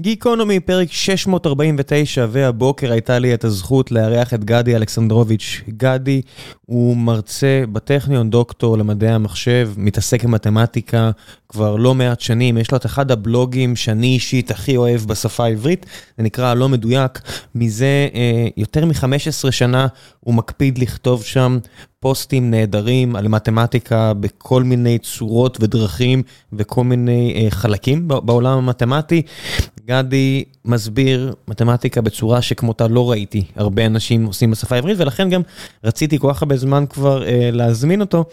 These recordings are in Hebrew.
גיקונומי, פרק 649, והבוקר הייתה לי את הזכות לארח את גדי אלכסנדרוביץ'. גדי הוא מרצה בטכניון, דוקטור למדעי המחשב, מתעסק עם מתמטיקה כבר לא מעט שנים. יש לו את אחד הבלוגים שאני אישית הכי אוהב בשפה העברית, זה נקרא לא מדויק. מזה אה, יותר מ-15 שנה הוא מקפיד לכתוב שם פוסטים נהדרים על מתמטיקה בכל מיני צורות ודרכים וכל מיני אה, חלקים בעולם המתמטי. גדי מסביר מתמטיקה בצורה שכמותה לא ראיתי הרבה אנשים עושים בשפה העברית ולכן גם רציתי כל כך הרבה זמן כבר אה, להזמין אותו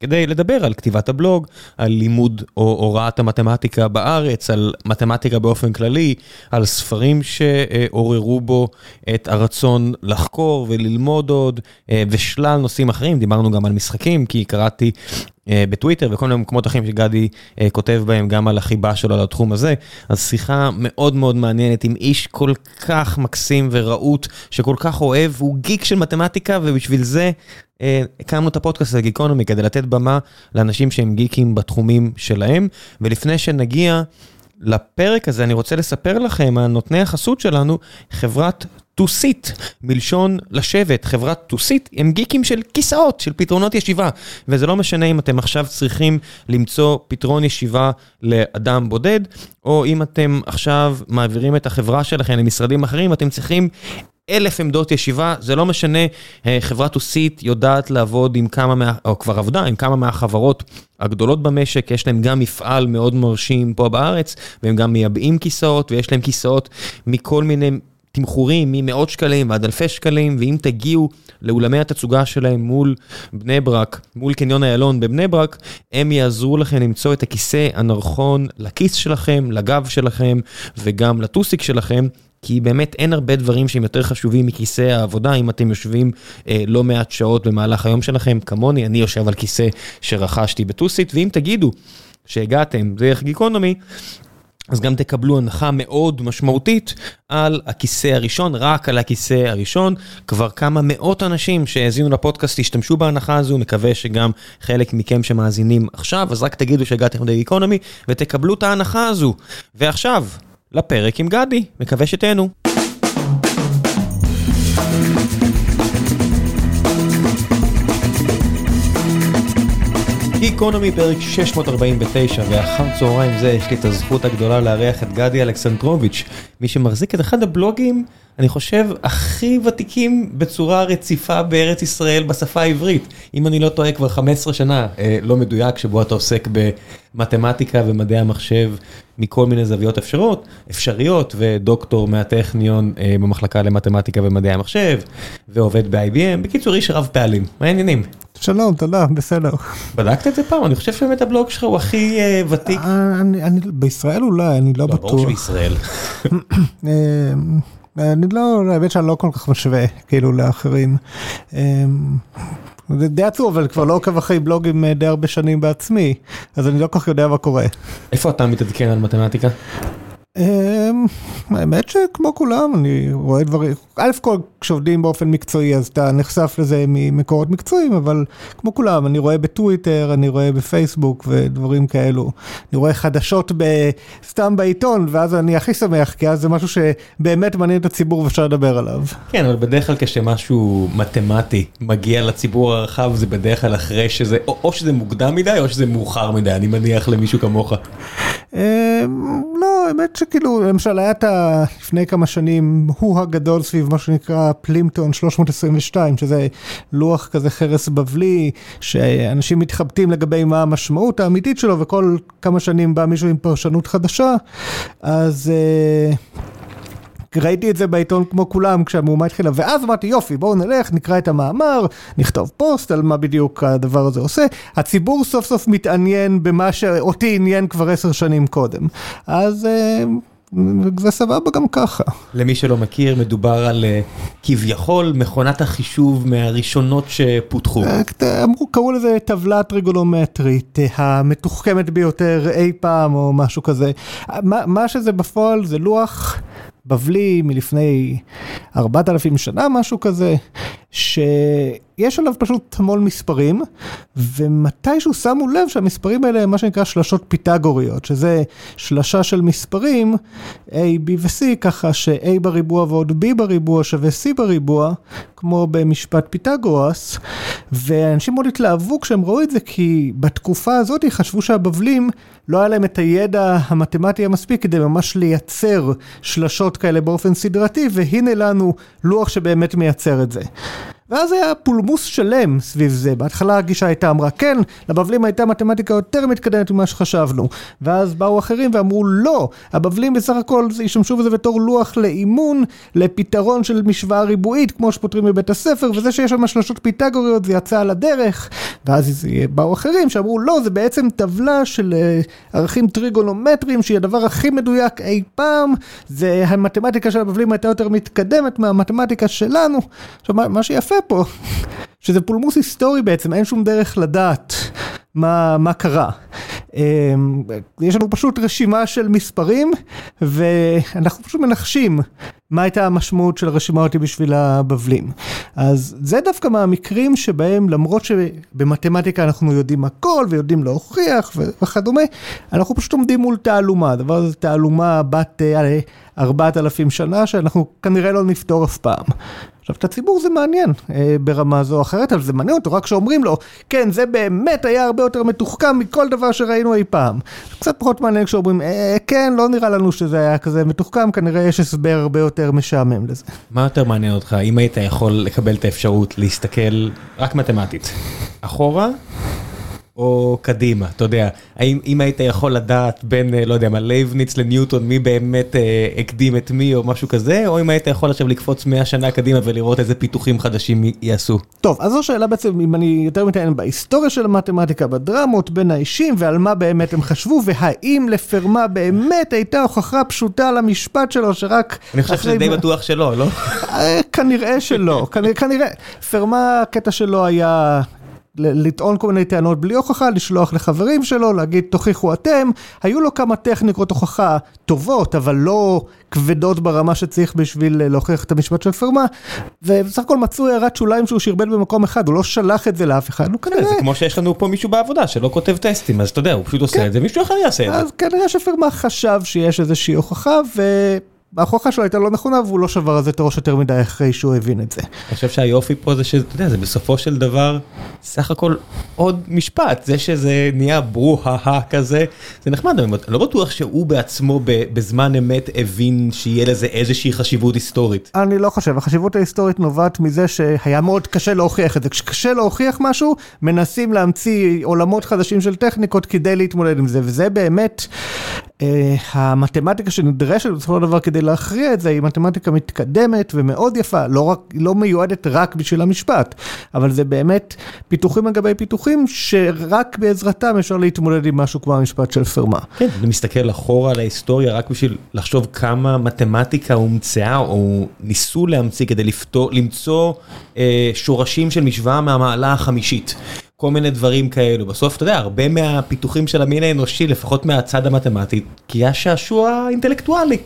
כדי לדבר על כתיבת הבלוג, על לימוד או הוראת המתמטיקה בארץ, על מתמטיקה באופן כללי, על ספרים שעוררו בו את הרצון לחקור וללמוד עוד, אה, ושלל נושאים אחרים, דיברנו גם על משחקים, כי קראתי בטוויטר וכל מיני מקומות אחרים שגדי אה, כותב בהם גם על החיבה שלו לתחום הזה. אז שיחה מאוד מאוד מעניינת עם איש כל כך מקסים ורהוט, שכל כך אוהב, הוא גיק של מתמטיקה ובשביל זה אה, הקמנו את הפודקאסט הזה, גיקונומי, כדי לתת במה לאנשים שהם גיקים בתחומים שלהם. ולפני שנגיע לפרק הזה, אני רוצה לספר לכם, הנותני החסות שלנו, חברת to sit, מלשון לשבת, חברת to sit, הם גיקים של כיסאות, של פתרונות ישיבה. וזה לא משנה אם אתם עכשיו צריכים למצוא פתרון ישיבה לאדם בודד, או אם אתם עכשיו מעבירים את החברה שלכם למשרדים אחרים, אתם צריכים אלף עמדות ישיבה, זה לא משנה, אה, חברת טוסית יודעת לעבוד עם כמה, מה, או כבר עבדה עם כמה מהחברות הגדולות במשק, יש להם גם מפעל מאוד מרשים פה בארץ, והם גם מייבאים כיסאות, ויש להם כיסאות מכל מיני תמחורים, ממאות שקלים ועד אלפי שקלים, ואם תגיעו לאולמי התצוגה שלהם מול בני ברק, מול קניון איילון בבני ברק, הם יעזרו לכם למצוא את הכיסא הנכון לכיס שלכם, לגב שלכם, וגם לטוסיק שלכם. כי באמת אין הרבה דברים שהם יותר חשובים מכיסא העבודה, אם אתם יושבים אה, לא מעט שעות במהלך היום שלכם, כמוני, אני יושב על כיסא שרכשתי בטוסית, ואם תגידו שהגעתם דרך גיקונומי, אז גם תקבלו הנחה מאוד משמעותית על הכיסא הראשון, רק על הכיסא הראשון. כבר כמה מאות אנשים שהאזינו לפודקאסט השתמשו בהנחה הזו, מקווה שגם חלק מכם שמאזינים עכשיו, אז רק תגידו שהגעתם לגיקונומי ותקבלו את ההנחה הזו. ועכשיו, לפרק עם גדי, מקווה שתהנו. גיקונומי פרק 649 ואחר צהריים זה יש לי את הזכות הגדולה לארח את גדי אלכסנדרוביץ', מי שמחזיק את אחד הבלוגים, אני חושב, הכי ותיקים בצורה רציפה בארץ ישראל בשפה העברית. אם אני לא טועה כבר 15 שנה, אה, לא מדויק, שבו אתה עוסק במתמטיקה ומדעי המחשב מכל מיני זוויות אפשרות, אפשריות, ודוקטור מהטכניון אה, במחלקה למתמטיקה ומדעי המחשב, ועובד ב-IBM. בקיצור, איש רב פעלים. מה העניינים? שלום, תודה, בסדר. בדקת את זה פעם? אני חושב שבאמת הבלוג שלך הוא הכי uh, ותיק. אה, אני, אני, בישראל אולי, אני לא, לא בטוח. ברור שבישראל. אה, אני לא, האמת שאני לא כל כך משווה, כאילו, לאחרים. זה די עצוב, אבל כבר לא עוקב אחרי בלוגים די הרבה שנים בעצמי, אז אני לא כל כך יודע מה קורה. איפה אתה מתעדכן על מתמטיקה? אמ, האמת שכמו כולם אני רואה דברים, א' כל כשעובדים באופן מקצועי אז אתה נחשף לזה ממקורות מקצועיים אבל כמו כולם אני רואה בטוויטר, אני רואה בפייסבוק ודברים כאלו. אני רואה חדשות סתם בעיתון ואז אני הכי שמח כי אז זה משהו שבאמת מעניין את הציבור ואפשר לדבר עליו. כן אבל בדרך כלל כשמשהו מתמטי מגיע לציבור הרחב זה בדרך כלל אחרי שזה או, או שזה מוקדם מדי או שזה מאוחר מדי אני מניח למישהו כמוך. אמ, לא האמת. שכאילו למשל היה את ה... לפני כמה שנים הוא הגדול סביב מה שנקרא פלימפטון 322 שזה לוח כזה חרס בבלי שאנשים מתחבטים לגבי מה המשמעות האמיתית שלו וכל כמה שנים בא מישהו עם פרשנות חדשה אז. Uh... ראיתי את זה בעיתון כמו כולם כשהמהומה התחילה, ואז אמרתי יופי בואו נלך, נקרא את המאמר, נכתוב פוסט על מה בדיוק הדבר הזה עושה. הציבור סוף סוף מתעניין במה שאותי עניין כבר עשר שנים קודם. אז... אה, זה סבבה גם ככה. למי שלא מכיר, מדובר על אה, כביכול מכונת החישוב מהראשונות שפותחו. אה, אמרו, קראו לזה טבלה טריגולומטרית, המתוחכמת ביותר אי פעם או משהו כזה. מה, מה שזה בפועל זה לוח בבלי מלפני 4,000 שנה, משהו כזה, ש... יש עליו פשוט המון מספרים, ומתישהו שמו לב שהמספרים האלה הם מה שנקרא שלשות פיתגוריות, שזה שלשה של מספרים, A, B ו-C, ככה ש-A בריבוע ועוד B בריבוע שווה C בריבוע, כמו במשפט פיתגורס, ואנשים מאוד התלהבו כשהם ראו את זה, כי בתקופה הזאת חשבו שהבבלים, לא היה להם את הידע המתמטי המספיק כדי ממש לייצר שלשות כאלה באופן סדרתי, והנה לנו לוח שבאמת מייצר את זה. ואז היה פולמוס שלם סביב זה, בהתחלה הגישה הייתה אמרה כן, לבבלים הייתה מתמטיקה יותר מתקדמת ממה שחשבנו, ואז באו אחרים ואמרו לא, הבבלים בסך הכל השתמשו בזה בתור לוח לאימון, לפתרון של משוואה ריבועית כמו שפותרים בבית הספר, וזה שיש שם שלושות פיתגוריות זה יצא על הדרך, ואז באו אחרים שאמרו לא, זה בעצם טבלה של ערכים טריגונומטריים שהיא הדבר הכי מדויק אי פעם, זה המתמטיקה של הבבלים הייתה יותר מתקדמת מהמתמטיקה שלנו, עכשיו מה שיפה פה, שזה פולמוס היסטורי בעצם, אין שום דרך לדעת מה, מה קרה. יש לנו פשוט רשימה של מספרים, ואנחנו פשוט מנחשים מה הייתה המשמעות של הרשימה אותי בשביל הבבלים. אז זה דווקא מהמקרים שבהם למרות שבמתמטיקה אנחנו יודעים הכל ויודעים להוכיח וכדומה, אנחנו פשוט עומדים מול תעלומה, הדבר הזה תעלומה בת 4,000 שנה שאנחנו כנראה לא נפתור אף פעם. עכשיו, את הציבור זה מעניין אה, ברמה זו או אחרת, אבל זה מעניין אותו רק כשאומרים לו, כן, זה באמת היה הרבה יותר מתוחכם מכל דבר שראינו אי פעם. קצת פחות מעניין כשאומרים, אה, כן, לא נראה לנו שזה היה כזה מתוחכם, כנראה יש הסבר הרבה יותר משעמם לזה. מה יותר מעניין אותך, אם היית יכול לקבל את האפשרות להסתכל רק מתמטית, אחורה? או קדימה, אתה יודע, האם אם היית יכול לדעת בין, לא יודע מה, לייבניץ לניוטון, מי באמת אה, הקדים את מי או משהו כזה, או אם היית יכול עכשיו לקפוץ 100 שנה קדימה ולראות איזה פיתוחים חדשים יעשו. טוב, אז זו שאלה בעצם, אם אני יותר מתעניין בהיסטוריה של המתמטיקה, בדרמות בין האישים, ועל מה באמת הם חשבו, והאם לפרמה באמת הייתה הוכחה פשוטה למשפט שלו, שרק... אני חושב שזה די בטוח שלא, לא? כנראה שלא, כנראה, פרמה, הקטע שלו היה... לטעון כל מיני טענות בלי הוכחה, לשלוח לחברים שלו, להגיד תוכיחו אתם, היו לו כמה טכניקות הוכחה טובות, אבל לא כבדות ברמה שצריך בשביל להוכיח את המשפט של פרמה, ובסך הכל מצאו הערת שוליים שהוא שרבט במקום אחד, הוא לא שלח את זה לאף אחד, הוא כנראה... זה כמו שיש לנו פה מישהו בעבודה שלא כותב טסטים, אז אתה יודע, הוא פשוט עושה כן. את זה, מישהו אחר יעשה את זה. אז כנראה שפרמה חשב שיש איזושהי הוכחה, ו... ההוכחה שלו הייתה לא נכונה והוא לא שבר על זה את הראש יותר מדי אחרי שהוא הבין את זה. אני חושב שהיופי פה זה שאתה יודע, זה בסופו של דבר סך הכל עוד משפט, זה שזה נהיה ברוהה כזה, זה נחמד, אני לא בטוח שהוא בעצמו בזמן אמת הבין שיהיה לזה איזושהי חשיבות היסטורית. אני לא חושב, החשיבות ההיסטורית נובעת מזה שהיה מאוד קשה להוכיח את זה, כשקשה להוכיח משהו, מנסים להמציא עולמות חדשים של טכניקות כדי להתמודד עם זה, וזה באמת המתמטיקה שנדרשת בסופו של דבר כדי להכריע את זה היא מתמטיקה מתקדמת ומאוד יפה, לא, רק, לא מיועדת רק בשביל המשפט, אבל זה באמת פיתוחים על גבי פיתוחים שרק בעזרתם אפשר להתמודד עם משהו כמו המשפט של פרמה. כן, אני מסתכל אחורה על ההיסטוריה רק בשביל לחשוב כמה מתמטיקה הומצאה או ניסו להמציא כדי לפתור, למצוא אה, שורשים של משוואה מהמעלה החמישית. כל מיני דברים כאלו. בסוף, אתה יודע, הרבה מהפיתוחים של המין האנושי, לפחות מהצד המתמטי, כי היה שעשוע אינטלקטואלי.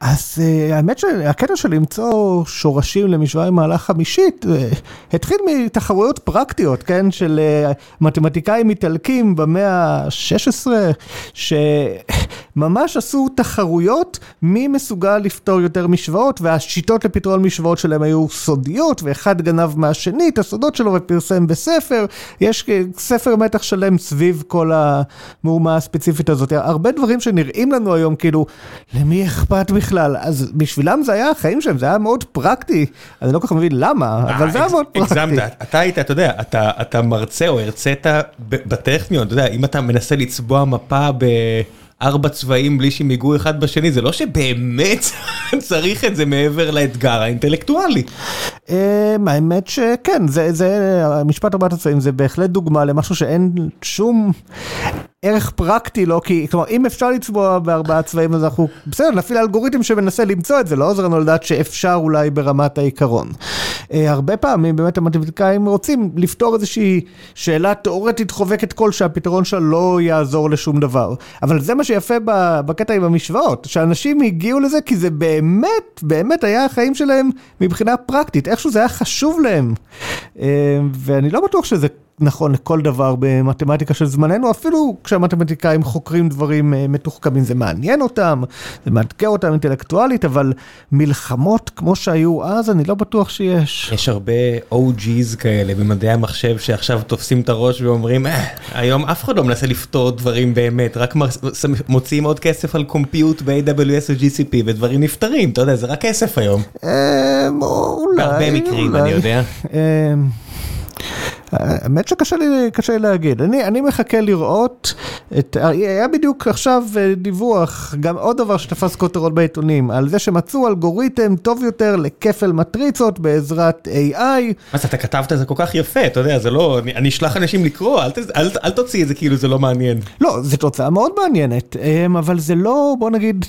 אז uh, האמת שהקטע של למצוא שורשים למשוואה עם מעלה חמישית, uh, התחיל מתחרויות פרקטיות, כן? של uh, מתמטיקאים איטלקים במאה ה-16, שממש עשו תחרויות מי מסוגל לפתור יותר משוואות, והשיטות לפתרון משוואות שלהם היו סודיות, ואחד גנב מהשני את הסודות שלו ופרסם בספר. יש ספר מתח שלם סביב כל המהומה הספציפית הזאת. הרבה דברים שנראים לנו היום, כאילו, למי אכפת בכלל? אז בשבילם זה היה החיים שלהם, זה היה מאוד פרקטי. אני לא כל כך מבין למה, אבל זה היה מאוד פרקטי. הגזמת, אתה היית, אתה יודע, אתה מרצה או הרצית בטכניון, אתה יודע, אם אתה מנסה לצבוע מפה ב... ארבע צבעים בלי שהם ייגעו אחד בשני, זה לא שבאמת צריך את זה מעבר לאתגר האינטלקטואלי. אמ, האמת שכן, זה, המשפט ארבעת הצבעים זה בהחלט דוגמה למשהו שאין שום, ערך פרקטי לו, כי כלומר אם אפשר לצבוע בארבעה צבעים אז אנחנו בסדר נפעיל אלגוריתם שמנסה למצוא את זה, לא עוזר לנו לדעת שאפשר אולי ברמת העיקרון. הרבה פעמים באמת המתמטיקאים רוצים לפתור איזושהי שאלה תאורטית חובקת כל שהפתרון שלה לא יעזור לשום דבר. אבל זה מה שיפה בקטע עם המשוואות, שאנשים הגיעו לזה כי זה באמת, באמת היה החיים שלהם מבחינה פרקטית, איכשהו זה היה חשוב להם. ואני לא בטוח שזה... נכון לכל דבר במתמטיקה של זמננו, אפילו כשהמתמטיקאים חוקרים דברים מתוחכמים זה מעניין אותם, זה מאתגר אותם אינטלקטואלית, אבל מלחמות כמו שהיו אז, אני לא בטוח שיש. יש הרבה OG's כאלה במדעי המחשב שעכשיו תופסים את הראש ואומרים, היום אף אחד לא מנסה לפתור דברים באמת, רק מוציאים עוד כסף על קומפיוט ב-AWS או GCP ודברים נפתרים, אתה יודע, זה רק כסף היום. אולי. בהרבה מקרים, אני יודע. האמת שקשה לי להגיד, אני מחכה לראות, היה בדיוק עכשיו דיווח, גם עוד דבר שתפס כותרות בעיתונים, על זה שמצאו אלגוריתם טוב יותר לכפל מטריצות בעזרת AI. מה זה, אתה כתבת את זה כל כך יפה, אתה יודע, זה לא, אני אשלח אנשים לקרוא, אל תוציא את זה כאילו זה לא מעניין. לא, זו תוצאה מאוד מעניינת, אבל זה לא, בוא נגיד...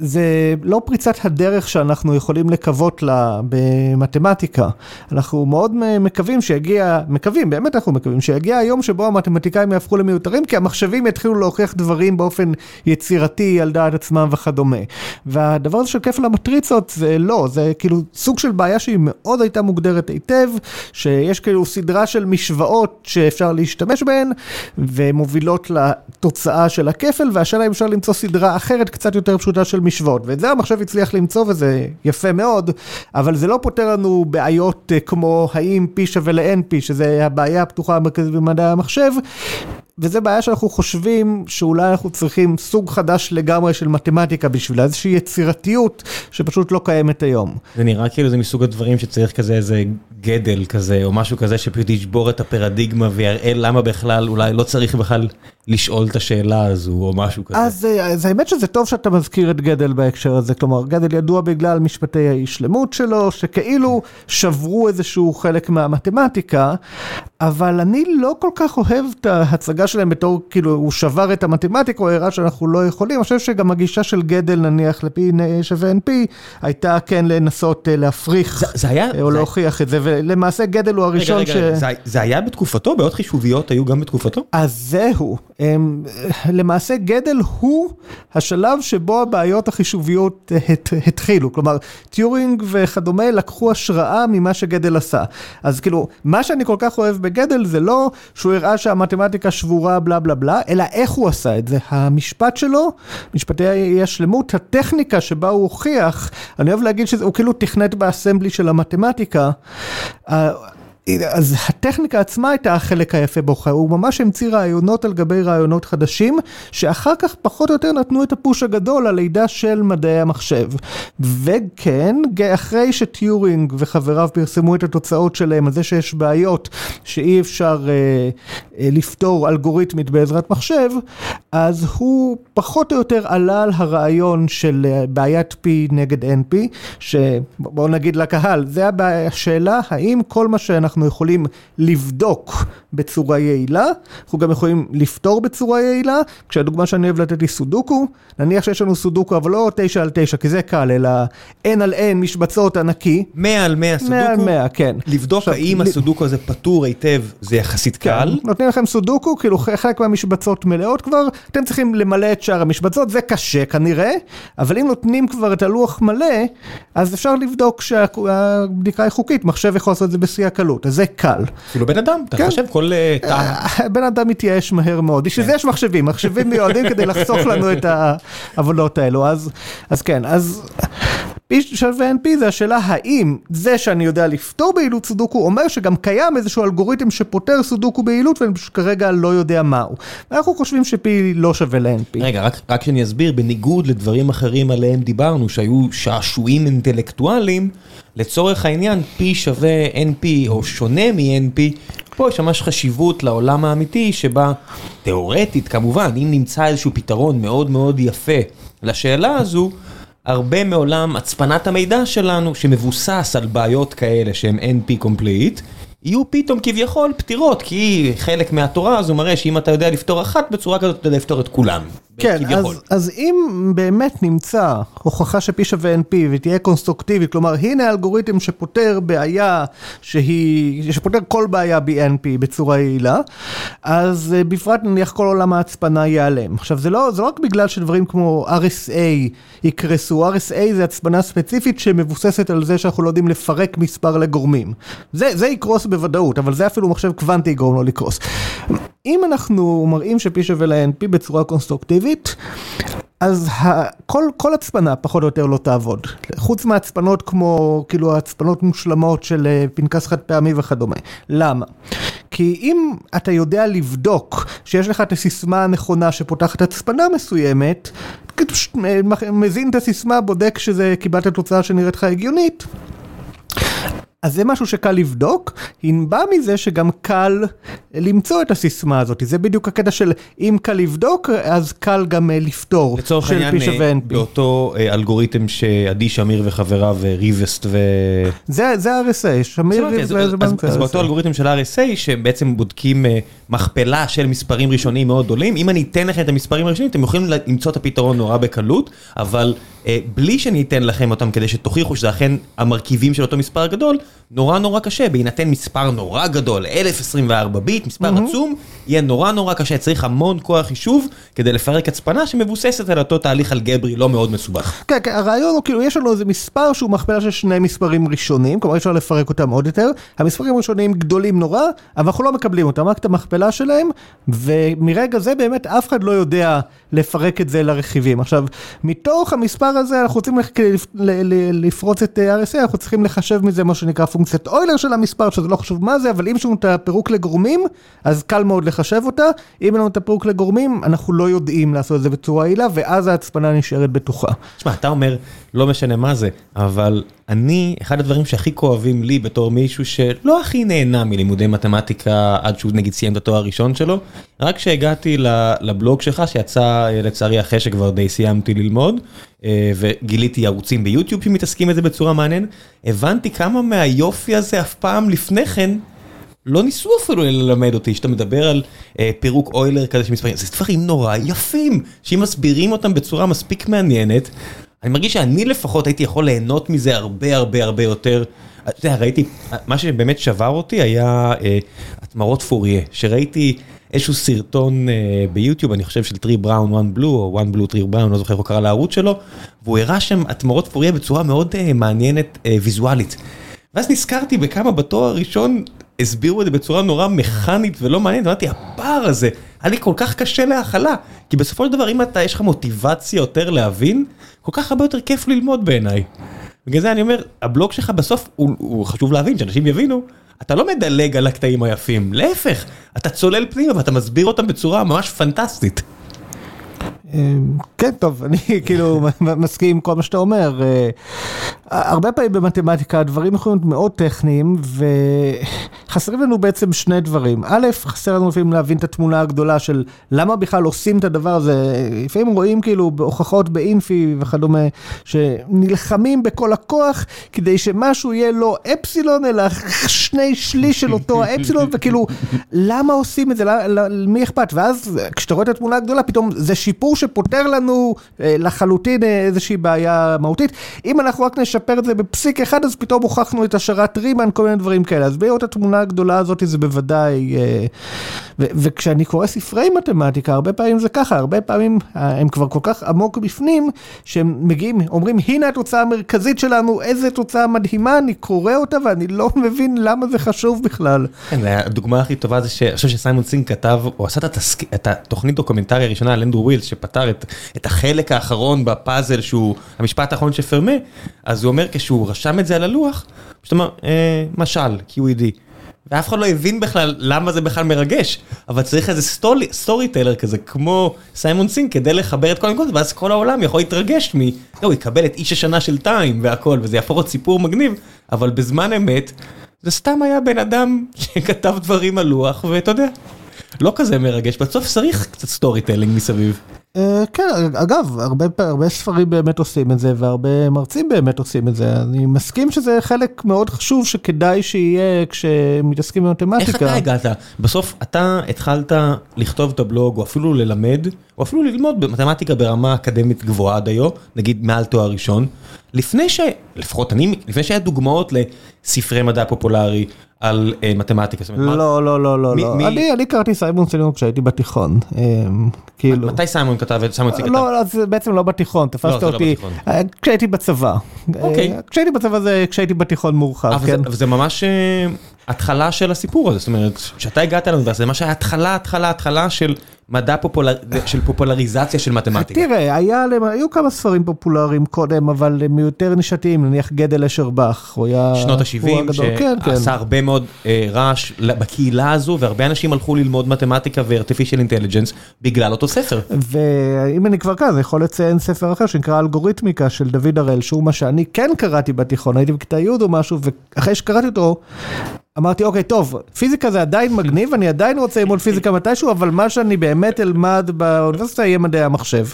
זה לא פריצת הדרך שאנחנו יכולים לקוות לה במתמטיקה. אנחנו מאוד מקווים שיגיע, מקווים, באמת אנחנו מקווים, שיגיע היום שבו המתמטיקאים יהפכו למיותרים, כי המחשבים יתחילו להוכיח דברים באופן יצירתי על דעת עצמם וכדומה. והדבר הזה של כפל המטריצות זה לא, זה כאילו סוג של בעיה שהיא מאוד הייתה מוגדרת היטב, שיש כאילו סדרה של משוואות שאפשר להשתמש בהן, ומובילות לתוצאה של הכפל, והשאלה אם אפשר למצוא סדרה אחרת קצת יותר פשוטה של משוואות, ואת זה המחשב הצליח למצוא וזה יפה מאוד, אבל זה לא פותר לנו בעיות כמו האם P שווה ל-NP, שזה הבעיה הפתוחה המרכזית במדעי המחשב. וזה בעיה שאנחנו חושבים שאולי אנחנו צריכים סוג חדש לגמרי של מתמטיקה בשבילה, איזושהי יצירתיות שפשוט לא קיימת היום. זה נראה כאילו זה מסוג הדברים שצריך כזה איזה גדל כזה, או משהו כזה שפשוט ישבור את הפרדיגמה ויראה למה בכלל אולי לא צריך בכלל לשאול את השאלה הזו, או משהו כזה. אז האמת שזה טוב שאתה מזכיר את גדל בהקשר הזה, כלומר גדל ידוע בגלל משפטי האי-שלמות שלו, שכאילו שברו איזשהו חלק מהמתמטיקה, אבל אני לא כל כך אוהב את ההצגה שלהם בתור, כאילו, הוא שבר את המתמטיקה, הוא הראה שאנחנו לא יכולים, אני חושב שגם הגישה של גדל נניח לפי שווה NP, הייתה כן לנסות להפריך, זה היה, או להוכיח את זה, ולמעשה גדל הוא הראשון ש... רגע, רגע, זה היה בתקופתו? בעיות חישוביות היו גם בתקופתו? אז זהו, למעשה גדל הוא השלב שבו הבעיות החישוביות התחילו, כלומר, טיורינג וכדומה לקחו השראה ממה שגדל עשה. אז כאילו, מה שאני כל כך אוהב בגדל זה לא שהוא הראה שהמתמטיקה שבורה בלה בלה בלה, אלא איך הוא עשה את זה. המשפט שלו, משפטי השלמות, הטכניקה שבה הוא הוכיח, אני אוהב להגיד שהוא כאילו תכנת באסמבלי של המתמטיקה. אז הטכניקה עצמה הייתה החלק היפה בו, הוא ממש המציא רעיונות על גבי רעיונות חדשים, שאחר כך פחות או יותר נתנו את הפוש הגדול ללידה של מדעי המחשב. וכן, אחרי שטיורינג וחבריו פרסמו את התוצאות שלהם על זה שיש בעיות שאי אפשר אה, אה, לפתור אלגוריתמית בעזרת מחשב, אז הוא פחות או יותר עלה על הרעיון של בעיית P נגד NP, שבואו נגיד לקהל, זה השאלה האם כל מה שאנחנו אנחנו יכולים לבדוק בצורה יעילה, אנחנו גם יכולים לפתור בצורה יעילה, כשהדוגמה שאני אוהב לתת היא סודוקו, נניח שיש לנו סודוקו אבל לא 9 על 9 כי זה קל, אלא n על n משבצות ענקי. 100 על 100 סודוקו? 100 על 100, כן. לבדוק עכשיו, האם הסודוקו הזה פתור היטב זה יחסית כן, קל? נותנים לכם סודוקו, כאילו חלק מהמשבצות מלאות כבר, אתם צריכים למלא את שאר המשבצות, זה קשה כנראה, אבל אם נותנים כבר את הלוח מלא, אז אפשר לבדוק שהבדיקה היא חוקית, מחשב יכול לעשות את זה בשיא הקלות. זה קל. אפילו בן אדם, אתה חושב כל תא. בן אדם מתייאש מהר מאוד, בשביל זה יש מחשבים, מחשבים מיועדים כדי לחסוך לנו את העבודות האלו, אז כן, אז P שווה NP זה השאלה האם זה שאני יודע לפתור ביעילות סודוקו אומר שגם קיים איזשהו אלגוריתם שפותר סודוקו ביעילות ואני פשוט כרגע לא יודע מהו. אנחנו חושבים ש-P לא שווה ל-NP. רגע, רק שאני אסביר, בניגוד לדברים אחרים עליהם דיברנו, שהיו שעשועים אינטלקטואליים, לצורך העניין P שווה NP או שונה מ-NP, פה יש ממש חשיבות לעולם האמיתי שבה תאורטית כמובן, אם נמצא איזשהו פתרון מאוד מאוד יפה לשאלה הזו, הרבה מעולם הצפנת המידע שלנו שמבוסס על בעיות כאלה שהן NP complete, יהיו פתאום כביכול פתירות, כי חלק מהתורה הזו מראה שאם אתה יודע לפתור אחת בצורה כזאת, אתה יודע לפתור את כולם. כן, אז, אז אם באמת נמצא הוכחה שפי שווה NP ותהיה קונסטרוקטיבית, כלומר הנה אלגוריתם שפותר בעיה שהיא, שפותר כל בעיה ב-NP בצורה יעילה, אז uh, בפרט נניח כל עולם ההצפנה ייעלם. עכשיו זה לא, זה לא רק בגלל שדברים כמו RSA יקרסו, RSA זה הצפנה ספציפית שמבוססת על זה שאנחנו לא יודעים לפרק מספר לגורמים. זה, זה יקרוס בוודאות, אבל זה אפילו מחשב קוונטי יגרום לו לקרוס. אם אנחנו מראים שפי שווה ל-NP בצורה קונסטרוקטיבית, אז כל, כל הצפנה פחות או יותר לא תעבוד, חוץ מהצפנות כמו, כאילו הצפנות מושלמות של אה, פנקס חד פעמי וכדומה. למה? כי אם אתה יודע לבדוק שיש לך את הסיסמה הנכונה שפותחת הצפנה מסוימת, אה, מזין את הסיסמה, בודק שזה קיבלת תוצאה שנראית לך הגיונית. אז זה משהו שקל לבדוק, ינבע מזה שגם קל למצוא את הסיסמה הזאת, זה בדיוק הקטע של אם קל לבדוק, אז קל גם לפתור. לצורך העניין, באותו אלגוריתם שעדי שמיר וחבריו ריבסט ו... זה RSA, שמיר ריבסט בנק RSA. אז באותו אלגוריתם של RSA, שבעצם בודקים מכפלה של מספרים ראשוניים מאוד גדולים, אם אני אתן לכם את המספרים הראשונים, אתם יכולים למצוא את הפתרון נורא בקלות, אבל בלי שאני אתן לכם אותם כדי שתוכיחו שזה אכן המרכיבים של אותו מספר גדול, נורא נורא קשה, בהינתן מספר נורא גדול, 1024 ביט, מספר mm-hmm. עצום, יהיה נורא נורא קשה, צריך המון כוח חישוב כדי לפרק הצפנה שמבוססת על אותו תהליך אלגברי לא מאוד מסובך. כן, כן, הרעיון הוא כאילו, יש לנו איזה מספר שהוא מכפלה של שני מספרים ראשונים, כלומר אפשר לפרק אותם עוד יותר, המספרים הראשונים גדולים נורא, אבל אנחנו לא מקבלים אותם, רק את המכפלה שלהם, ומרגע זה באמת אף אחד לא יודע לפרק את זה לרכיבים. עכשיו, מתוך המספר הזה אנחנו רוצים לפרוץ את RSA, אנחנו צריכים לחשב מזה מה שנקרא פונקציית אוילר של המספר, שזה לא חשוב מה זה, אבל אם יש לנו את הפירוק לגורמים, אז קל מאוד לחשב אותה. אם אין לנו את הפירוק לגורמים, אנחנו לא יודעים לעשות את זה בצורה יעילה, ואז ההצפנה נשארת בטוחה. תשמע, אתה אומר, לא משנה מה זה, אבל אני, אחד הדברים שהכי כואבים לי בתור מישהו שלא הכי נהנה מלימודי מתמטיקה עד שהוא נגיד סיים את התואר הראשון שלו, רק כשהגעתי לבלוג שלך, שיצא לצערי אחרי שכבר די סיימתי ללמוד, וגיליתי ערוצים ביוטיוב שמתעסקים בזה בצורה מעניינת, הבנתי כמה מהיופי הזה אף פעם לפני כן לא ניסו אפילו ללמד אותי, שאתה מדבר על אה, פירוק אוילר כזה של מספרים, זה דברים נורא יפים, שאם מסבירים אותם בצורה מספיק מעניינת, אני מרגיש שאני לפחות הייתי יכול ליהנות מזה הרבה הרבה הרבה יותר. אתה יודע, ראיתי, מה שבאמת שבר אותי היה אה, התמרות פוריה, שראיתי איזשהו סרטון אה, ביוטיוב, אני חושב של טרי בראון, וואן בלו, או וואן בלו טרי בראון, לא זוכר איך הוא קרא לערוץ שלו, והוא הראה שם התמרות פוריה בצורה מאוד אה, מעניינת אה, ויזואלית. ואז נזכרתי בכמה בתואר הראשון הסבירו את זה בצורה נורא מכנית ולא מעניינת, אמרתי, הפער הזה, היה לי כל כך קשה להכלה, כי בסופו של דבר אם אתה, יש לך מוטיבציה יותר להבין, כל כך הרבה יותר כיף ללמוד בעיניי. בגלל זה אני אומר, הבלוג שלך בסוף, הוא, הוא חשוב להבין, שאנשים יבינו, אתה לא מדלג על הקטעים היפים, להפך, אתה צולל פנימה ואתה מסביר אותם בצורה ממש פנטסטית. כן, טוב, אני כאילו מסכים עם כל מה שאתה אומר. אה, הרבה פעמים במתמטיקה הדברים יכולים להיות מאוד טכניים, וחסרים לנו בעצם שני דברים. א', חסר לנו לפעמים להבין את התמונה הגדולה של למה בכלל עושים את הדבר הזה. לפעמים רואים כאילו בהוכחות באינפי וכדומה, שנלחמים בכל הכוח כדי שמשהו יהיה לא אפסילון, אלא שני שליש של אותו האפסילון, וכאילו, למה עושים את זה? למי אכפת? ואז כשאתה רואה את התמונה הגדולה, פתאום זה שיפור שפותר לנו אה, לחלוטין אה, איזושהי בעיה מהותית. אם אנחנו רק נשפר את זה בפסיק אחד, אז פתאום הוכחנו את השערת רימן, כל מיני דברים כאלה. אז לראות את התמונה הגדולה הזאת זה בוודאי... אה, וכשאני קורא ספרי מתמטיקה, הרבה פעמים זה ככה, הרבה פעמים הם כבר כל כך עמוק בפנים, שהם מגיעים, אומרים, הנה התוצאה המרכזית שלנו, איזה תוצאה מדהימה, אני קורא אותה ואני לא מבין למה זה חשוב בכלל. כן, הדוגמה הכי טובה זה שאני חושב שסיימון סינג כתב, הוא עשה את התוכנית דוקומנטריה הראשונה על אנדרו ווילס, שפתר את, את החלק האחרון בפאזל שהוא המשפט האחרון של פרמה, אז הוא אומר כשהוא רשם את זה על הלוח, זאת אומרת, אה, משל, QED. ואף אחד לא הבין בכלל למה זה בכלל מרגש, אבל צריך איזה story, storyteller כזה, כמו סיימון סינג, כדי לחבר את כל הנקודות, ואז כל העולם יכול להתרגש מ... לא, הוא יקבל את איש השנה של טיים והכל, וזה יהפוך להיות סיפור מגניב, אבל בזמן אמת, זה סתם היה בן אדם שכתב דברים על לוח, ואתה יודע, לא כזה מרגש, בסוף צריך קצת storytelling מסביב. כן, אגב, הרבה, הרבה ספרים באמת עושים את זה, והרבה מרצים באמת עושים את זה. אני מסכים שזה חלק מאוד חשוב שכדאי שיהיה כשמתעסקים במתמטיקה. איך אתה הגעת? בסוף אתה התחלת לכתוב את הבלוג, או אפילו ללמד, או אפילו ללמוד במתמטיקה ברמה אקדמית גבוהה דיו, נגיד מעל תואר ראשון, לפני ש... לפחות אני, לפני שהיה דוגמאות לספרי מדע פופולרי. על מתמטיקה. לא, לא, לא, לא, לא. אני קראתי סיימון סילינוק כשהייתי בתיכון, כאילו. מתי סיימון כתב? סיימון ציג כתב? לא, אז בעצם לא בתיכון, תפסת אותי, כשהייתי בצבא. אוקיי. כשהייתי בצבא זה כשהייתי בתיכון מורחב, כן. אבל זה ממש התחלה של הסיפור הזה, זאת אומרת, כשאתה הגעת לאוניברסיטה, זה ממש היה התחלה, התחלה, התחלה של מדע של פופולריזציה של מתמטיקה. תראה, היו כמה ספרים פופולריים קודם, אבל הם יותר נישתיים, נניח גדל אשרבך, הוא היה... שנות ה-70, שעשה הרבה מאוד רעש בקהילה הזו, והרבה אנשים הלכו ללמוד מתמטיקה ו-artificial intelligence בגלל אותו ספר. ואם אני כבר כאן, אני יכול לציין ספר אחר שנקרא אלגוריתמיקה של דוד הראל, שהוא מה שאני כן קראתי בתיכון, הייתי בכיתה י' או משהו, ואחרי שקראתי אותו, אמרתי אוקיי טוב פיזיקה זה עדיין מגניב אני עדיין רוצה ללמוד פיזיקה מתישהו אבל מה שאני באמת אלמד באוניברסיטה יהיה מדעי המחשב.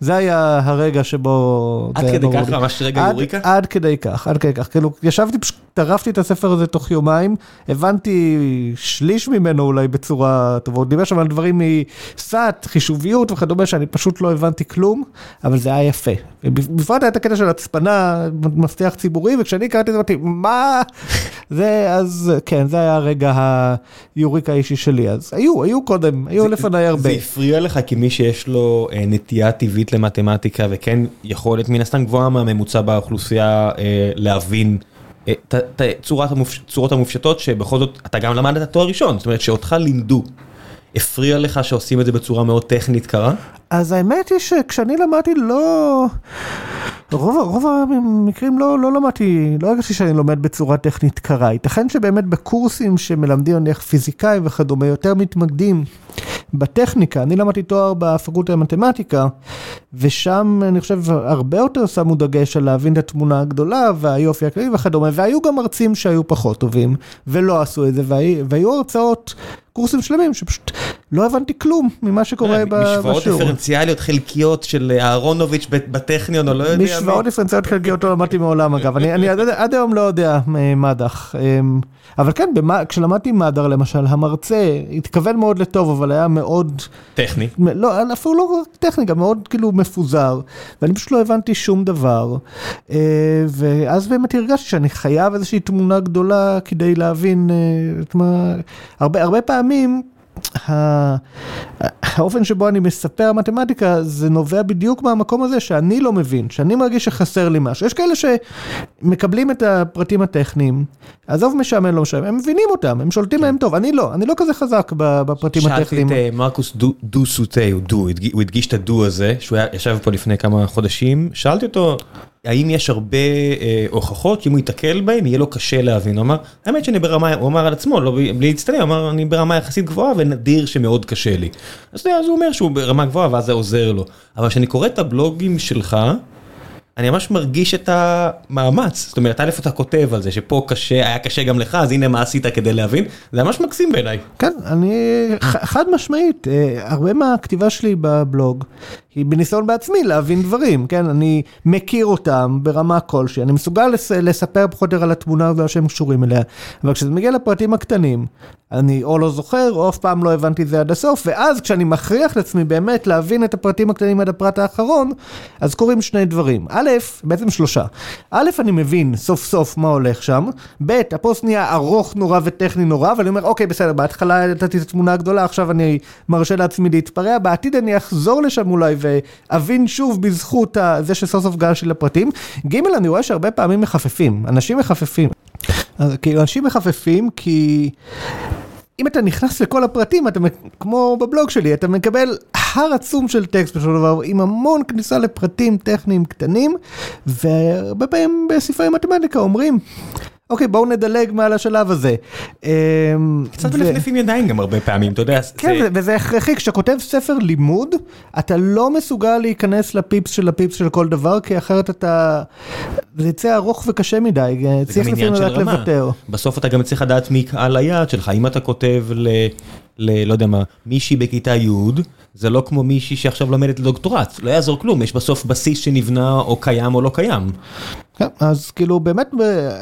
זה היה הרגע שבו... עד כדי כך ממש רגע יוריקה? עד כדי כך עד כדי כך כאילו ישבתי פשוט טרפתי את הספר הזה תוך יומיים הבנתי שליש ממנו אולי בצורה טובה הוא דיבר שם על דברים מסאט חישוביות וכדומה שאני פשוט לא הבנתי כלום אבל זה היה יפה. בפרט היה את הקטע של הצפנה מפתח ציבורי וכשאני קראתי את זה אמרתי מה זה אז. כן, זה היה הרגע היוריק האישי שלי, אז היו, היו קודם, היו לפניי הרבה. זה הפריע לך כמי שיש לו נטייה טבעית למתמטיקה, וכן יכולת מן הסתם גבוהה מהממוצע באוכלוסייה להבין את הצורות המופשטות, שבכל זאת אתה גם למדת תואר ראשון, זאת אומרת שאותך לימדו. הפריע לך שעושים את זה בצורה מאוד טכנית קרה? אז האמת היא שכשאני למדתי לא... רוב, רוב המקרים לא, לא למדתי, לא הרגשתי שאני לומד בצורה טכנית קרה. ייתכן שבאמת בקורסים שמלמדים נניח פיזיקאים וכדומה יותר מתמקדים בטכניקה. אני למדתי תואר בפקולטה למתמטיקה, ושם אני חושב הרבה יותר שמו דגש על להבין את התמונה הגדולה והיופי הכללי וכדומה, והיו גם מרצים שהיו פחות טובים ולא עשו את זה, והיו הרצאות, קורסים שלמים שפשוט לא הבנתי כלום ממה שקורה בשיעור. משוואות דיפרנציאליות חלקיות של אהרונוביץ' בטכניון או לא יודע. משוואות דיפרנציאליות חלקיות לא למדתי מעולם אגב, אני עד היום לא יודע מדח. אבל כן, כשלמדתי מדר למשל, המרצה התכוון מאוד לטוב, אבל היה מאוד... טכני. לא, אפילו לא טכני, גם מאוד כאילו מפוזר, ואני פשוט לא הבנתי שום דבר. ואז באמת הרגשתי שאני חייב איזושהי תמונה גדולה כדי להבין את מה... הרבה פעמים... האופן שבו אני מספר מתמטיקה זה נובע בדיוק מהמקום הזה שאני לא מבין, שאני מרגיש שחסר לי משהו. יש כאלה שמקבלים את הפרטים הטכניים, עזוב משעמם לא משעמם, הם מבינים אותם, הם שולטים להם טוב, אני לא, אני לא כזה חזק בפרטים הטכניים. שאלתי את מרקוס דו סוטי, הוא הדגיש את הדו הזה, שהוא ישב פה לפני כמה חודשים, שאלתי אותו, האם יש הרבה הוכחות שאם הוא ייתקל בהם יהיה לו קשה להבין, הוא אמר, האמת שאני ברמה, הוא אמר על עצמו, בלי להצטנע, הוא אמר אני ברמה יחסית גבוהה ונדיר שמאוד קשה לי. אז הוא אומר שהוא ברמה גבוהה ואז זה עוזר לו, אבל כשאני קורא את הבלוגים שלך, אני ממש מרגיש את המאמץ, זאת אומרת, א' אתה כותב על זה שפה קשה, היה קשה גם לך, אז הנה מה עשית כדי להבין, זה ממש מקסים בעיניי. כן, אני חד משמעית, הרבה מהכתיבה שלי בבלוג היא בניסיון בעצמי להבין דברים, כן, אני מכיר אותם ברמה כלשהי, אני מסוגל לספר פחות או יותר על התמונה הזו שהם קשורים אליה, אבל כשזה מגיע לפרטים הקטנים, אני או לא זוכר, או אף פעם לא הבנתי את זה עד הסוף, ואז כשאני מכריח את עצמי באמת להבין את הפרטים הקטנים עד הפרט האחרון, אז קורים שני דברים. א', בעצם שלושה. א', אני מבין סוף סוף מה הולך שם, ב', הפוסט נהיה ארוך נורא וטכני נורא, ואני אומר, אוקיי, בסדר, בהתחלה נתתי את התמונה הגדולה, עכשיו אני מרשה לעצמי להתפרע, בעתיד אני אחזור לשם אולי ואבין שוב בזכות זה שסוף סוף גלשתי לפרטים. ג', אני רואה שהרבה פעמים מחפפים, אנשים מחפפים. כאילו, אנשים מחפפים כי... אם אתה נכנס לכל הפרטים, אתה כמו בבלוג שלי, אתה מקבל הר עצום של טקסט בשביל דבר, עם המון כניסה לפרטים טכניים קטנים, והרבה פעמים בספרי מתמטיקה אומרים, אוקיי, בואו נדלג מעל השלב הזה. אמ, קצת מנפנפים ידיים גם הרבה פעמים, אתה יודע. כן, זה- זה- וזה הכרחי, כשאתה כותב ספר לימוד, אתה לא מסוגל להיכנס לפיפס של הפיפס של כל דבר, כי אחרת אתה... זה יצא ארוך וקשה מדי, זה צריך לפעמים לדעת. לוותר. בסוף אתה גם צריך לדעת מי קהל היעד שלך, אם אתה כותב ל... ל... לא יודע מה, מישהי בכיתה י', זה לא כמו מישהי שעכשיו לומדת לדוקטורט, לא יעזור כלום, יש בסוף בסיס שנבנה או קיים או לא קיים. כן, אז כאילו באמת,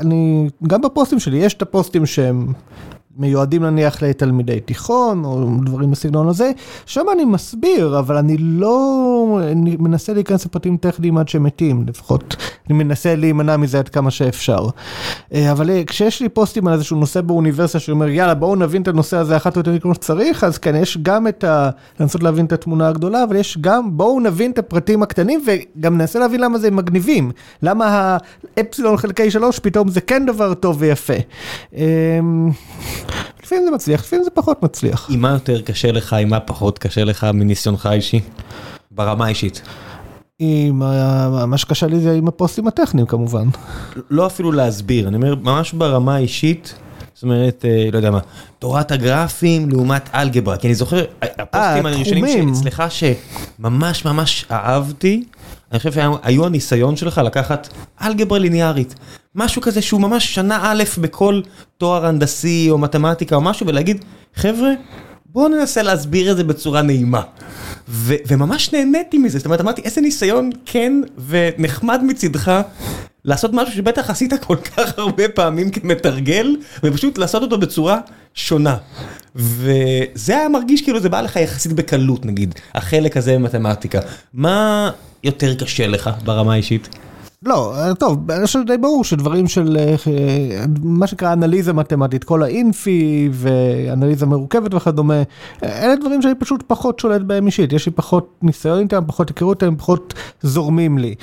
אני, גם בפוסטים שלי, יש את הפוסטים שהם מיועדים נניח לתלמידי תיכון, או דברים בסגנון הזה, שם אני מסביר, אבל אני לא אני מנסה להיכנס לפרטים טכניים עד שמתים, לפחות אני מנסה להימנע מזה עד כמה שאפשר. אה, אבל אה, כשיש לי פוסטים על איזשהו נושא באוניברסיטה שאומר, יאללה, בואו נבין את הנושא הזה אחת או יותר כמו שצריך, אז כן, יש גם את ה... לנסות להבין את התמונה הגדולה, אבל יש גם, בואו נבין את הפרטים הקטנים, וגם ננסה להבין למה זה מגניבים. למה האפסילון חלקי שלוש פתאום זה כן דבר טוב ויפה. לפעמים זה מצליח, לפעמים זה פחות מצליח. עם מה יותר קשה לך, עם מה פחות קשה לך מניסיונך האישי? ברמה האישית. עם ה- מה שקשה לי זה עם הפוסטים הטכניים כמובן. לא אפילו להסביר, אני אומר, ממש ברמה האישית, זאת אומרת, אה, לא יודע מה, תורת הגרפים לעומת אלגברה, כי אני זוכר, הפוסטים הראשונים. שאצלך שממש ממש אהבתי, אני חושב שהיו הניסיון שלך לקחת אלגברה ליניארית, משהו כזה שהוא ממש שנה א' בכל תואר הנדסי או מתמטיקה או משהו, ולהגיד, חבר'ה, בואו ננסה להסביר את זה בצורה נעימה. ו- וממש נהניתי מזה, זאת אומרת, אמרתי, איזה ניסיון כן ונחמד מצידך לעשות משהו שבטח עשית כל כך הרבה פעמים כמתרגל, ופשוט לעשות אותו בצורה שונה. וזה היה מרגיש כאילו זה בא לך יחסית בקלות, נגיד, החלק הזה במתמטיקה. מה יותר קשה לך ברמה האישית? לא, אה, טוב, אני חושב די ברור שדברים של אה, אה, מה שנקרא אנליזה מתמטית, כל האינפי ואנליזה מורכבת וכדומה, אלה דברים שאני פשוט פחות שולט בהם אישית, יש לי פחות ניסיון איתם, פחות היכרות איתם, פחות זורמים לי.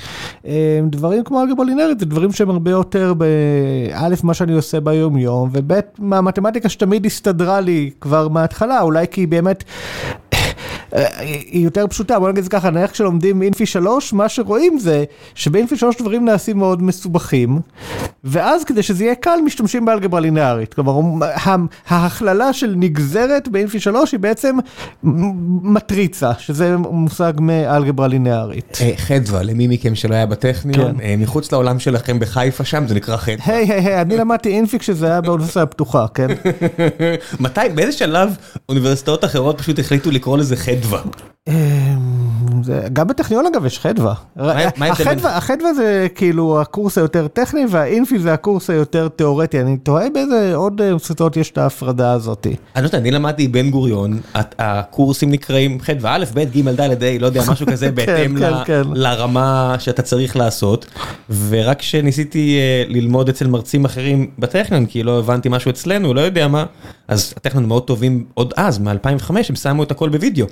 דברים כמו אלגברה לינארית זה דברים שהם הרבה יותר באלף מה שאני עושה ביום יום, וב' מהמתמטיקה שתמיד הסתדרה לי כבר מההתחלה, אולי כי באמת... אה, היא יותר פשוטה, בוא נגיד את זה ככה, נניח כשלומדים אינפי 3, מה שרואים זה שבאינפי 3 דברים נעשים מאוד מסובכים, ואז כדי שזה יהיה קל משתמשים באלגברה לינארית. כלומר, ההכללה של נגזרת באינפי 3 היא בעצם מטריצה, שזה מושג מאלגברה לינארית. אה, חדווה, למי מכם שלא היה בטכניון, כן. אה, מחוץ לעולם שלכם בחיפה שם, זה נקרא חדווה. היי היי היי, אני למדתי אינפי כשזה היה באוניברסיטה הפתוחה, כן? מתי, באיזה שלב אוניברסיטאות אחרות פשוט החליטו לקרוא לזה חדווה? de. É, זה- גם בטכניון אגב יש חדווה. החדווה, החדווה זה כאילו הקורס היותר טכני והאינפי זה הקורס היותר תיאורטי. אני תוהה באיזה עוד אה, אוניברסיטאות יש את ההפרדה הזאת. אני לא יודע, אני למדתי בן גוריון, הקורסים נקראים חדווה א', ב', ג', ד', ה', לא יודע, משהו כזה, בהתאם כן, כן. לרמה שאתה צריך לעשות. ורק כשניסיתי אה, ללמוד אצל מרצים אחרים בטכניון, כי לא הבנתי משהו אצלנו, לא יודע מה, אז הטכניון מאוד טובים עוד אז, מ-2005, הם שמו את הכל בווידאו.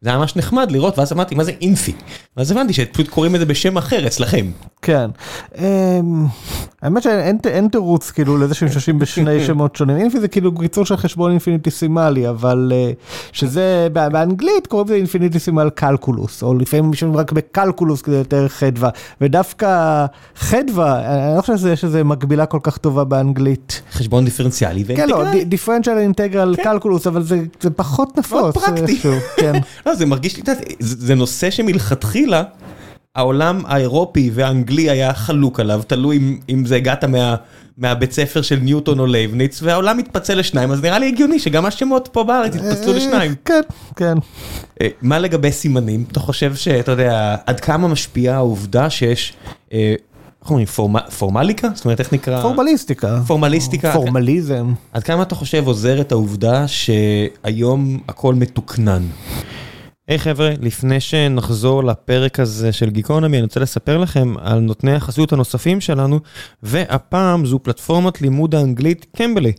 זה היה ממש נחמד לראות, ואז אמרתי, מה זה אינפי? ואז הבנתי שפשוט קוראים את זה בשם אחר אצלכם. כן. אמ, האמת שאין אין תירוץ כאילו לזה שהם משתמשים בשני שמות שונים. אינפי זה כאילו קיצור של חשבון אינפיניטיסימלי, אבל אה, שזה בא- באנגלית קוראים לזה infinitesimal calculus, או לפעמים משתמשים רק ב calculus כדי יותר חדווה. ודווקא חדווה, אני לא חושב שיש איזה מקבילה כל כך טובה באנגלית. חשבון דיפרנציאלי כן, לא, ואינטגרלי. differential integral calculus, אבל זה זה פחות נפוץ. מאוד פרקטי. איכשהו, כן. לא, זה מרגיש לי, זה זה נושא שמלכתחילה, העולם האירופי והאנגלי היה חלוק עליו, תלוי אם, אם זה הגעת מה, מהבית ספר של ניוטון או לייבניץ, והעולם מתפצל לשניים, אז נראה לי הגיוני שגם השמות פה בארץ יתפצלו לשניים. כן, כן. אה, מה לגבי סימנים? אתה חושב שאתה יודע, עד כמה משפיעה העובדה שיש, אה, איך אומרים, פורמ- פורמליקה? זאת אומרת, איך נקרא? פורמליסטיקה. פורמליסטיקה. פורמליזם. עד כמה אתה חושב עוזרת העובדה שהיום הכל מתוקנן? היי hey, חבר'ה, לפני שנחזור לפרק הזה של גיקונומי, אני רוצה לספר לכם על נותני החסות הנוספים שלנו, והפעם זו פלטפורמת לימוד האנגלית קמבלי.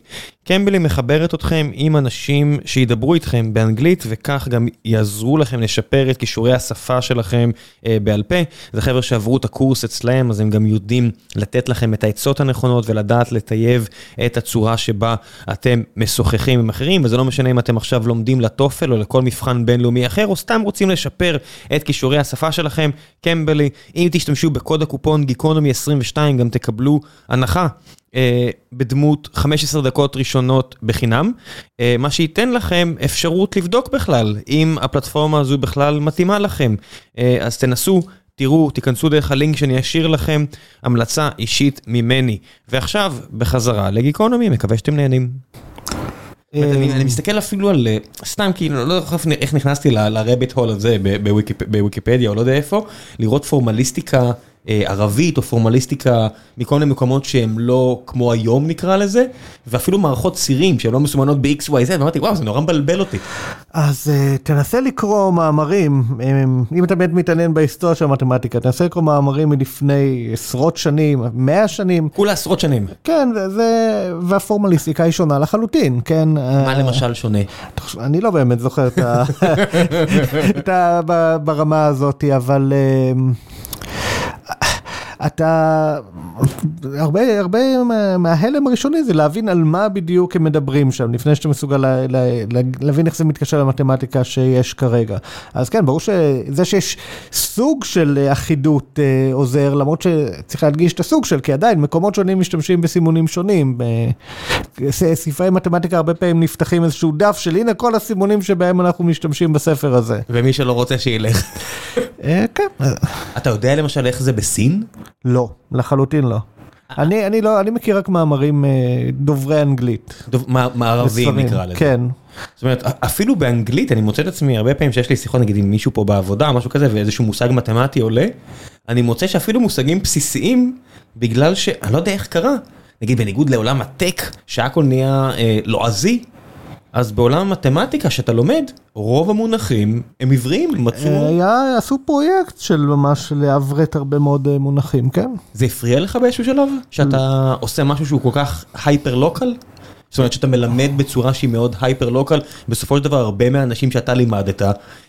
קמבלי מחברת אתכם עם אנשים שידברו איתכם באנגלית, וכך גם יעזרו לכם לשפר את כישורי השפה שלכם אה, בעל פה. זה חבר'ה שעברו את הקורס אצלם, אז הם גם יודעים לתת לכם את העצות הנכונות ולדעת לטייב את הצורה שבה אתם משוחחים עם אחרים, וזה לא משנה אם אתם עכשיו לומדים לטופל או לכל מבחן בינלאומי אחר, או סתם רוצים לשפר את כישורי השפה שלכם, קמבלי, אם תשתמשו בקוד הקופון גיקונומי 22 גם תקבלו הנחה. אה, בדמות 15 דקות ראשונות בחינם, אה, מה שייתן לכם אפשרות לבדוק בכלל אם הפלטפורמה הזו בכלל מתאימה לכם. אה, אז תנסו, תראו, תיכנסו דרך הלינק שאני אשאיר לכם, המלצה אישית ממני. ועכשיו, בחזרה לגיקונומי, מקווה שאתם נהנים. אני, אני מסתכל אפילו על, סתם כאילו, לא זוכר איך נכנסתי לרביט הול הזה בוויקיפדיה או לא יודע איפה, לראות פורמליסטיקה ערבית או פורמליסטיקה מכל מיני מקומות שהם לא כמו היום נקרא לזה, ואפילו מערכות צירים שהן לא מסומנות ב-XYZ, ואמרתי וואו זה נורא מבלבל אותי. אז תנסה לקרוא מאמרים, אם אתה באמת מתעניין בהיסטוריה של המתמטיקה, תנסה לקרוא מאמרים מלפני עשרות שנים, מאה שנים. כולה עשרות שנים. כן, זה, והפורמליסטיקה היא שונה לחלוטין, כן. מה למשל שונה? אני לא באמת זוכר את ה... ברמה הזאת, אבל... אתה, הרבה, הרבה מההלם הראשוני זה להבין על מה בדיוק הם מדברים שם, לפני שאתה מסוגל לה, לה, לה, להבין איך זה מתקשר למתמטיקה שיש כרגע. אז כן, ברור שזה שיש סוג של אחידות אה, עוזר, למרות שצריך להדגיש את הסוג של, כי עדיין מקומות שונים משתמשים בסימונים שונים. ספרי מתמטיקה הרבה פעמים נפתחים איזשהו דף של הנה כל הסימונים שבהם אנחנו משתמשים בספר הזה. ומי שלא רוצה שילך. כן. אתה יודע למשל איך זה בסין? לא, לחלוטין לא. אני, אני לא, אני מכיר רק מאמרים דוברי אנגלית. מערבים נקרא לזה. כן. זאת אומרת, אפילו באנגלית אני מוצא את עצמי הרבה פעמים שיש לי שיחות נגיד עם מישהו פה בעבודה, משהו כזה, ואיזשהו מושג מתמטי עולה, אני מוצא שאפילו מושגים בסיסיים, בגלל שאני לא יודע איך קרה, נגיד בניגוד לעולם הטק, שהכל נהיה אה, לועזי, אז בעולם המתמטיקה שאתה לומד, רוב המונחים הם עבריים, מצאו... היה, עשו פרויקט של ממש לעברת הרבה מאוד מונחים, כן. זה הפריע לך באיזשהו שלב? שאתה עושה משהו שהוא כל כך הייפר לוקל? זאת אומרת שאתה מלמד בצורה שהיא מאוד הייפר לוקל, בסופו של דבר הרבה מהאנשים שאתה לימדת,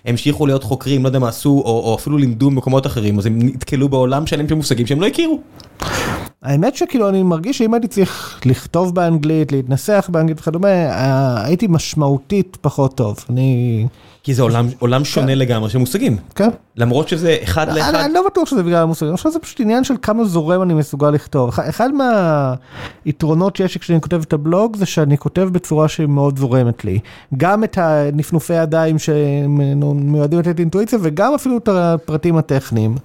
המשיכו להיות חוקרים, לא יודע מה עשו, או, או אפילו לימדו במקומות אחרים, אז הם נתקלו בעולם שלם של מושגים שהם לא הכירו. האמת שכאילו אני מרגיש שאם הייתי צריך לכתוב באנגלית, להתנסח באנגלית וכדומה, הייתי משמעותית פחות טוב. אני... כי זה עולם, עולם שונה כן. לגמרי של מושגים. כן. למרות שזה אחד לאחד. אני, אני לא בטוח שזה בגלל המושגים, אני חושב שזה פשוט עניין של כמה זורם אני מסוגל לכתוב. אחד מהיתרונות שיש לי כשאני כותב את הבלוג זה שאני כותב בצורה שהיא מאוד זורמת לי. גם את הנפנופי ידיים שמיועדים לתת אינטואיציה וגם אפילו את הפרטים הטכניים.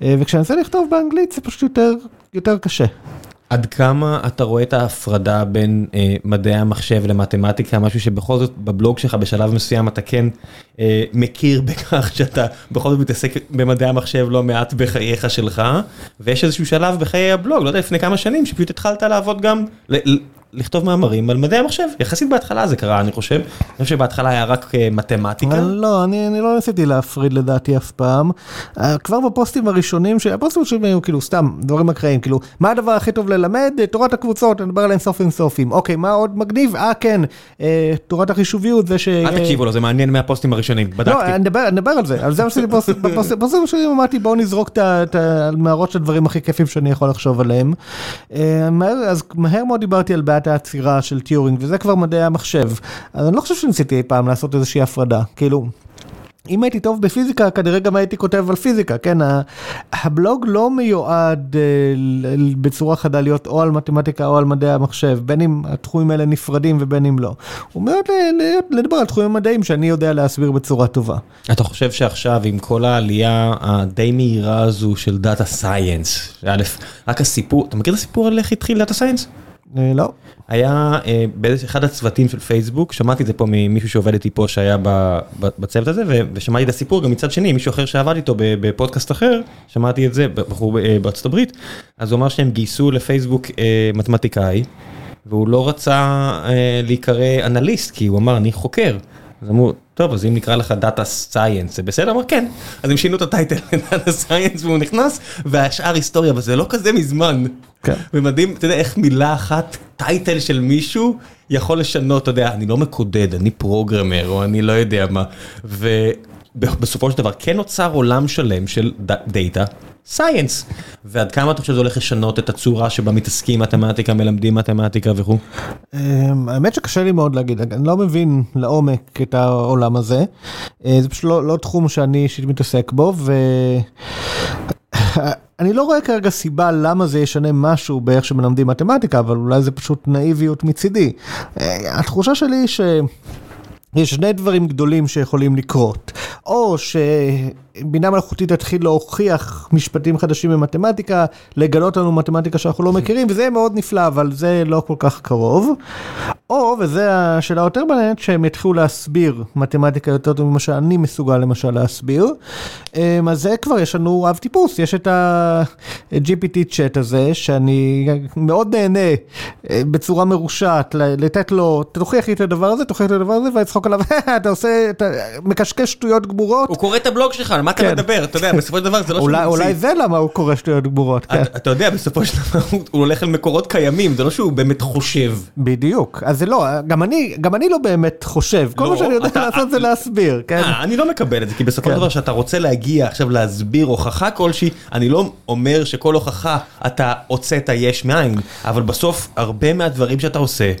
וכשאני רוצה לכתוב באנגלית זה פשוט יותר, יותר קשה. עד כמה אתה רואה את ההפרדה בין אה, מדעי המחשב למתמטיקה, משהו שבכל זאת בבלוג שלך בשלב מסוים אתה כן אה, מכיר בכך שאתה בכל זאת מתעסק במדעי המחשב לא מעט בחייך שלך, ויש איזשהו שלב בחיי הבלוג, לא יודע, לפני כמה שנים, שפשוט התחלת לעבוד גם, לכתוב מאמרים על מדעי המחשב, יחסית בהתחלה זה קרה אני חושב, אני חושב שבהתחלה היה רק מתמטיקה. לא, אני לא ניסיתי להפריד לדעתי אף פעם, כבר בפוסטים הראשונים, הפוסטים הראשונים היו כאילו סתם דברים אקראיים, כאילו מה הדבר הכי טוב ללמד? תורת הקבוצות, אני מדבר על אינסוף אינסופים, אוקיי מה עוד מגניב? אה כן, תורת החישוביות זה ש... אל תקשיבו לו, זה מעניין מהפוסטים הראשונים, בדקתי. לא, אני מדבר על זה, על זה עשיתי בפוסטים הראשונים, אמרתי בואו נזרוק את המערות של הדברים הכי כיפים שאני יכול לחשוב עליהם. אז מהר מאוד דיברתי על בעיית העצירה של טיורינג, וזה כבר מדעי המחשב. אז אני לא חושב שניסיתי אי פעם לעשות איזושהי הפרדה, כאילו... אם הייתי טוב בפיזיקה, כנראה גם הייתי כותב על פיזיקה, כן? הבלוג לא מיועד בצורה חדה להיות או על מתמטיקה או על מדעי המחשב, בין אם התחומים האלה נפרדים ובין אם לא. הוא מיועד לדבר על תחומים מדעיים שאני יודע להסביר בצורה טובה. אתה חושב שעכשיו עם כל העלייה הדי מהירה הזו של data science, רק הסיפור, אתה מכיר את הסיפור על איך התחיל data science? לא. היה באחד הצוותים של פייסבוק, שמעתי את זה פה ממישהו שעובד איתי פה שהיה בצוות הזה, ושמעתי את הסיפור גם מצד שני, מישהו אחר שעבד איתו בפודקאסט אחר, שמעתי את זה, בחור בארצות הברית, אז הוא אמר שהם גייסו לפייסבוק מתמטיקאי, והוא לא רצה להיקרא אנליסט, כי הוא אמר אני חוקר. אז אמרו, טוב, אז אם נקרא לך data science, זה בסדר? אמר כן. אז הם שינו את ה title ל data science והוא נכנס, והשאר היסטוריה, אבל זה לא כזה מזמן. כן. ומדהים, אתה יודע, איך מילה אחת, title של מישהו, יכול לשנות, אתה יודע, אני לא מקודד, אני programmer, או אני לא יודע מה. ובסופו של דבר, כן נוצר עולם שלם של דאטה, סייאנס. ועד כמה אתה חושב שזה הולך לשנות את הצורה שבה מתעסקים מתמטיקה, מלמדים מתמטיקה וכו'? אמ, האמת שקשה לי מאוד להגיד, אני לא מבין לעומק את העולם הזה. אה, זה פשוט לא, לא תחום שאני אישית מתעסק בו. אני לא רואה כרגע סיבה למה זה ישנה משהו באיך שמלמדים מתמטיקה, אבל אולי זה פשוט נאיביות מצידי. אה, התחושה שלי היא ש... יש שני דברים גדולים שיכולים לקרות, או שבינה מלאכותית תתחיל להוכיח משפטים חדשים במתמטיקה, לגלות לנו מתמטיקה שאנחנו לא מכירים, וזה מאוד נפלא, אבל זה לא כל כך קרוב. או, וזו השאלה היותר מעניינת, שהם יתחילו להסביר מתמטיקה יותר טוב ממה שאני מסוגל למשל להסביר. אמ, אז זה כבר, יש לנו אב טיפוס, יש את ה-GPT צ'אט הזה, שאני מאוד נהנה אה, בצורה מרושעת, לתת לו, תוכיח לי את הדבר הזה, תוכיח לי את הדבר הזה, ולצחוק עליו, אתה עושה, אתה מקשקש שטויות גמורות. הוא קורא את הבלוג שלך, על מה אתה כן. מדבר? אתה יודע, בסופו של דבר זה לא שהוא ממציא. אולי זה למה הוא קורא שטויות גמורות, כן. אתה יודע, בסופו של דבר הוא הולך על מקורות קיימים, זה לא שהוא באמת חושב. בדיוק, אז זה לא, גם אני, לא באמת חושב, כל לא, מה שאני יודע לעשות זה להסביר, כן. אה, אני לא מקבל את זה, כי בסופו של כן. דבר שאתה רוצה להגיע עכשיו להסביר הוכחה כלשהי, אני לא אומר שכל הוכחה אתה הוצאת יש מאין, אבל בסוף הרבה מהדברים שאתה עושה,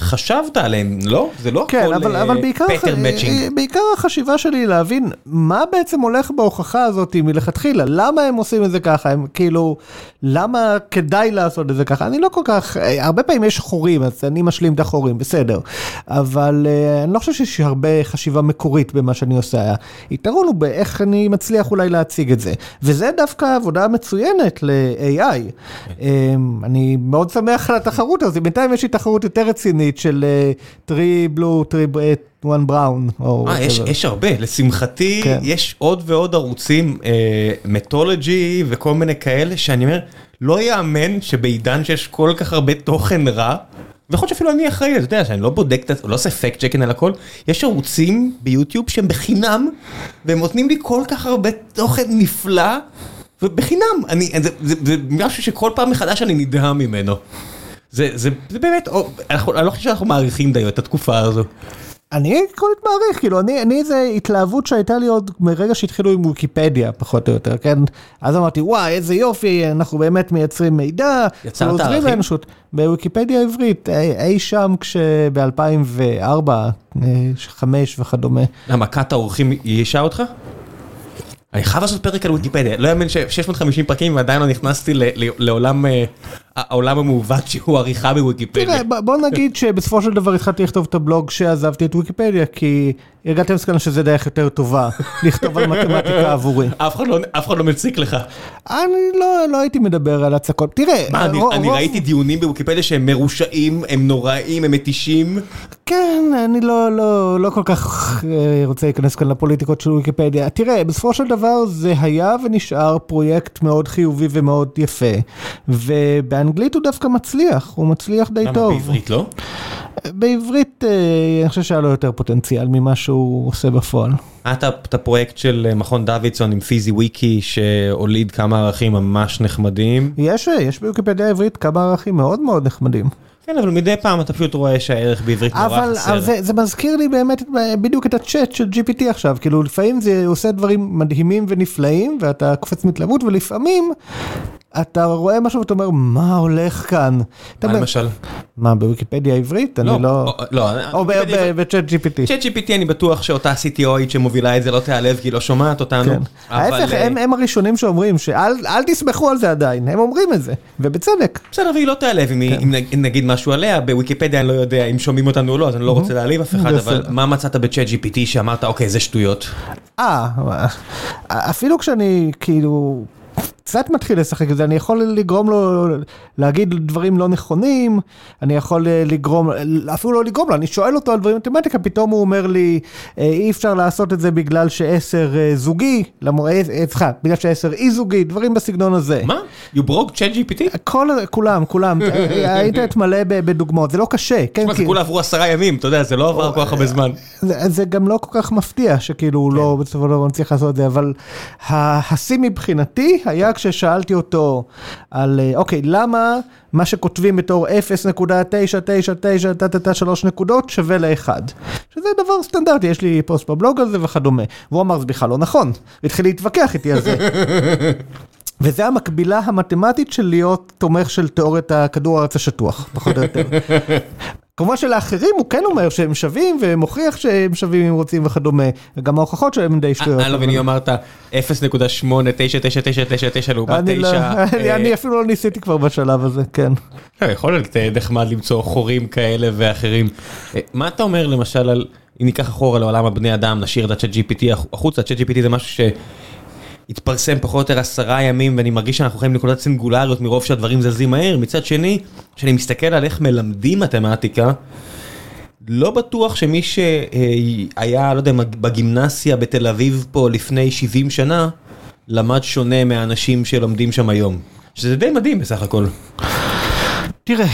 חשבת עליהם, לא? זה לא כן, הכל אבל, אבל בעיקר, פטר מאצ'ינג. בעיקר החשיבה שלי היא להבין מה בעצם הולך בהוכחה הזאת מלכתחילה, למה הם עושים את זה ככה, הם כאילו, למה כדאי לעשות את זה ככה, אני לא כל כך, אה, הרבה פעמים יש חורים, אז אני משלים את החורים, בסדר, אבל אה, אני לא חושב שיש הרבה חשיבה מקורית במה שאני עושה, היתרון הוא באיך אני מצליח אולי להציג את זה, וזה דווקא עבודה מצוינת ל-AI. אני מאוד שמח על התחרות הזאת, בינתיים יש לי תחרות יותר רצינית של three blue, three one brown. אה, יש, יש הרבה, לשמחתי כן. יש עוד ועוד ערוצים, Mathologer וכל מיני כאלה, שאני אומר, לא יאמן שבעידן שיש כל כך הרבה תוכן רע, ויכול להיות שאפילו אני אחראי, אתה יודע, שאני לא בודק, לא עושה fact checking על הכל, יש ערוצים ביוטיוב שהם בחינם, והם נותנים לי כל כך הרבה תוכן נפלא, ובחינם, אני, זה, זה, זה משהו שכל פעם מחדש אני נדהם ממנו. זה, זה, זה באמת, או, אנחנו, אני לא חושב שאנחנו מעריכים די את התקופה הזו. אני עקרונית מעריך, כאילו, אני, אני איזה התלהבות שהייתה לי עוד מרגע שהתחילו עם ויקיפדיה, פחות או יותר, כן? אז אמרתי, וואי, איזה יופי, אנחנו באמת מייצרים מידע, יצרת ערכים? לאנושות. בוויקיפדיה העברית, אי, אי שם כשב-2004, 2005 וכדומה. למה, כת האורחים ייאשה אותך? אני חייב לעשות פרק על ויקיפדיה, לא יאמן ש-650 פרקים ועדיין לא נכנסתי לעולם אה, העולם המעוות שהוא עריכה בוויקיפדיה. תראה, בוא נגיד שבסופו של דבר התחלתי לכתוב את הבלוג כשעזבתי את ויקיפדיה, כי הגעתי למסקנה שזה דרך יותר טובה לכתוב על מתמטיקה עבורי. אף אחד לא- לא מציק לך. אני לא, לא הייתי מדבר על הצקות. תראה, מה, אני- ראיתי דיונים בוויקיפדיה שהם מרושעים, הם נוראים, הם מתישים. כן, אני לא, לא, לא כל כך אה, רוצה להיכנס כאן לפוליטיקות של ויקיפדיה. תראה, בסופו של דבר זה היה ונשאר פרויקט מאוד חיובי ומאוד יפה, ובאנגלית הוא דווקא מצליח, הוא מצליח די למה, טוב. בעברית לא? בעברית אה, אני חושב שהיה לו יותר פוטנציאל ממה שהוא עושה בפועל. היה את הפרויקט של אה, מכון דוידסון עם פיזי וויקי שהוליד כמה ערכים ממש נחמדים. יש, אה, יש בוויקיפדיה העברית כמה ערכים מאוד מאוד נחמדים. כן, אבל מדי פעם אתה פשוט רואה שהערך בעברית נורא חסר. אבל זה, זה מזכיר לי באמת את- בדיוק את הצ'אט של GPT עכשיו, כאילו לפעמים זה עושה דברים מדהימים ונפלאים ואתה קופץ מתלהבות ולפעמים אתה רואה משהו ואתה אומר מה הולך כאן. מה למשל? מה בוויקיפדיה העברית? אני לא... לא, או בצ'אט GPT. צ'אט GPT אני בטוח שאותה CTOית שמובילה את זה לא תיעלב כי היא לא שומעת אותנו. כן. ההפך, אה, הם, הראשונים שאומרים שאל אל תסמכו על זה עדיין, הם אומרים את זה, ובצדק. בסדר, והיא לא תיעלב אם כן. אם נג- אם נגיד משהו עליה, בוויקיפדיה אני לא יודע אם שומעים אותנו או לא, אז אני לא רוצה להעליב אף אחד, אבל. מה מצאת בצ'אט GPT שאמרת, אוקיי, זה שטויות. אה, אפילו כשאני כאילו קצת מתחיל לשחק את זה, אני יכול לגרום לו להגיד דברים לא נכונים, אני יכול אה, לגרום, אפילו לא לגרום לו, אני שואל אותו על דברים מתמטיקה, פתאום הוא אומר לי, אה, אי אפשר לעשות את זה בגלל שעשר אה, זוגי, סליחה, בגלל שעשר אי זוגי, דברים בסגנון הזה. מה? You broke צ'אט GPT? כל, כולם, כולם, האינטרנט מלא בדוגמאות, זה לא קשה, כן, תשמע, זה כי- כולה עברו עשרה ימים, אתה יודע, זה לא עבר כל כך הרבה זמן. זה, זה גם לא כל כך מפתיע שכאילו הוא לא בסופו של דבר מצליח לעשות את זה, אבל השיא מבחינתי היה כששאלתי אותו על אה, אוקיי, למה מה שכותבים בתור 0.999 נקודות שווה לאחד. שזה דבר סטנדרטי, יש לי פוסט בבלוג על זה וכדומה. והוא אמר זה בכלל לא נכון, והתחיל להתווכח איתי על זה. וזה המקבילה המתמטית של להיות תומך של תיאוריית הכדור הארץ השטוח, פחות או יותר. כמובן שלאחרים הוא כן אומר שהם שווים ומוכיח שהם שווים אם רוצים וכדומה וגם ההוכחות שלהם די שטויות. אני לא מבין אם אמרת 0.89999 לעומת 9. אני אפילו לא ניסיתי כבר בשלב הזה, כן. יכול להיות נחמד למצוא חורים כאלה ואחרים. מה אתה אומר למשל על, אם ניקח אחורה לעולם הבני אדם, נשאיר את הצ'אט GPT החוצה, הצ'אט GPT זה משהו ש... התפרסם פחות או יותר עשרה ימים ואני מרגיש שאנחנו חיים בנקודת סינגולריות מרוב שהדברים זזים מהר. מצד שני, כשאני מסתכל על איך מלמדים מתמטיקה, לא בטוח שמי שהיה, לא יודע, בגימנסיה בתל אביב פה לפני 70 שנה, למד שונה מהאנשים שלומדים שם היום. שזה די מדהים בסך הכל. תראה,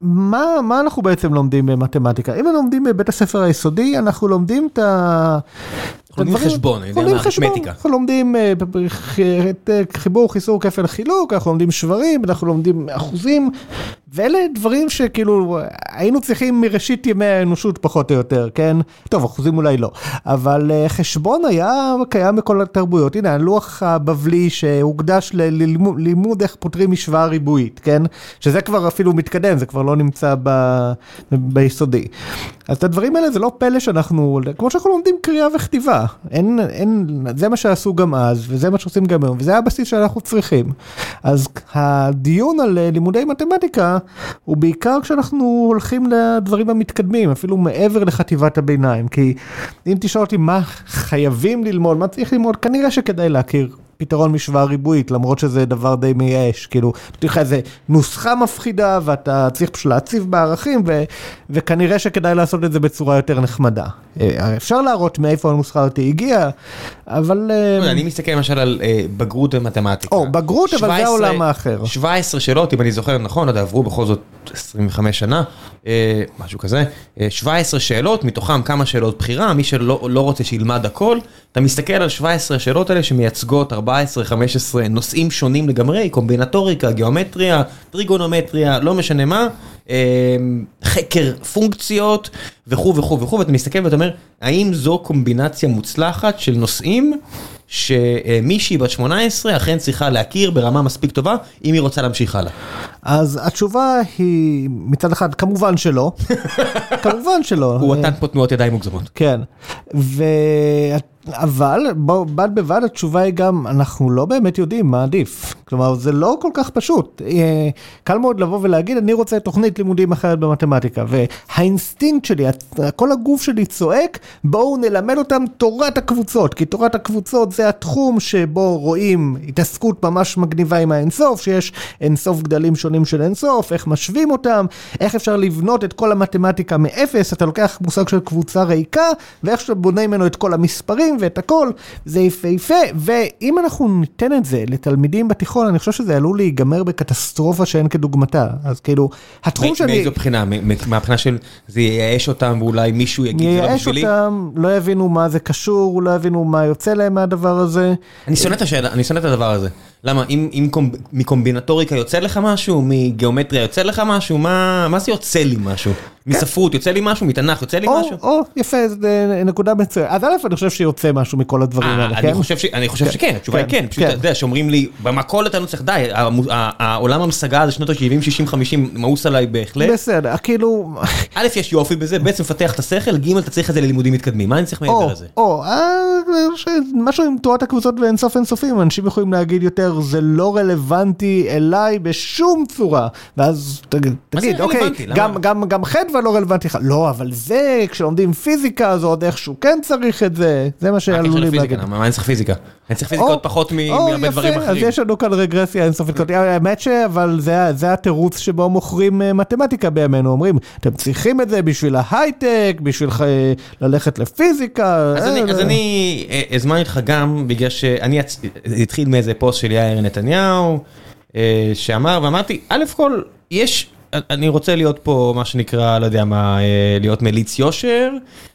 מה, מה אנחנו בעצם לומדים במתמטיקה? אם אנחנו לומדים בבית הספר היסודי, אנחנו לומדים את ה... לומדים חשבון, אני יודע מה, אריתמטיקה. אנחנו לומדים את חיבור, חיסור, כפל, חילוק, אנחנו לומדים שברים, אנחנו לומדים אחוזים, ואלה דברים שכאילו היינו צריכים מראשית ימי האנושות פחות או יותר, כן? טוב, אחוזים אולי לא, אבל חשבון היה קיים בכל התרבויות. הנה, הלוח הבבלי שהוקדש ללימוד איך פותרים משוואה ריבועית, כן? שזה כבר אפילו מתקדם, זה כבר לא נמצא ביסודי. אז את הדברים האלה זה לא פלא שאנחנו, כמו שאנחנו לומדים קריאה וכתיבה, אין, אין, זה מה שעשו גם אז, וזה מה שעושים גם היום, וזה הבסיס שאנחנו צריכים. אז הדיון על לימודי מתמטיקה, הוא בעיקר כשאנחנו הולכים לדברים המתקדמים, אפילו מעבר לחטיבת הביניים, כי אם תשאל אותי מה חייבים ללמוד, מה צריך ללמוד, כנראה שכדאי להכיר פתרון משוואה ריבועית, למרות שזה דבר די מייאש, כאילו, נותנים לך איזה נוסחה מפחידה, ואתה צריך פשוט להציב בערכים, ו, וכנראה שכדאי לעשות את זה בצורה יותר נחמדה. אפשר להראות מאיפה הנוסחה הזאת הגיעה, אבל... אני מסתכל למשל על בגרות במתמטיקה. או, בגרות, אבל זה העולם האחר. 17 שאלות, אם אני זוכר נכון, לא יודע, עברו בכל זאת 25 שנה, משהו כזה, 17 שאלות, מתוכם כמה שאלות בחירה, מי שלא רוצה שילמד הכל, אתה מסתכל על 17 השאלות האלה שמייצגות 14-15 נושאים שונים לגמרי, קומבינטוריקה, גיאומטריה, טריגונומטריה, לא משנה מה, חקר פונקציות וכו' וכו' וכו', ואתה מסתכל ואתה אומר, האם זו קומבינציה מוצלחת של נושאים שמישהי בת 18 אכן צריכה להכיר ברמה מספיק טובה, אם היא רוצה להמשיך הלאה? אז התשובה היא מצד אחד כמובן שלא, כמובן שלא. הוא נתן פה תנועות ידיים מוגזמות. כן, אבל בד בבד התשובה היא גם, אנחנו לא באמת יודעים מה עדיף. כלומר, זה לא כל כך פשוט. קל מאוד לבוא ולהגיד, אני רוצה תוכנית לימודים אחרת במתמטיקה, והאינסטינקט שלי, כל הגוף שלי צועק, בואו נלמד אותם תורת הקבוצות, כי תורת הקבוצות זה התחום שבו רואים התעסקות ממש מגניבה עם האינסוף, שיש אינסוף גדלים שונים של אינסוף, איך משווים אותם, איך אפשר לבנות את כל המתמטיקה מאפס, אתה לוקח מושג של קבוצה ריקה, ואיך שאתה בונה ממנו את כל המספרים ואת הכל, זה יפהפה, ואם אנחנו ניתן את זה לתלמידים בתיכון, אני חושב שזה עלול להיגמר בקטסטרופה שאין כדוגמתה, אז כאילו, התחום שאני... מאיזו בחינה? מהבחינה של זה ייאש אותם ואולי מישהו יגיד זה לא בשבילי? ייאש אותם, לא יבינו מה זה קשור, לא יבינו מה יוצא להם מהדבר הזה. אני שונא את השאלה, אני שונא את הדבר הזה. למה, אם מקומבינטוריקה יוצא לך משהו, מגיאומטריה יוצא לך משהו, מה זה יוצא לי משהו? מספרות יוצא לי משהו, מתנ"ך יוצא לי משהו? או, יפה, זו נקודה מצוינת. אז א', אני חושב שיוצא משהו מכל הדברים האלה, כן? אני חושב שכן, התשובה היא כן. פשוט, אתה יודע, שאומרים לי, במכולת אני צריך, די, העולם המשגה הזה, שנות ה-70, 60, 50, מאוס עליי בהחלט. בסדר, כאילו... א', יש יופי בזה, ב', מפתח את השכל, ג', אתה צריך את זה ללימודים מתקדמים. מה אני צריך מעבר לזה? או, משהו עם תורת הקבוצות ואינסוף אינסופים, אנשים יכולים להגיד יותר, זה לא רלוונטי אליי בשום צורה. ואז תגיד, אוקיי, גם חדווה לא רלוונטי לך. לא, אבל זה, כשלומדים פיזיקה, זה עוד איכשהו כן צריך את זה, זה מה שעלולים להגיד. מה אני צריך פיזיקה? אני צריך פיזיקה עוד פחות מהרבה דברים אחרים. אז יש לנו כאן רגרסיה אינסופית. האמת אבל זה התירוץ שבו מוכרים מתמטיקה בימינו, אומרים, אתם צריכים את זה בשביל ההייטק, בשביל ללכת לפיזיקה. אז אני הזמנתי אותך גם בגלל שאני, זה התחיל מאיזה פוסט של יאיר נתניהו, שאמר, ואמרתי, א' כל, יש... אני רוצה להיות פה מה שנקרא, לא יודע מה, להיות מליץ יושר,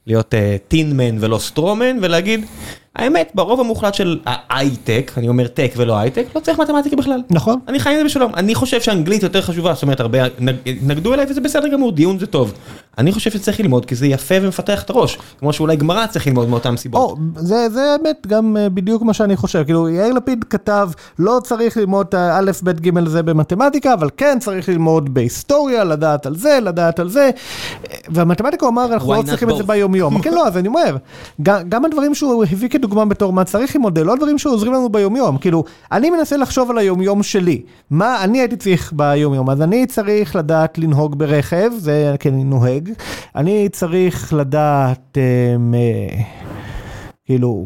להיות tin man ולא straw man, ולהגיד, האמת, ברוב המוחלט של ההייטק, אני אומר tech ולא הייטק, לא צריך מתמטיקה בכלל. נכון. אני חי עם זה בשלום. אני חושב שאנגלית יותר חשובה, זאת אומרת, הרבה התנגדו אליי וזה בסדר גמור, דיון זה טוב. אני חושב שצריך ללמוד כי זה יפה ומפתח את הראש, כמו שאולי גמרא צריך ללמוד מאותן סיבות. זה האמת גם בדיוק מה שאני חושב, כאילו יאיר לפיד כתב, לא צריך ללמוד את האלף, בית, גימל זה במתמטיקה, אבל כן צריך ללמוד בהיסטוריה, לדעת על זה, לדעת על זה, והמתמטיקה הוא אמר, אנחנו לא צריכים את זה ביומיום. כן, לא, אז אני אומר, גם הדברים שהוא הביא כדוגמה בתור מה צריך ללמוד, זה לא הדברים שעוזרים לנו ביומיום, כאילו, אני מנסה לחשוב על היומיום שלי, מה אני הייתי צריך ביומיום, אז אני צריך לדעת לנהוג ברכב, זה כן אני נוהג, אני צריך לדעת, כאילו...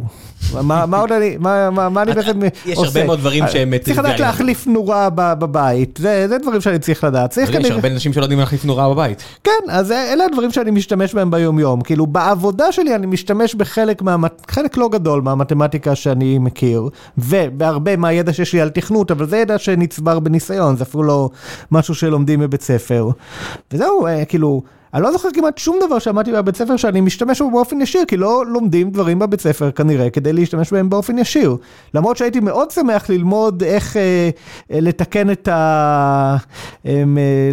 מה עוד אני, מה אני בעצם עושה? יש הרבה מאוד דברים שהם... צריך לדעת להחליף נורה בבית, זה דברים שאני צריך לדעת. יש הרבה אנשים שלא יודעים להחליף נורה בבית. כן, אז אלה הדברים שאני משתמש בהם ביום יום. כאילו בעבודה שלי אני משתמש בחלק חלק לא גדול מהמתמטיקה שאני מכיר, ובהרבה מהידע שיש לי על תכנות, אבל זה ידע שנצבר בניסיון, זה אפילו לא משהו שלומדים בבית ספר. וזהו, כאילו... אני לא זוכר כמעט שום דבר שאמרתי בבית ספר שאני משתמש בו באופן ישיר, כי לא לומדים דברים בבית ספר כנראה כדי להשתמש בהם באופן ישיר. למרות שהייתי מאוד שמח ללמוד איך אה, אה, לתקן את ה... אה,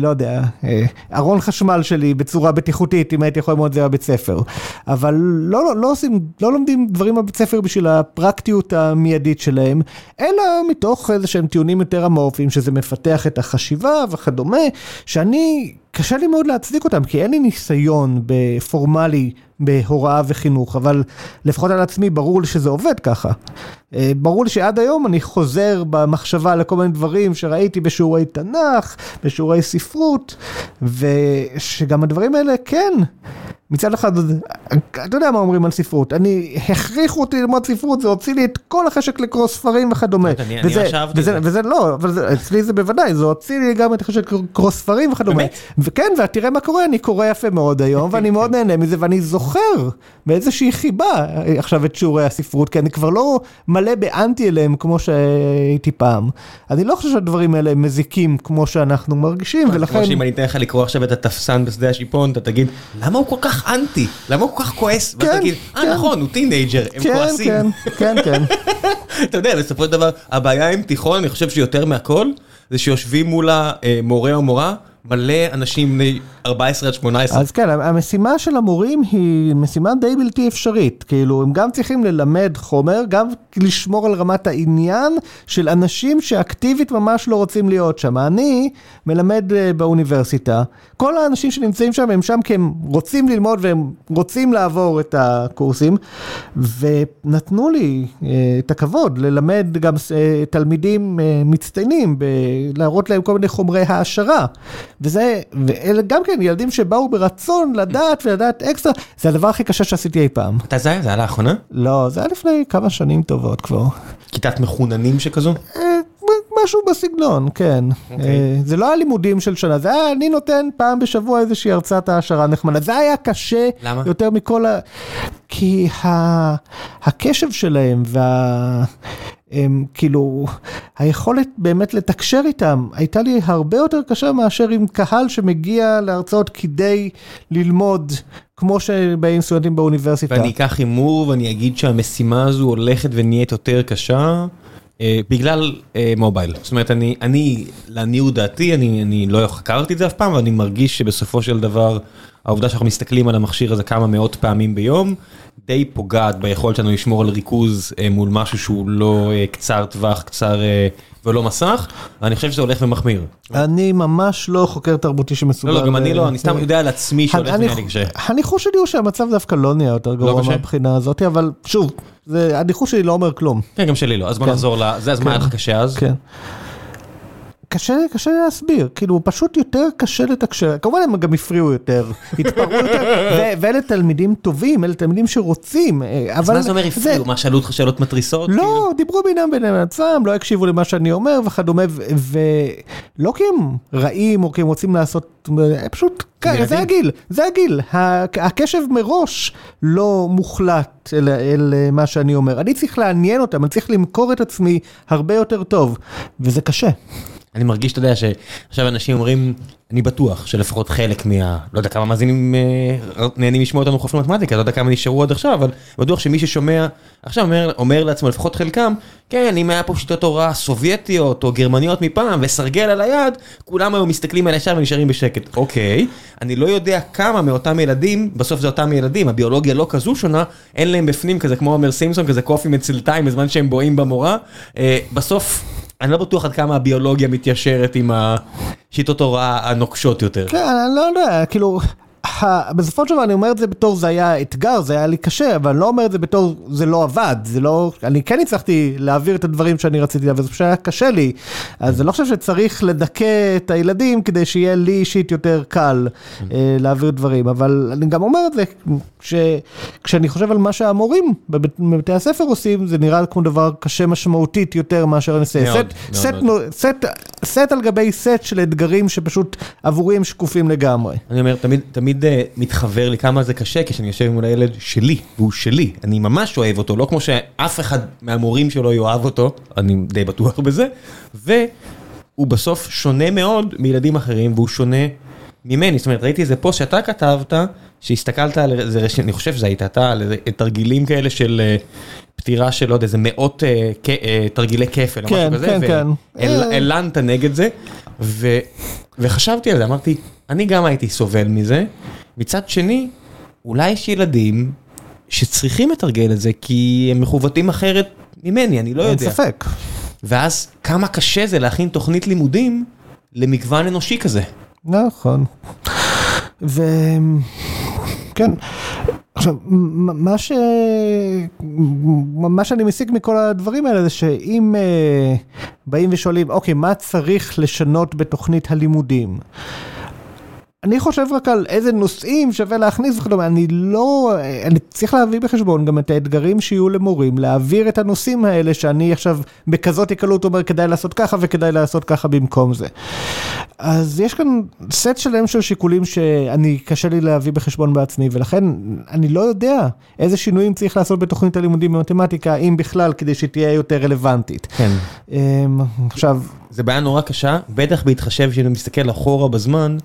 לא יודע, אה, ארון חשמל שלי בצורה בטיחותית, אם הייתי יכול ללמוד את זה בבית ספר. אבל לא, לא, לא עושים, לא לומדים דברים בבית ספר בשביל הפרקטיות המיידית שלהם, אלא מתוך איזה שהם טיעונים יותר אמורפיים, שזה מפתח את החשיבה וכדומה, שאני... קשה לי מאוד להצדיק אותם, כי אין לי ניסיון פורמלי בהוראה וחינוך, אבל לפחות על עצמי ברור לי שזה עובד ככה. אה, ברור לי שעד היום אני חוזר במחשבה לכל מיני דברים שראיתי בשיעורי תנ"ך, בשיעורי ספרות, ושגם הדברים האלה, כן, מצד אחד, אתה יודע מה אומרים על ספרות, אני, הכריחו אותי ללמוד ספרות, זה הוציא לי את כל החשק לקרוא ספרים וכדומה. אני חשבתי. וזה לא, אבל אצלי זה בוודאי, זה הוציא לי גם את החשק לקרוא ספרים וכדומה. באמת? וכן, ותראה מה קורה, אני קורא יפה מאוד היום, ואני מאוד נהנה מזה, ואני זוכר באיזושהי חיבה עכשיו את שיעורי הספרות, כי אני כבר לא מלא באנטי אליהם כמו שהייתי פעם. אני לא חושב שהדברים האלה מזיקים כמו שאנחנו מרגישים, ולכן... כמו שאם אני אתן לך לקרוא עכשיו את התפסן בשדה השיפון, אתה תגיד, למה הוא כל כך אנטי? למה הוא כל כך כועס? כן, תגיד, אה נכון, הוא teenager, הם כן, כועסים. כן, כן, כן. אתה יודע, בסופו של דבר, הבעיה עם תיכון, אני חושב שיותר מהכל, זה שיושבים מול המורה או מורה, מלא אנשים בני 14 עד 18. אז כן, המשימה של המורים היא משימה די בלתי אפשרית. כאילו, הם גם צריכים ללמד חומר, גם לשמור על רמת העניין של אנשים שאקטיבית ממש לא רוצים להיות שם. אני מלמד אה, באוניברסיטה, כל האנשים שנמצאים שם הם שם כי הם רוצים ללמוד והם רוצים לעבור את הקורסים, ונתנו לי אה, את הכבוד ללמד גם אה, תלמידים מצטיינים, להראות להם כל מיני חומרי העשרה. וזה, ואלה גם כן ילדים שבאו ברצון לדעת ולדעת אקסטרה, זה הדבר הכי קשה שעשיתי אי פעם. מתי זה היה? זה היה לאחרונה? לא, זה היה לפני כמה שנים טובות כבר. כיתת מחוננים שכזו? אה, משהו בסגנון, כן. Okay. אוקיי. אה, זה לא הלימודים של שנה, זה היה, אני נותן פעם בשבוע איזושהי הרצאת העשרה נחמדה. זה היה קשה למה? יותר מכל ה... כי ה... הקשב שלהם וה... הם, כאילו, היכולת באמת לתקשר איתם הייתה לי הרבה יותר קשה מאשר עם קהל שמגיע להרצאות כדי ללמוד, כמו שבאים סטודנטים באוניברסיטה. ואני אקח הימור ואני אגיד שהמשימה הזו הולכת ונהיית יותר קשה. אה, בגלל אה, מובייל, זאת אומרת אני, אני, לעניות דעתי, אני, אני לא חקרתי את זה אף פעם, אבל אני מרגיש שבסופו של דבר, העובדה שאנחנו מסתכלים על המכשיר הזה כמה מאות פעמים ביום, די פוגעת ביכולת שלנו לשמור על ריכוז אה, מול משהו שהוא לא אה, קצר טווח, קצר אה, ולא מסך, ואני חושב שזה הולך ומחמיר. אני ממש לא חוקר תרבותי שמסוגל... לא, לא, גם אני לא, אני סתם יודע על עצמי שהולך ונהיה לי קשה. הניחוש שלי הוא שהמצב דווקא לא נהיה יותר גרוע מהבחינה הזאת, אבל שוב, הניחוש שלי לא אומר כלום. כן, גם שלי לא, אז בוא כן. נחזור לזה, אז מה היה לך קשה אז? כן. קשה, קשה להסביר, כאילו פשוט יותר קשה לתקשר, כמובן הם גם הפריעו יותר, התפרעו יותר, ואלה תלמידים טובים, אלה תלמידים שרוצים, אה, אבל... אז מה זה אומר הפריעו? מה, שאלו אותך שאלות מתריסות? לא, כאילו? דיברו בינם בין עצמם, לא הקשיבו למה שאני אומר וכדומה, ולא כי הם רעים או כי הם רוצים לעשות, פשוט, זה הגיל, זה הגיל, הקשב מראש לא מוחלט אל, אל מה שאני אומר, אני צריך לעניין אותם, אני צריך למכור את עצמי הרבה יותר טוב, וזה קשה. אני מרגיש, אתה יודע, שעכשיו אנשים אומרים, אני בטוח שלפחות חלק מה... לא יודע כמה מאזינים אה, נהנים לשמוע אותנו חופש מתמטיקה, לא יודע כמה נשארו עד עכשיו, אבל בטוח שמי ששומע עכשיו אומר, אומר לעצמו, לפחות חלקם, כן, אם היה פה שיטות הוראה סובייטיות או גרמניות מפעם וסרגל על היד, כולם היו מסתכלים על הישר ונשארים בשקט. אוקיי, אני לא יודע כמה מאותם ילדים, בסוף זה אותם ילדים, הביולוגיה לא כזו שונה, אין להם בפנים כזה, כמו אומר סימפסון, כזה קופי מצלתיים בזמן שהם בואים במורה. אה, בסוף... אני לא בטוח עד כמה הביולוגיה מתיישרת עם השיטות הוראה הנוקשות יותר. כן, אני לא יודע, כאילו, בסופו של דבר אני אומר את זה בתור זה היה אתגר, זה היה לי קשה, אבל אני לא אומר את זה בתור זה לא עבד, זה לא, אני כן הצלחתי להעביר את הדברים שאני רציתי להעביר, זה פשוט היה קשה לי, אז אני לא חושב שצריך לדכא את הילדים כדי שיהיה לי אישית יותר קל אה, להעביר דברים, אבל אני גם אומר את זה, כשאני חושב על מה שהמורים בבתי הספר עושים, זה נראה כמו דבר קשה משמעותית יותר מאשר אני עושה. סט על גבי סט של אתגרים שפשוט עבורי הם שקופים לגמרי. אני אומר, תמיד... תמיד uh, מתחבר לי כמה זה קשה כשאני יושב מול הילד שלי, והוא שלי, אני ממש אוהב אותו, לא כמו שאף אחד מהמורים שלו יאהב אותו, אני די בטוח בזה, והוא בסוף שונה מאוד מילדים אחרים, והוא שונה ממני, זאת אומרת, ראיתי איזה פוסט שאתה כתבת, שהסתכלת על איזה, אני חושב שזה היית אתה, על איזה תרגילים כאלה של uh, פטירה של עוד איזה מאות uh, כ, uh, תרגילי כפל, כן, או משהו כזה, כן, כן. והלנת נגד זה, ו, וחשבתי על זה, אמרתי, אני גם הייתי סובל מזה. מצד שני, אולי יש ילדים שצריכים לתרגל את זה, כי הם מכוותים אחרת ממני, אני לא יודע. אין ספק. ואז כמה קשה זה להכין תוכנית לימודים למגוון אנושי כזה. נכון. ו... כן. עכשיו, מה, ש... מה שאני מסיק מכל הדברים האלה זה שאם uh, באים ושואלים, אוקיי, מה צריך לשנות בתוכנית הלימודים? אני חושב רק על איזה נושאים שווה להכניס וכדומה, אני לא, אני צריך להביא בחשבון גם את האתגרים שיהיו למורים, להעביר את הנושאים האלה שאני עכשיו בכזאת הקלות אומר כדאי לעשות ככה וכדאי לעשות ככה במקום זה. אז יש כאן סט שלם של שיקולים שאני, קשה לי להביא בחשבון בעצמי, ולכן אני לא יודע איזה שינויים צריך לעשות בתוכנית הלימודים במתמטיקה, אם בכלל, כדי שתהיה יותר רלוונטית. כן. אמ, עכשיו... זה בעיה נורא קשה, בטח בהתחשב שאני מסתכל אחורה בזמן.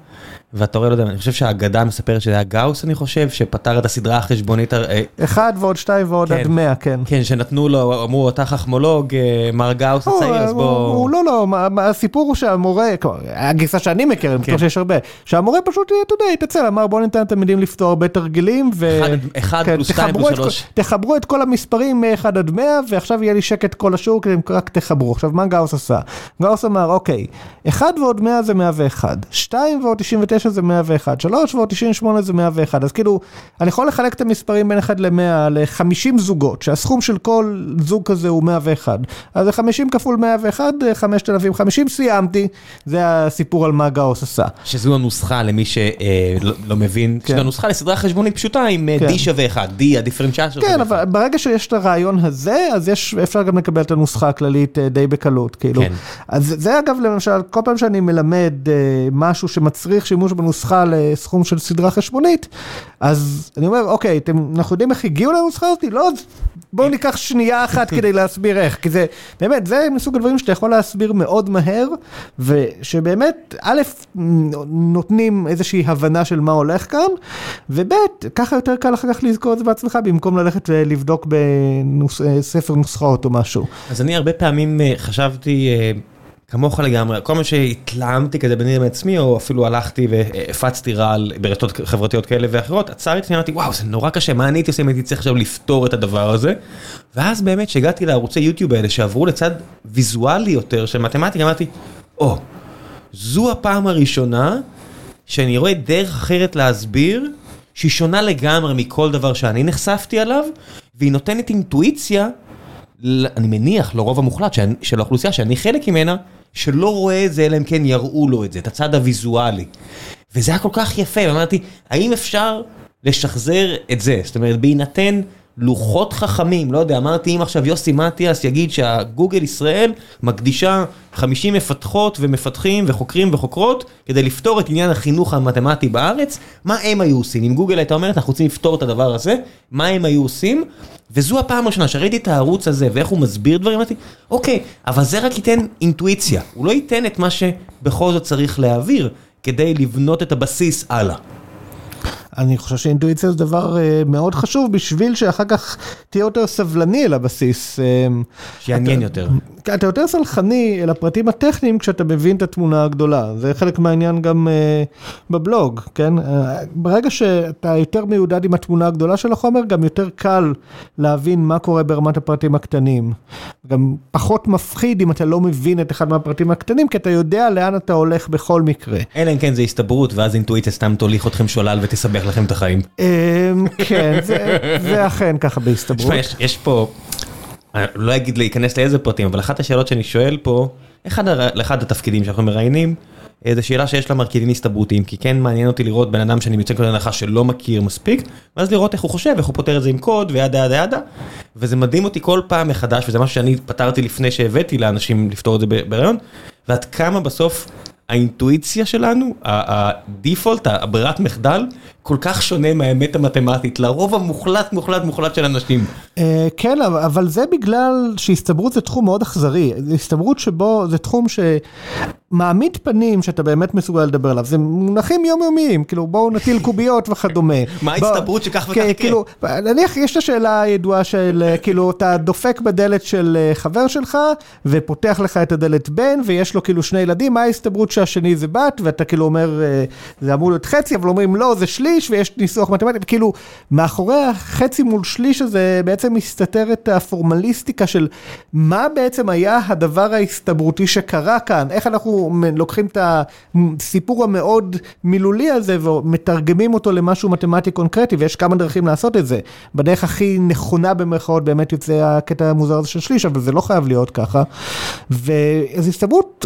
ואתה רואה, לא יודע, אני חושב שהאגדה מספרת שזה היה גאוס, אני חושב, שפתר את הסדרה החשבונית. אה, אחד ועוד שתיים ועוד עד מאה, כן. כן, שנתנו לו, אמרו, אתה חוכמולוג, אה, מר גאוס הצעיר, אז בוא... הוא לא, לא, הסיפור הוא שהמורה, הגרסה שאני מכיר, אני בטוח שיש הרבה, שהמורה פשוט, אתה יודע, התעצל, אמר בוא ניתן לתלמידים לפתור הרבה תרגילים, ו... אחד כן, פלוס שתיים פלוס שלוש. תחברו את כל המספרים מ-1 עד 100, ועכשיו יהיה לי שקט כל השיעור, כדי רק תחברו. עכשיו, מה גאוס עשה? גאוס אמר, אוקיי, 1 ועוד 100 זה 101, 2 ועוד 99 זה 101, 3 ועוד 98 זה 101, אז כאילו, אני יכול לחלק את המספרים בין 1 ל-100 ל-50 זוגות, שהסכום של כל זוג כזה הוא 101. אז זה 50 כפול 101, 5,050, סיימתי, זה הסיפור על מה גאוס עשה. שזו הנוסחה למי שלא לא, לא מבין, כן. שזו הנוסחה לסדרה חשבונית פשוטה עם כן. D שווה 1, D הדיפרנציאציה שווה 1. כן, אבל ברגע שיש את הרעיון הזה, אז יש, אפשר גם לקבל את הנוסחה הכללית די בקלות, כאילו. כן. אז זה אגב, למשל, כל פעם שאני מלמד משהו שמצריך שימוש בנוסחה לסכום של סדרה חשבונית, אז אני אומר, אוקיי, אתם, אנחנו יודעים איך הגיעו לנוסחה הזאת? לא, בואו ניקח שנייה אחת כדי להסביר איך, כי זה, באמת, זה מסוג הדברים שאתה יכול להסביר מאוד מהר, ושבאמת, א', נותנים איזושהי הבנה של מה הולך כאן, וב', ככה יותר קל אחר כך לזכור את זה בעצמך, במקום ללכת ולבדוק בספר נוסחאות או משהו. אז אני הרבה פעמים אה, חשבתי... כמוך לגמרי, כל מה שהתלהמתי כזה ביני לבין עצמי, או אפילו הלכתי והפצתי רעל ברשתות חברתיות כאלה ואחרות, עצרתי ואמרתי, וואו, זה נורא קשה, מה אני הייתי עושה אם הייתי צריך עכשיו לפתור את הדבר הזה? ואז באמת, כשהגעתי לערוצי יוטיוב האלה, שעברו לצד ויזואלי יותר של מתמטיקה, אמרתי, או, זו הפעם הראשונה שאני רואה דרך אחרת להסביר, שהיא שונה לגמרי מכל דבר שאני נחשפתי עליו, והיא נותנת אינטואיציה. אני מניח לרוב המוחלט של האוכלוסייה שאני חלק ממנה, שלא רואה את זה אלא אם כן יראו לו את זה, את הצד הוויזואלי. וזה היה כל כך יפה, ואמרתי, האם אפשר לשחזר את זה? זאת אומרת, בהינתן לוחות חכמים, לא יודע, אמרתי אם עכשיו יוסי מטיאס יגיד שהגוגל ישראל מקדישה 50 מפתחות ומפתחים וחוקרים וחוקרות כדי לפתור את עניין החינוך המתמטי בארץ, מה הם היו עושים? אם גוגל הייתה אומרת אנחנו רוצים לפתור את הדבר הזה, מה הם היו עושים? וזו הפעם הראשונה שראיתי את הערוץ הזה ואיך הוא מסביר דברים, אמרתי, אוקיי, אבל זה רק ייתן אינטואיציה, הוא לא ייתן את מה שבכל זאת צריך להעביר כדי לבנות את הבסיס הלאה. אני חושב שאינטואיציה זה דבר uh, מאוד חשוב בשביל שאחר כך תהיה יותר סבלני אל הבסיס. Uh, שיעניין יותר. אתה יותר סלחני אל הפרטים הטכניים כשאתה מבין את התמונה הגדולה. זה חלק מהעניין גם uh, בבלוג, כן? Uh, ברגע שאתה יותר מיודד עם התמונה הגדולה של החומר, גם יותר קל להבין מה קורה ברמת הפרטים הקטנים. גם פחות מפחיד אם אתה לא מבין את אחד מהפרטים הקטנים, כי אתה יודע לאן אתה הולך בכל מקרה. אלא אם כן זה הסתברות, ואז אינטואיציה סתם תוליך אתכם שולל ותסבך לכם את החיים. כן, זה אכן ככה בהסתברות. יש פה, אני לא אגיד להיכנס לאיזה פרטים, אבל אחת השאלות שאני שואל פה, לאחד התפקידים שאנחנו מראיינים, זו שאלה שיש לה מרכיבים הסתברותיים, כי כן מעניין אותי לראות בן אדם שאני מצטער הנחה שלא מכיר מספיק, ואז לראות איך הוא חושב, איך הוא פותר את זה עם קוד וידה ידה ידה, וזה מדהים אותי כל פעם מחדש, וזה משהו שאני פתרתי לפני שהבאתי לאנשים לפתור את זה ברעיון, ועד כמה בסוף האינטואיציה שלנו, הדיפולט, הברירת מחדל, כל כך שונה מהאמת המתמטית, לרוב המוחלט מוחלט מוחלט של אנשים. כן, אבל זה בגלל שהסתברות זה תחום מאוד אכזרי, הסתברות שבו זה תחום שמעמיד פנים שאתה באמת מסוגל לדבר עליו, זה מונחים יומיומיים, כאילו בואו נטיל קוביות וכדומה. מה ההסתברות שכך וכך יקרה? נניח יש את השאלה הידועה של כאילו אתה דופק בדלת של חבר שלך ופותח לך את הדלת בן ויש לו כאילו שני ילדים, מה ההסתברות שהשני זה בת ואתה כאילו אומר זה אמור להיות חצי אבל אומרים לא זה שליש. שליש ויש ניסוח מתמטי, כאילו מאחורי החצי מול שליש הזה בעצם מסתתרת הפורמליסטיקה של מה בעצם היה הדבר ההסתברותי שקרה כאן, איך אנחנו לוקחים את הסיפור המאוד מילולי הזה ומתרגמים אותו למשהו מתמטי קונקרטי ויש כמה דרכים לעשות את זה. בדרך הכי נכונה במרכאות באמת יוצא הקטע המוזר הזה של שליש, אבל זה לא חייב להיות ככה. ואז הסתברות...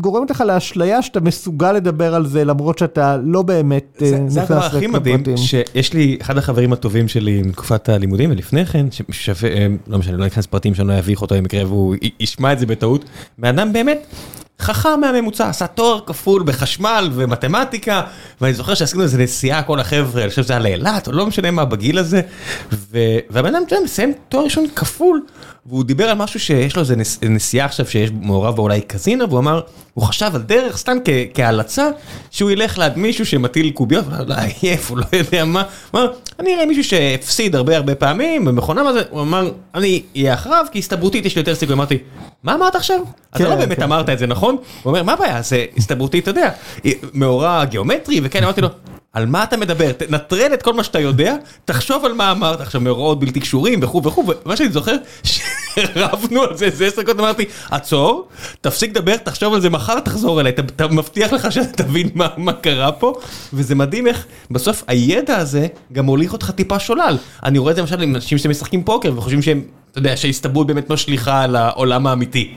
גורמת לך לאשליה שאתה מסוגל לדבר על זה למרות שאתה לא באמת נכנס לפרטים. זה הדבר הכי מדהים שיש לי אחד החברים הטובים שלי מתקופת הלימודים ולפני כן ששווה לא משנה לא נכנס פרטים שאני לא אביך אותו במקרה והוא ישמע את זה בטעות. בן אדם באמת חכם מהממוצע עשה תואר כפול בחשמל ומתמטיקה ואני זוכר שעשינו איזה נסיעה כל החבר'ה אני חושב שזה היה לאילת או לא משנה מה בגיל הזה והבן אדם מסיים תואר ראשון כפול. והוא דיבר על משהו שיש לו איזה נסיעה עכשיו שיש מעורב אולי קזינו והוא אמר הוא חשב על דרך סתם כהלצה שהוא ילך ליד מישהו שמטיל קוביות לא עייף הוא לא יודע מה. הוא אמר אני אראה מישהו שהפסיד הרבה הרבה פעמים במכונה מה זה? הוא אמר אני אהיה אחריו כי הסתברותית יש לי יותר סיכוי. אמרתי מה אמרת עכשיו? אתה לא באמת אמרת את זה נכון? הוא אומר מה הבעיה? זה הסתברותית אתה יודע מאורע גיאומטרי וכן. אמרתי לו על מה אתה מדבר? תנטרל את כל מה שאתה יודע, תחשוב על מה אמרת עכשיו, מאורעות בלתי קשורים וכו' וכו', ומה שאני זוכר, שרבנו על זה איזה עשר דקות, אמרתי, עצור, תפסיק לדבר, תחשוב על זה מחר, תחזור אליי, אתה מבטיח לך שאתה תבין מה קרה פה, וזה מדהים איך בסוף הידע הזה גם מוליך אותך טיפה שולל. אני רואה את זה למשל עם אנשים שמשחקים פוקר וחושבים שהם, אתה יודע, שהסתברות באמת משליכה על העולם האמיתי.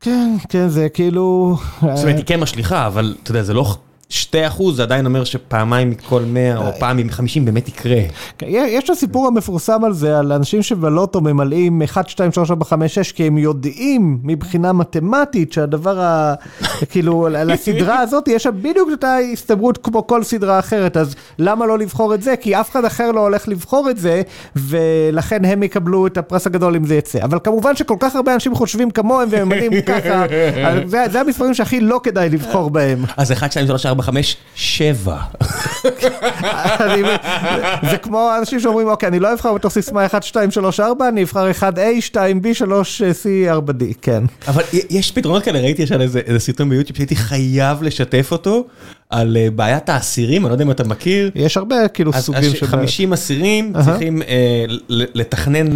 כן, כן, זה כאילו... זאת אומרת, היא כן משליכה, אבל אתה יודע, זה לא... שתי אחוז זה עדיין אומר שפעמיים מכל מאה או פעם מחמישים באמת יקרה. יש את הסיפור המפורסם על זה, על אנשים שבלוטו ממלאים 1, 2, 3, 4, 5, 6, כי הם יודעים מבחינה מתמטית שהדבר ה... כאילו, לסדרה הזאת יש שם בדיוק אותה הסתברות כמו כל סדרה אחרת, אז למה לא לבחור את זה? כי אף אחד אחר לא הולך לבחור את זה, ולכן הם יקבלו את הפרס הגדול אם זה יצא. אבל כמובן שכל כך הרבה אנשים חושבים כמוהם והם ממלאים ככה, זה המספרים שהכי לא כדאי לבחור בהם. אז 1, 2, 3, 4, 5, 7. זה כמו אנשים שאומרים, אוקיי, אני לא אבחר בתוך סיסמה 1, 2, 3, 4, אני אבחר 1A, 2B, 3C, 4D, כן. אבל יש פתרונות כאלה, ראיתי עכשיו איזה סרטון ביוטיוב שהייתי חייב לשתף אותו. על בעיית האסירים, אני לא יודע אם אתה מכיר. יש הרבה כאילו סוגים של... 50 אסירים צריכים לתכנן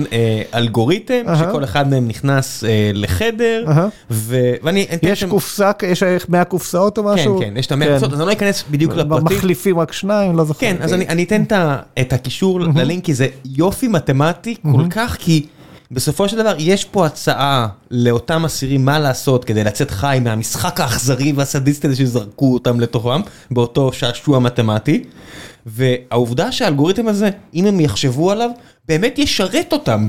אלגוריתם, שכל אחד מהם נכנס לחדר, ואני... יש קופסה, יש 100 קופסאות או משהו? כן, כן, יש את ה-100 קופסאות, אז אני לא אכנס בדיוק לפרטים. מחליפים רק שניים, לא זוכר. כן, אז אני אתן את הקישור ללינק, כי זה יופי מתמטי כל כך, כי... בסופו של דבר יש פה הצעה לאותם אסירים מה לעשות כדי לצאת חי מהמשחק האכזרי והסדיסטי הזה שזרקו אותם לתוכם באותו שעשוע מתמטי. והעובדה שהאלגוריתם הזה, אם הם יחשבו עליו, באמת ישרת אותם.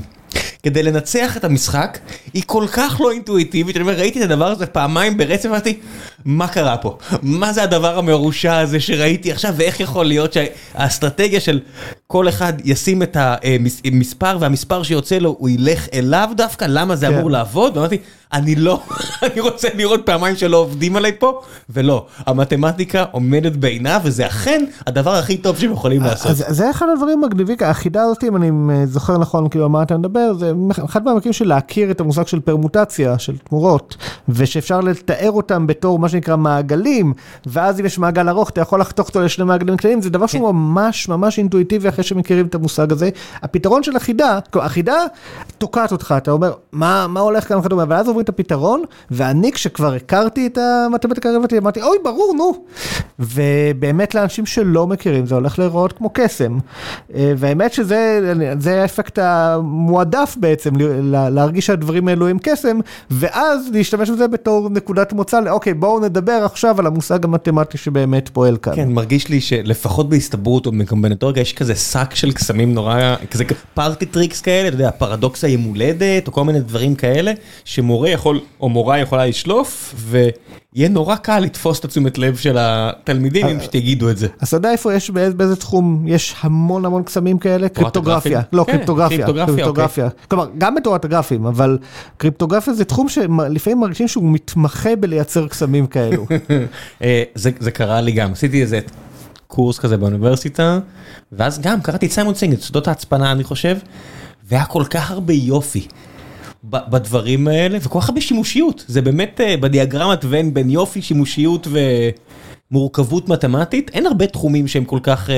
כדי לנצח את המשחק, היא כל כך לא אינטואיטיבית, אני אומר, ראיתי את הדבר הזה פעמיים ברצף, אמרתי, מה קרה פה? מה זה הדבר המרושע הזה שראיתי עכשיו, ואיך יכול להיות שהאסטרטגיה של כל אחד ישים את המספר, והמספר שיוצא לו, הוא ילך אליו דווקא, למה זה אמור לעבוד? ואמרתי, אני לא, אני רוצה לראות פעמיים שלא עובדים עליי פה, ולא, המתמטיקה עומדת בעינה, וזה אכן הדבר הכי טוב שהם יכולים לעשות. אז זה אחד הדברים מגניבים, החידה הזאת, אם אני זוכר נכון, כאילו, מה אתה מדבר, זה אחד מהמקרים של להכיר את המושג של פרמוטציה, של תמורות, ושאפשר לתאר אותם בתור מה שנקרא מעגלים, ואז אם יש מעגל ארוך, אתה יכול לחתוך אותו לשני מעגלים קטנים, זה דבר שהוא ממש ממש אינטואיטיבי אחרי שמכירים את המושג הזה. הפתרון של החידה, החידה תוקעת אותך, אתה אומר, מה, מה הולך כאן וכדומה, ואז עוברים את הפתרון, ואני כשכבר הכרתי את המתמטיקה הרלוונטית, אמרתי, אוי, ברור, נו. ובאמת לאנשים שלא מכירים, זה הולך להיראות כמו קסם. והאמת שזה האפקט המועדף בעצם, להרגיש שהדברים האלו הם קסם, ואז להשתמש בזה בתור נקודת מוצא, אוקיי, בואו נדבר עכשיו על המושג המתמטי שבאמת פועל כאן. כן, מרגיש לי שלפחות בהסתברות או בקומבינטוריקה, יש כזה שק של קסמים נורא, כזה פארטי טריקס כאלה, אתה יודע, פרדוקס היום הולדת, או כל מיני דברים כאלה, שמורה יכול, או מורה יכולה לשלוף, ויהיה נורא קל לתפוס את התשומת לב של התלמידים אם שתגידו את זה. אז אתה יודע איפה יש, באיזה תחום יש המון המון קסמים כאלה? קריפטוגרפיה. לא, קריפטוגרפיה. קריפטוגרפיה. כלומר, גם בתורת הגרפים, אבל קריפטוגרפיה זה תחום שלפעמים מרגישים שהוא מתמחה בלייצר קסמים כאלו. זה קרה לי גם, עשיתי איזה קורס כזה באוניברסיטה, ואז גם קראתי את סיימון סינג, את סודות ההצפנה אני חושב, והיה כל כך הרבה יופי. בדברים האלה, וכל כך הרבה שימושיות, זה באמת בדיאגרמת ון בין יופי, שימושיות ומורכבות מתמטית, אין הרבה תחומים שהם כל כך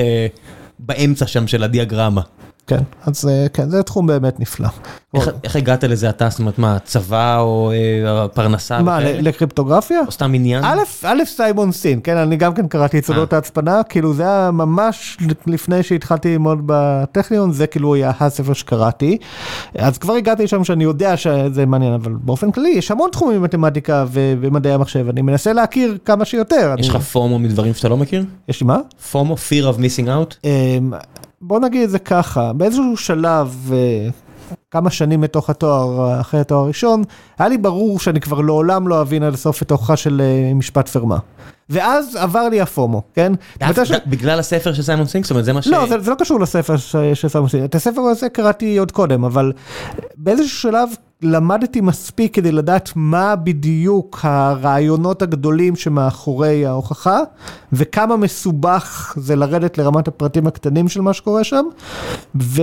באמצע שם של הדיאגרמה. כן, אז כן, זה תחום באמת נפלא. איך הגעת לזה אתה, זאת אומרת מה, צבא או פרנסה? מה, לקריפטוגרפיה? או סתם עניין? א', סיימון סין, כן, אני גם כן קראתי את סודות ההצפנה, כאילו זה היה ממש לפני שהתחלתי ללמוד בטכניון, זה כאילו היה הספר שקראתי. אז כבר הגעתי לשם שאני יודע שזה מעניין, אבל באופן כללי יש המון תחומים במתמטיקה ומדעי המחשב, אני מנסה להכיר כמה שיותר. יש לך פומו מדברים שאתה לא מכיר? יש לי מה? פומו, fear of missing out? בוא נגיד את זה ככה, באיזשהו שלב, כמה שנים מתוך התואר, אחרי התואר הראשון, היה לי ברור שאני כבר לעולם לא אבין עד הסוף את תוכה של משפט פרמה. ואז עבר לי הפומו, כן? בגלל הספר של סיימון סינג? זאת אומרת, זה מה ש... לא, זה לא קשור לספר של סיימון סינג. את הספר הזה קראתי עוד קודם, אבל באיזשהו שלב למדתי מספיק כדי לדעת מה בדיוק הרעיונות הגדולים שמאחורי ההוכחה, וכמה מסובך זה לרדת לרמת הפרטים הקטנים של מה שקורה שם, ו...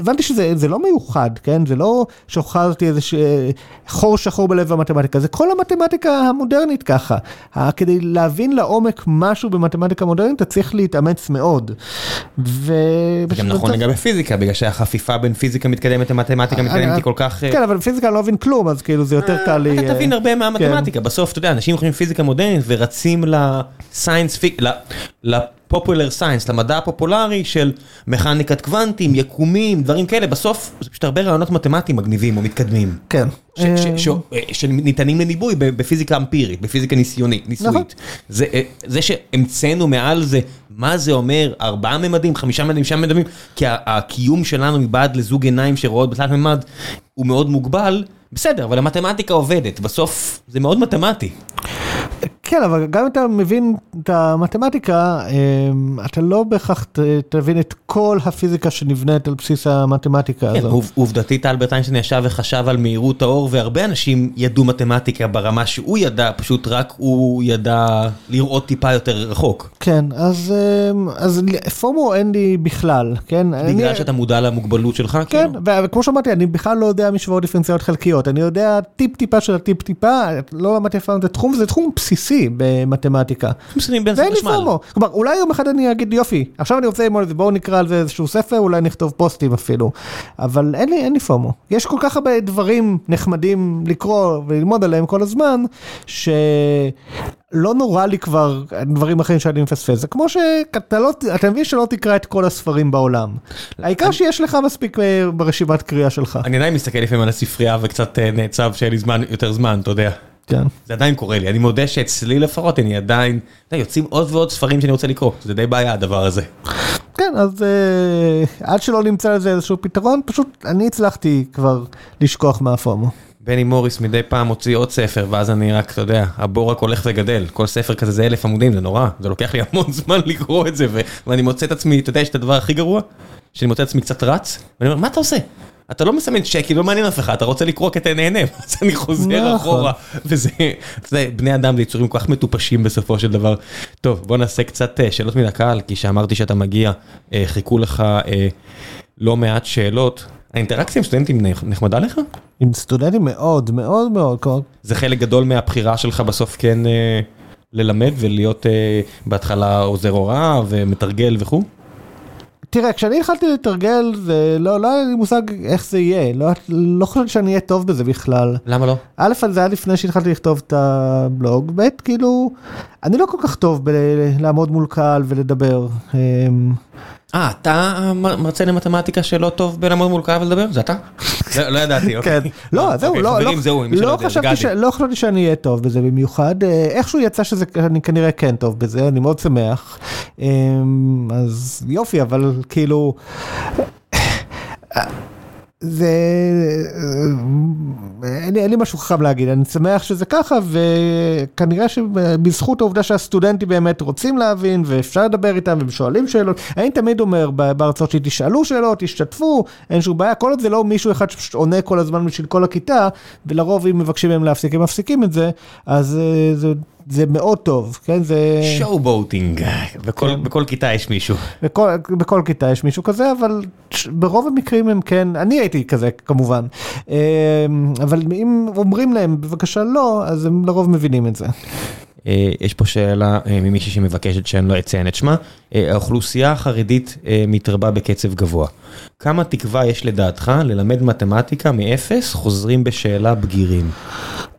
הבנתי שזה לא מיוחד, כן? זה לא שהוכחתי איזה חור שחור בלב המתמטיקה, זה כל המתמטיקה המודרנית ככה. כדי להבין לעומק משהו במתמטיקה מודרנית, אתה צריך להתאמץ מאוד. ו... זה גם נכון לגבי פיזיקה, בגלל שהחפיפה בין פיזיקה מתקדמת למתמטיקה מתקדמת היא כל כך... כן, אבל בפיזיקה אני לא מבין כלום, אז כאילו זה יותר קל לי... אתה תבין הרבה מהמתמטיקה, בסוף, אתה יודע, אנשים יכולים פיזיקה מודרנית ורצים לסיינס פיק... פופולר סיינס, למדע הפופולרי של מכניקת קוונטים, יקומים, דברים כאלה, בסוף זה פשוט הרבה רעיונות מתמטיים מגניבים או מתקדמים. כן. שניתנים לניבוי בפיזיקה אמפירית, בפיזיקה ניסיונית, ניסויית. זה שהמצאנו מעל זה, מה זה אומר, ארבעה ממדים, חמישה ממדים, שישה ממדים, כי הקיום שלנו מבעד לזוג עיניים שרואות בתלת ממד הוא מאוד מוגבל, בסדר, אבל המתמטיקה עובדת, בסוף זה מאוד מתמטי. כן, אבל גם אם אתה מבין את המתמטיקה, אתה לא בהכרח תבין את כל הפיזיקה שנבנית על בסיס המתמטיקה הזאת. כן, עובדתית אלברט איינשטיין ישב וחשב על מהירות האור, והרבה אנשים ידעו מתמטיקה ברמה שהוא ידע, פשוט רק הוא ידע לראות טיפה יותר רחוק. כן, אז פומו אין לי בכלל, כן? בגלל שאתה מודע למוגבלות שלך? כן, וכמו שאמרתי, אני בכלל לא יודע משוואות דיפרנציאליות חלקיות, אני יודע טיפ טיפה של הטיפ טיפה, לא למדתי אף פעם את התחום, וזה תחום בסיסי. במתמטיקה. ואין לי פומו. כלומר, אולי יום אחד אני אגיד יופי, עכשיו אני רוצה ללמוד את זה, בואו נקרא על זה איזשהו ספר, אולי נכתוב פוסטים אפילו. אבל אין לי, אין לי פומו. יש כל כך הרבה דברים נחמדים לקרוא וללמוד עליהם כל הזמן, ש... לא נורא לי כבר דברים אחרים שאני מפספס, זה כמו שאתה לא, אתה מבין שלא תקרא את כל הספרים בעולם. העיקר שיש לך מספיק אה, ברשימת קריאה שלך. אני עדיין מסתכל לפעמים על הספרייה וקצת אה, נעצב שאין לי זמן, יותר זמן, אתה יודע. כן. זה עדיין קורה לי, אני מודה שאצלי לפחות אני עדיין, אתה יודע, יוצאים עוד ועוד ספרים שאני רוצה לקרוא, זה די בעיה הדבר הזה. כן, אז אה, עד שלא נמצא לזה איזשהו פתרון, פשוט אני הצלחתי כבר לשכוח מהפומו. בני מוריס מדי פעם מוציא עוד ספר, ואז אני רק, אתה יודע, הבור רק הולך וגדל. כל ספר כזה זה אלף עמודים, זה נורא. זה לוקח לי המון זמן לקרוא את זה, ו- ואני מוצא את עצמי, אתה יודע, יש את הדבר הכי גרוע? שאני מוצא את עצמי קצת רץ, ואני אומר, מה אתה עושה? אתה לא מסמן צ'קי, לא מעניין אף אחד, אתה רוצה לקרוא כי אתה נהנה, אז אני חוזר נכון. אחורה. וזה, בני אדם זה יצורים כל כך מטופשים בסופו של דבר. טוב, בוא נעשה קצת אה, שאלות מן הקהל, כי שאמרתי שאתה מגיע, אה, חיכו לך אה, לא מעט שאלות. האינטראקציה עם סטודנטים נח- נחמדה לך? עם סטודנטים מאוד מאוד מאוד, זה חלק גדול מהבחירה שלך בסוף כן ללמד ולהיות בהתחלה עוזר הוראה ומתרגל וכו'? תראה, כשאני התחלתי לתרגל, זה לא, לא היה לי מושג איך זה יהיה, לא, לא חושב שאני אהיה טוב בזה בכלל. למה לא? א', זה היה לפני שהתחלתי לכתוב את הבלוג, ב', כאילו, אני לא כל כך טוב בלעמוד מול קהל ולדבר. אה, אתה המרצה למתמטיקה שלא טוב בלעמוד מול קהל ולדבר? זה אתה? לא לא ידעתי, אוקיי. כן, לא, זהו, אוקיי, לא, חברים, לא, זהו, לא חשבתי. לא שאני אהיה טוב בזה במיוחד, אה, איכשהו יצא שזה, אני כנראה כן טוב בזה, אני מאוד שמח, אמ, אז יופי, אבל כאילו, זה, אין לי, אין לי משהו חכם להגיד, אני שמח שזה ככה, וכנראה שבזכות העובדה שהסטודנטים באמת רוצים להבין, ואפשר לדבר איתם, והם שואלים שאלות, אני תמיד אומר בהרצאות שלי, תשאלו שאלות, תשתתפו, אין שום בעיה, כל עוד זה לא מישהו אחד שפשוט עונה כל הזמן בשביל כל הכיתה, ולרוב אם מבקשים מהם להפסיק, הם מפסיקים את זה, אז אה, זה, זה מאוד טוב, כן, זה... שואו בוטינג, בכל כיתה יש מישהו. בכל, בכל כיתה יש מישהו כזה, אבל ברוב המקרים הם כן, אני הייתי כזה כמובן, אמ, אבל אם אומרים להם בבקשה לא, אז הם לרוב מבינים את זה. אה, יש פה שאלה אה, ממישהי שמבקשת שאני לא אציין את שמה. אה, האוכלוסייה החרדית מתרבה בקצב גבוה. כמה תקווה יש לדעתך ללמד מתמטיקה מאפס חוזרים בשאלה בגירים?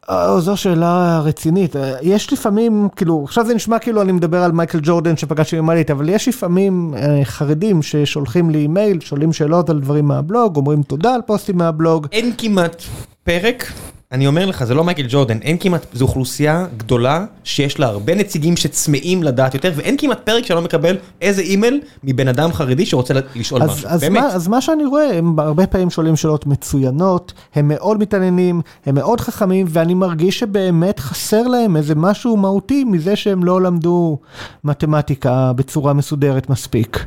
אה, זו שאלה רצינית, אה, יש לפעמים, כאילו, עכשיו זה נשמע כאילו אני מדבר על מייקל ג'ורדן שפגשתי במעלית, אבל יש לפעמים אה, חרדים ששולחים לי אימייל, שואלים שאלות על דברים מהבלוג, אומרים תודה על פוסטים מהבלוג. אין כמעט פרק, אני אומר לך, זה לא מייקל ג'ורדן, אין כמעט, זו אוכלוסייה גדולה שיש לה הרבה נציגים שצמאים לדעת יותר, ואין כמעט פרק שאני לא מקבל איזה אימייל מבן אדם חרדי שרוצה לשאול אז, משהו, אז, באמת. מה, אז מה שאני רואה, הם הרבה פעמים שואלים שאלות מצוינות, הם מאוד מתעניינים, הם מאוד חכמים, ואני מרגיש שבאמת חסר להם איזה משהו מהותי מזה שהם לא למדו מתמטיקה בצורה מסודרת מספיק.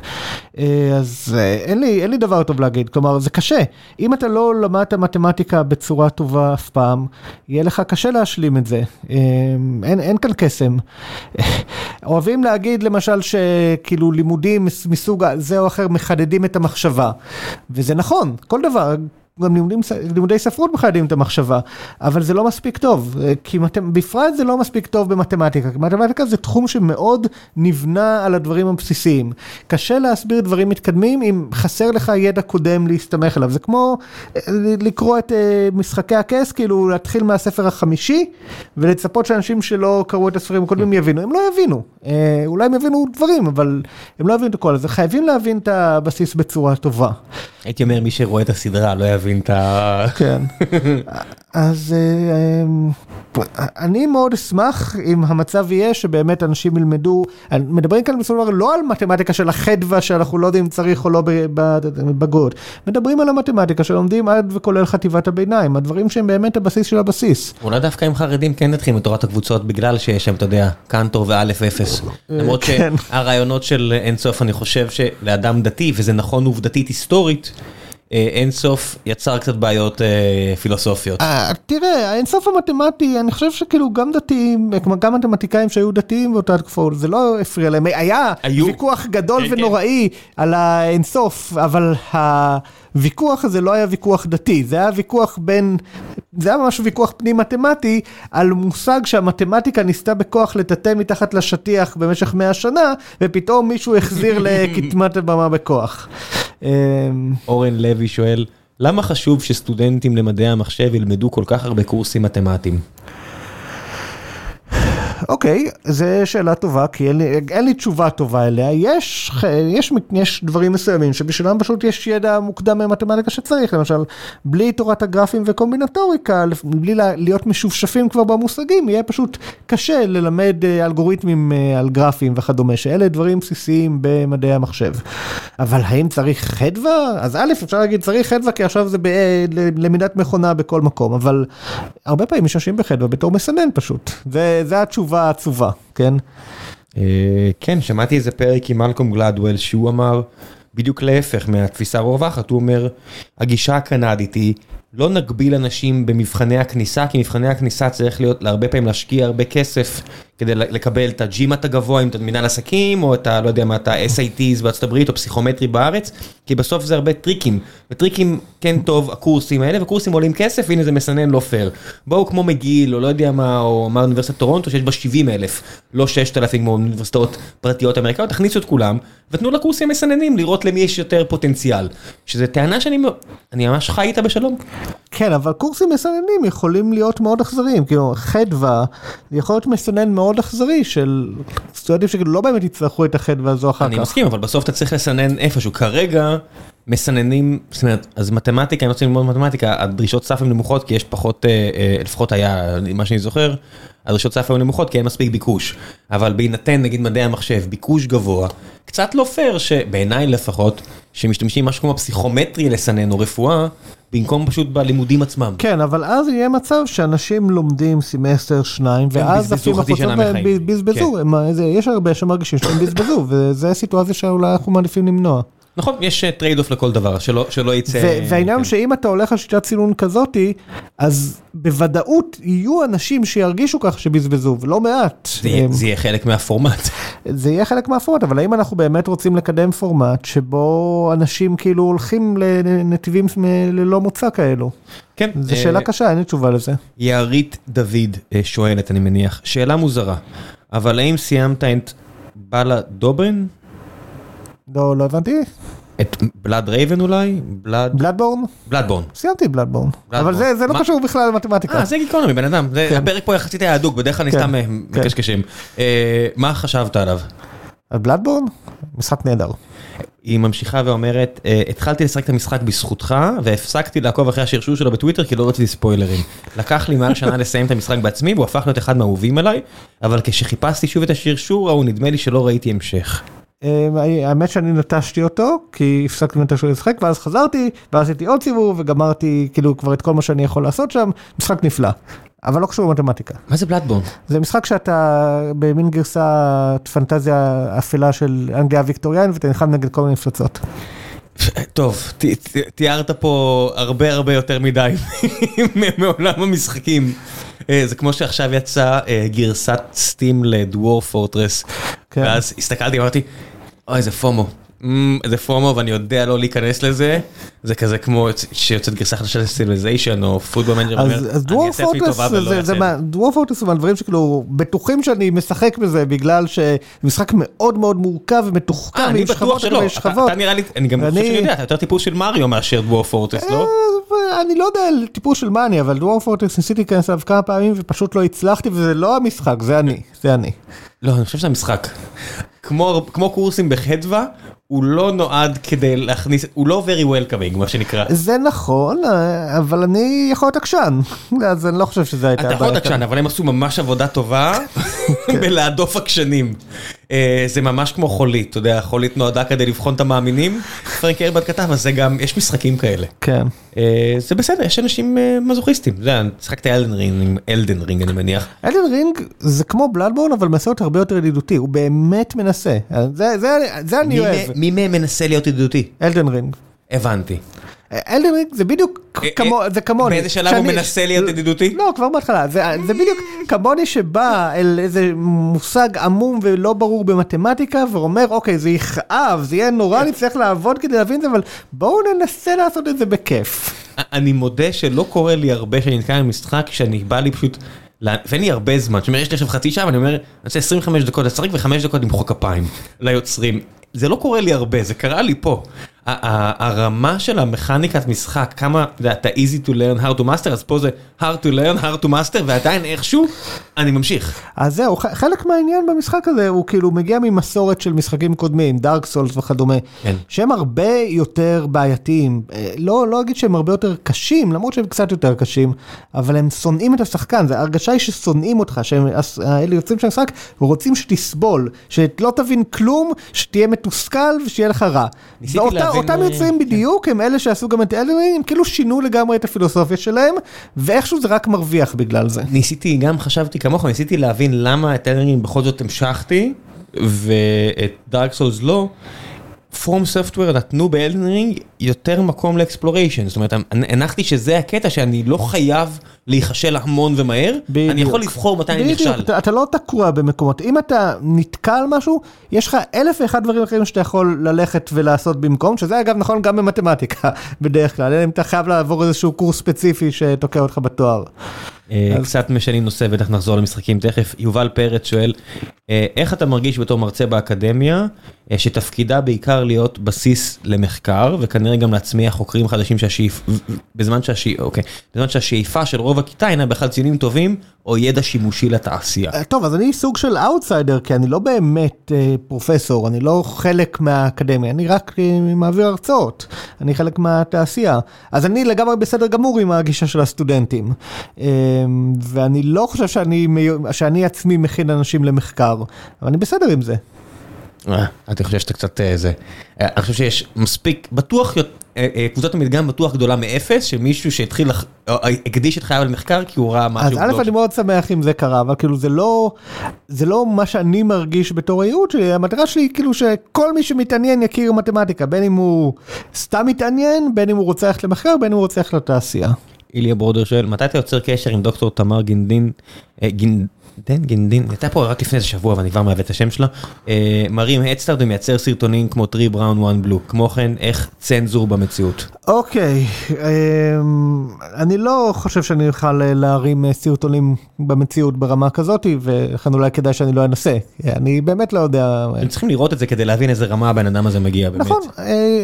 אה, אז אה, אין לי, אין לי דבר טוב להגיד, כלומר זה קשה. אם אתה לא למדת מתמטיקה בצורה טובה אף פעם, יהיה לך קשה להשלים את זה. אה, אין, אין כאן קסם. אוהבים להגיד למשל שכאילו לימודים מס- מסוג זה או אחר מחדדים את המחשבה. וזה נכון, כל דבר. גם לימודים, לימודי ספרות מחדדים את המחשבה, אבל זה לא מספיק טוב, אה, כי בפרט זה לא מספיק טוב במתמטיקה, כי מתמטיקה זה תחום שמאוד נבנה על הדברים הבסיסיים. קשה להסביר דברים מתקדמים אם חסר לך ידע קודם להסתמך עליו, זה כמו אה, לקרוא את אה, משחקי הכס, כאילו להתחיל מהספר החמישי, ולצפות שאנשים שלא קראו את הספרים הקודמים יבינו, הם לא יבינו, אולי הם יבינו דברים, אבל הם לא יבינו את הכל, אז חייבים להבין את הבסיס בצורה טובה. הייתי אומר מי שרואה את הסדרה לא יבין את ה... כן. אז אה, אה, אני מאוד אשמח אם המצב יהיה שבאמת אנשים ילמדו, מדברים כאן בסופו של דבר לא על מתמטיקה של החדווה שאנחנו לא יודעים אם צריך או לא בבגרות, מדברים על המתמטיקה שלומדים עד וכולל חטיבת הביניים, הדברים שהם באמת הבסיס של הבסיס. אולי דווקא עם חרדים כן נתחיל מתורת הקבוצות בגלל שיש שם, אתה יודע, קנטור ואלף אפס. למרות כן. שהרעיונות של אינסוף, אני חושב שלאדם דתי, וזה נכון עובדתית היסטורית, אה, אינסוף יצר קצת בעיות אה, פילוסופיות. אה, תראה, האינסוף המתמטי, אני חושב שכאילו גם דתיים, כלומר גם מתמטיקאים שהיו דתיים באותה תקופה, זה לא הפריע להם, היה היו. ויכוח גדול כן. ונוראי על האינסוף, אבל הוויכוח הזה לא היה ויכוח דתי, זה היה ויכוח בין, זה היה ממש ויכוח פנים מתמטי על מושג שהמתמטיקה ניסתה בכוח לטאטא מתחת לשטיח במשך מאה שנה, ופתאום מישהו החזיר לקדמת הבמה בכוח. אמ, אורן לוי שואל, למה חשוב שסטודנטים למדעי המחשב ילמדו כל כך הרבה קורסים מתמטיים? אוקיי, זו שאלה טובה, כי אין לי, אין לי תשובה טובה אליה. יש, יש, יש דברים מסוימים שבשבילם פשוט יש ידע מוקדם ממתמטיקה שצריך, למשל, בלי תורת הגרפים וקומבינטוריקה, בלי להיות משופשפים כבר במושגים, יהיה פשוט קשה ללמד אה, אלגוריתמים אה, על גרפים וכדומה, שאלה דברים בסיסיים במדעי המחשב. אבל האם צריך חדווה? אז א', אפשר להגיד צריך חדווה, כי עכשיו זה בלמידת מכונה בכל מקום, אבל הרבה פעמים משתמשים בחדווה בתור מסנן פשוט. זה התשובה העצובה, כן? אה, כן, שמעתי איזה פרק עם מלקולם גלדוול שהוא אמר בדיוק להפך מהתפיסה הרווחת, הוא אומר, הגישה הקנדית היא לא נגביל אנשים במבחני הכניסה, כי מבחני הכניסה צריך להיות להרבה פעמים להשקיע הרבה כסף כדי לקבל את ה GMAT הגבוה, אם אתה מנהל עסקים, או את ה... לא יודע מה, את ה-SATs בארצות הברית, או פסיכומטרי בארץ, כי בסוף זה הרבה טריקים, וטריקים קונים טוב בקורסים האלה, וקורסים עולים כסף, והנה זה מסנן לא פייר. בואו כמו מגיל, או לא יודע מה, או מה אוניברסיטת טורונטו, שיש בה 70 אלף, לא 6,000 כמו אוניברסיטאות פרטיות אמריקאיות, תכניסו את כולם, ותנו לקורסים מסננים לראות למי יש יותר פוטנציאל. שזו טענה שאני ממש חי איתה בשלום. כן, אבל קורסים מסננים יכולים להיות מאוד אכזריים, כאילו חדווה יכול להיות מסנן מאוד אכזרי של סטודנטים שכאילו לא באמת יצטרכו את החדווה הזו אחר כך. אני מסכים, אבל בסוף אתה צריך לסנן איפשהו, כרגע מסננים, זאת אומרת, אז מתמטיקה, אני רוצה ללמוד מתמטיקה, הדרישות סף הן נמוכות כי יש פחות, אה, אה, לפחות היה, מה שאני זוכר, הדרישות סף היו נמוכות כי אין מספיק ביקוש, אבל בהינתן נגיד מדעי המחשב, ביקוש גבוה, קצת לא פייר שבעיניי לפחות, שמשתמשים משהו כמו פסיכומטרי לסנן או רפואה, במקום פשוט בלימודים עצמם. כן, אבל אז יהיה מצב שאנשים לומדים סמסטר שניים, ואז בזבזו חצי שנה מחיים. בזבזו, כן. יש הרבה שמרגישים שהם בזבזו, וזו סיטואציה שאולי אנחנו מעדיפים למנוע. נכון, יש trade-off לכל דבר, שלא, שלא יצא... והעניין הוא כן. שאם אתה הולך על שיטת סינון כזאתי, אז בוודאות יהיו אנשים שירגישו כך שבזבזו, ולא מעט. זה, הם... זה יהיה חלק מהפורמט. זה יהיה חלק מהפורמט, אבל האם אנחנו באמת רוצים לקדם פורמט שבו אנשים כאילו הולכים לנתיבים ללא מוצא כאלו? כן. זו שאלה קשה, אין לי תשובה לזה. יערית דוד אה, שואלת, אני מניח, שאלה מוזרה, אבל האם סיימת את בלה דוברן? לא, לא הבנתי. את בלאדבורן אולי? בלאדבורן? בלאדבורן. סיימתי בלאדבורן. אבל זה לא קשור בכלל למתמטיקה. אה, זה גיקונומי, בן אדם. כן. הפרק פה יחסית היה הדוק, בדרך כלל אני כן, סתם אה, כן. מקשקשים. אה, מה חשבת עליו? על בלאדבורן? משחק נהדר. היא ממשיכה ואומרת, התחלתי לשחק את המשחק בזכותך, והפסקתי לעקוב אחרי השרשור שלו בטוויטר כי לא רציתי ספוילרים. לקח לי מעל שנה לסיים את המשחק בעצמי, והוא הפך להיות אחד מהאהובים עליי, אבל כשחיפשתי שוב את השרשור ההוא, נדמה לי שלא ראיתי המשך. אמ, האמת שאני נטשתי אותו כי הפסקתי מתישהו לשחק ואז חזרתי ואז עשיתי עוד סיבוב וגמרתי כאילו כבר את כל מה שאני יכול לעשות שם משחק נפלא. אבל לא קשור למתמטיקה. מה זה בלאדבורן? זה משחק שאתה במין גרסת פנטזיה אפלה של אנגליה ויקטוריאן ואתה נלחם נגד כל מיני מפלצות. טוב, תיארת פה הרבה הרבה יותר מדי מעולם המשחקים. אה, זה כמו שעכשיו יצא אה, גרסת סטים לדוור פורטרס. ואז הסתכלתי ואמרתי, אוי איזה פומו. איזה פומו ואני יודע לא להיכנס לזה, זה כזה כמו שיוצאת גרסה חדשה של Civilization או Football Manager אעשה עצמי טובה ולא אעשה. Dwarf Fortress הוא מהדברים שכאילו בטוחים שאני משחק בזה בגלל שמשחק מאוד מאוד מורכב ומתוחכם, אה, אני בטוח שלא, אתה נראה לי, אני גם חושב שאני יודע, אתה יותר טיפוס של מריו מאשר Dwarf Fortress, לא? אה, אני לא יודע על טיפוס של מה אני, אבל Dwarf Fortress ניסיתי להיכנס אליו כמה פעמים ופשוט לא הצלחתי וזה לא המשחק, זה אני, זה אני. לא, אני חושב שזה המשחק. כמו קורסים בחדווה, הוא לא נועד כדי להכניס, הוא לא very welcoming מה שנקרא. זה נכון, אבל אני יכול להיות עקשן, אז אני לא חושב שזה הייתה... אתה יכול להיות עקשן, אבל הם עשו ממש עבודה טובה כן. בלהדוף עקשנים. אה, זה ממש כמו חולית, אתה יודע, חולית נועדה כדי לבחון את המאמינים. פרנק הרברט כתב, אז זה גם, יש משחקים כאלה. כן. אה, זה בסדר, יש אנשים אה, מזוכיסטים. זה, שיחקתי אלדן רינג, אלדן רינג אני מניח. אלדן רינג זה כמו בלאדבורן, אבל מנסה להיות הרבה יותר ידידותי, הוא באמת מנסה. זה אני אוהב. מי מהם מנסה להיות ידידותי? אלדן רינג. הבנתי. אלדן רינג זה בדיוק כמו, זה כמוני. באיזה שלב הוא מנסה להיות ידידותי? לא, כבר בהתחלה. זה בדיוק כמוני שבא אל איזה מושג עמום ולא ברור במתמטיקה ואומר, אוקיי, זה יכאב, זה יהיה נורא, צריך לעבוד כדי להבין את זה, אבל בואו ננסה לעשות את זה בכיף. אני מודה שלא קורה לי הרבה שאני נתקע במשחק, שאני בא לי פשוט... ואין לי הרבה זמן, זאת אומרת, יש לי עכשיו חצי שעה ואני אומר, אני רוצה 25 דקות לשחק וחמש דקות למחוא כפיים ליוצרים. זה לא קורה לי הרבה, זה קרה לי פה. הרמה של המכניקת משחק, כמה, אתה easy to learn how to master, אז פה זה hard to learn, hard to master, ועדיין איכשהו, אני ממשיך. אז זהו, חלק מהעניין במשחק הזה הוא כאילו מגיע ממסורת של משחקים קודמים, דארק סולס וכדומה, כן. שהם הרבה יותר בעייתיים, אה, לא, לא אגיד שהם הרבה יותר קשים, למרות שהם קצת יותר קשים, אבל הם שונאים את השחקן, זה הרגשה היא ששונאים אותך, שהם, האלה יוצרים של המשחק, רוצים שתסבול, שלא תבין כלום, שתהיה מתוסכל ושיהיה לך רע. ואותה, אותם יוצרים כן. בדיוק הם אלה שעשו גם את אלדן רינג, הם כאילו שינו לגמרי את הפילוסופיה שלהם, ואיכשהו זה רק מרוויח בגלל זה. ניסיתי, גם חשבתי כמוך, ניסיתי להבין למה את אלדן רינג בכל זאת המשכתי, ואת דארק סולס לא. From Software נתנו באלדן רינג יותר מקום ל exploration, זאת אומרת, הנחתי שזה הקטע שאני לא חייב להיכשל המון ומהר, בדיוק. אני יכול לבחור מתי אני נכשל. אתה, אתה לא תקוע במקומות, אם אתה נתקע על משהו, יש לך אלף ואחד דברים אחרים שאתה יכול ללכת ולעשות במקום, שזה אגב נכון גם במתמטיקה בדרך כלל, אם אתה חייב לעבור איזשהו קורס ספציפי שתוקע אותך בתואר. אה, קצת משנים נושא, בטח נחזור למשחקים תכף. יובל פרץ שואל, אה, איך אתה מרגיש בתור מרצה באקדמיה, אה, שתפקידה בעיקר להיות בסיס למחקר, וכנראה גם להצמיח חוקרים חדשים שהשאיפה, בזמן שהשאיפה, אוקיי, בזמן שהשאיפה של רוב הכיתה אינה בכלל ציונים טובים, או ידע שימושי לתעשייה. טוב, אז אני סוג של אאוטסיידר, כי אני לא באמת פרופסור, אני לא חלק מהאקדמיה, אני רק מעביר הרצאות, אני חלק מהתעשייה. אז אני לגמרי בסדר גמור עם הגישה של הסטודנטים. אמ, ואני לא חושב שאני, שאני עצמי מכין אנשים למחקר, אבל אני בסדר עם זה. אה, אני חושב שאתה קצת אה, זה, אה, אני חושב שיש מספיק, בטוח, קבוצת המדגם בטוח גדולה מאפס, שמישהו שהתחיל, הקדיש את חייו למחקר כי הוא ראה משהו. אז א' אני מאוד שמח אם זה קרה, אבל כאילו זה לא, זה לא מה שאני מרגיש בתור הייעוד שלי, המטרה שלי כאילו שכל מי שמתעניין יכיר מתמטיקה, בין אם הוא סתם מתעניין, בין אם הוא רוצה ללכת למחקר, בין אם הוא רוצה ללכת לתעשייה. איליה ברודר שואל, מתי אתה יוצר קשר עם דוקטור תמר גינדין, גינ... דן גינדין, הייתה פה רק לפני איזה שבוע ואני כבר מעוות את השם שלה, אה, מרים הדסטארט ומייצר סרטונים כמו 3 בראון 1 בלו, כמו כן איך צנזור במציאות. אוקיי, אמ, אני לא חושב שאני אוכל אה, להרים סרטונים במציאות ברמה כזאת, ולכן אולי כדאי שאני לא אנסה, אני באמת לא יודע. הם צריכים לראות את זה כדי להבין איזה רמה הבן אדם הזה מגיע באמת. נכון,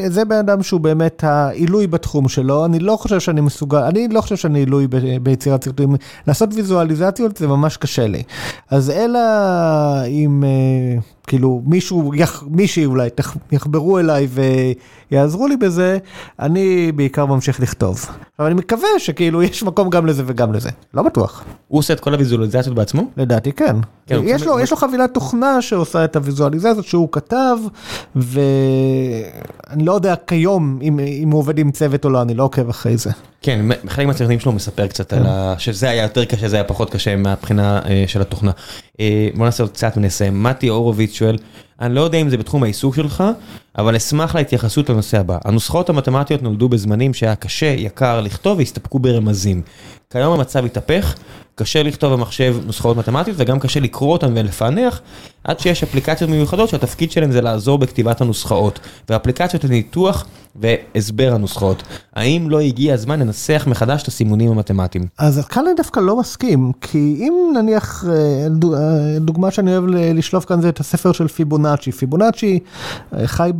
זה בן אדם שהוא באמת העילוי בתחום שלו, אני לא חושב שאני מסוגל, אני לא חושב שאני עילוי ביצירת סרטונים, לעשות ויזואליזציות זה ממש קשה לי. אז אלא אם אה, כאילו מישהו, מישהי אולי יחברו אליי ויעזרו לי בזה, אני בעיקר ממשיך לכתוב. אבל אני מקווה שכאילו יש מקום גם לזה וגם לזה, לא בטוח. הוא עושה את כל הוויזואליזציות בעצמו? לדעתי כן. כן יש, לו, יש לו חבילת תוכנה שעושה את הוויזואליזציות שהוא כתב, ואני לא יודע כיום אם, אם הוא עובד עם צוות או לא, אני לא עוקב אחרי זה. כן, חלק מהצוותים שלו מספר קצת על ה... שזה היה יותר קשה, זה היה פחות קשה מהבחינה אה, של התוכנה. אה, בוא נעשה עוד קצת ונסיים. מתי הורוביץ שואל, אני לא יודע אם זה בתחום העיסוק שלך, אבל אשמח להתייחסות לנושא הבא. הנוסחאות המתמטיות נולדו בזמנים שהיה קשה, יקר לכתוב והסתפקו ברמזים. כיום המצב התהפך, קשה לכתוב במחשב נוסחאות מתמטיות וגם קשה לקרוא אותן ולפענח, עד שיש אפליקציות מיוחדות שהתפקיד שלהן זה לעזור בכתיבת הנוסחאות, ואפליקציות לניתוח והסבר הנוסחאות. האם לא הגיע הזמן לנסח מחדש את הסימונים המתמטיים? אז כאן אני דווקא לא מסכים, כי אם נניח, אה, אה, דוגמה שאני אוהב לשלוף כאן זה את הספר של פיבונאצ'י. פיבונאצ'י אה, חי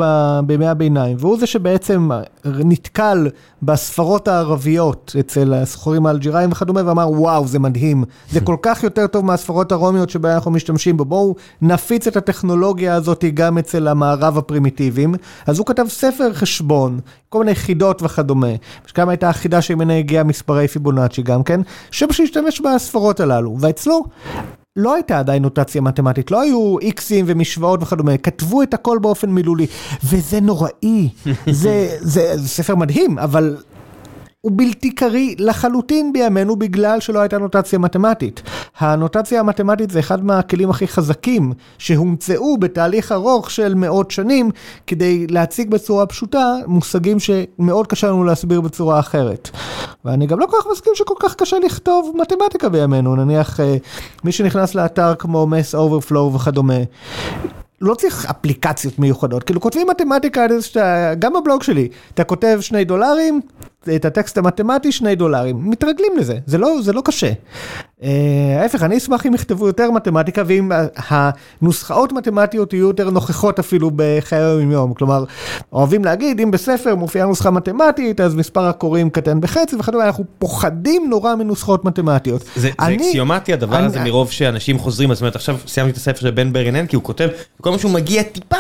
בימי הביניים, והוא זה שבעצם נתקל בספרות הערביות אצל הסוחרים האלג'יראים וכדומה, ואמר וואו זה מדהים, זה כל כך יותר טוב מהספרות הרומיות שבהן אנחנו משתמשים בו, בואו נפיץ את הטכנולוגיה הזאת גם אצל המערב הפרימיטיביים. אז הוא כתב ספר חשבון, כל מיני חידות וכדומה, שגם הייתה החידה שממנה הגיע מספרי פיבונאצ'י גם כן, שפשוט השתמש בספרות הללו, ואצלו לא הייתה עדיין נוטציה מתמטית, לא היו איקסים ומשוואות וכדומה, כתבו את הכל באופן מילולי, וזה נוראי, זה, זה, זה ספר מדהים, אבל הוא בלתי קריא לחלוטין בימינו בגלל שלא הייתה נוטציה מתמטית. הנוטציה המתמטית זה אחד מהכלים הכי חזקים שהומצאו בתהליך ארוך של מאות שנים כדי להציג בצורה פשוטה מושגים שמאוד קשה לנו להסביר בצורה אחרת. ואני גם לא כל כך מסכים שכל כך קשה לכתוב מתמטיקה בימינו, נניח אה, מי שנכנס לאתר כמו Math Overflow וכדומה. לא צריך אפליקציות מיוחדות, כאילו כותבים מתמטיקה, גם בבלוג שלי, אתה כותב שני דולרים, את הטקסט המתמטי שני דולרים, מתרגלים לזה, זה לא, זה לא קשה. אה, ההפך, אני אשמח אם יכתבו יותר מתמטיקה ואם הנוסחאות מתמטיות יהיו יותר נוכחות אפילו בחיי היום יום. כלומר, אוהבים להגיד, אם בספר מופיעה נוסחה מתמטית, אז מספר הקוראים קטן בחצי וכדומה, אנחנו פוחדים נורא מנוסחאות מתמטיות. זה אני- אקסיומטי הדבר אני- הזה מרוב שאנשים חוזרים, זאת אומרת עכשיו סיימתי את הספר של בן ברנן כי הוא כותב, כל מה שהוא מגיע טיפה,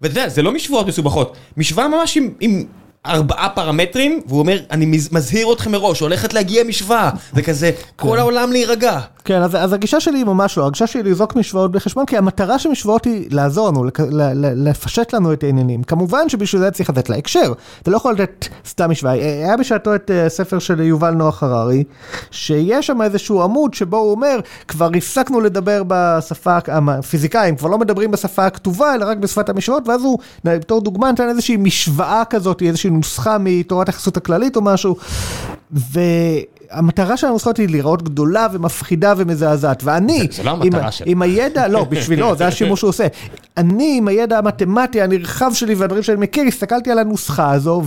ואתה יודע, זה לא משוואות מסובכות, משוואה ממש עם- עם ארבעה פרמטרים, והוא אומר, אני מז- מזהיר אתכם מראש, הולכת להגיע משוואה, וכזה, כל העולם להירגע. כן, אז, אז הגישה שלי היא ממש לא, הגישה שלי היא לזרוק משוואות בחשבון, כי המטרה של משוואות היא לעזור לנו, לק- ל- ל- לפשט לנו את העניינים. כמובן שבשביל זה צריך לתת לה הקשר, אתה לא יכול לתת סתם משוואה. אה, היה בשעתו את אה, הספר של יובל נוח הררי, שיש שם איזשהו עמוד שבו הוא אומר, כבר הפסקנו לדבר בשפה, הפיזיקאים כבר לא מדברים בשפה הכתובה, אלא רק בשפת המשוואות, ואז הוא, בתור דוגמה, נתן איזושהי משוואה כזאת, איזושהי נוסחה מתורת היחסות הכללית או משהו, ו... המטרה של הנוסחות היא להיראות גדולה ומפחידה ומזעזעת, ואני, זה- זה לא המטרה. עם הידע, לא, בשבילו, זה השימוש שהוא עושה. אני, עם הידע המתמטי הנרחב שלי והדברים שאני מכיר, הסתכלתי על הנוסחה הזו,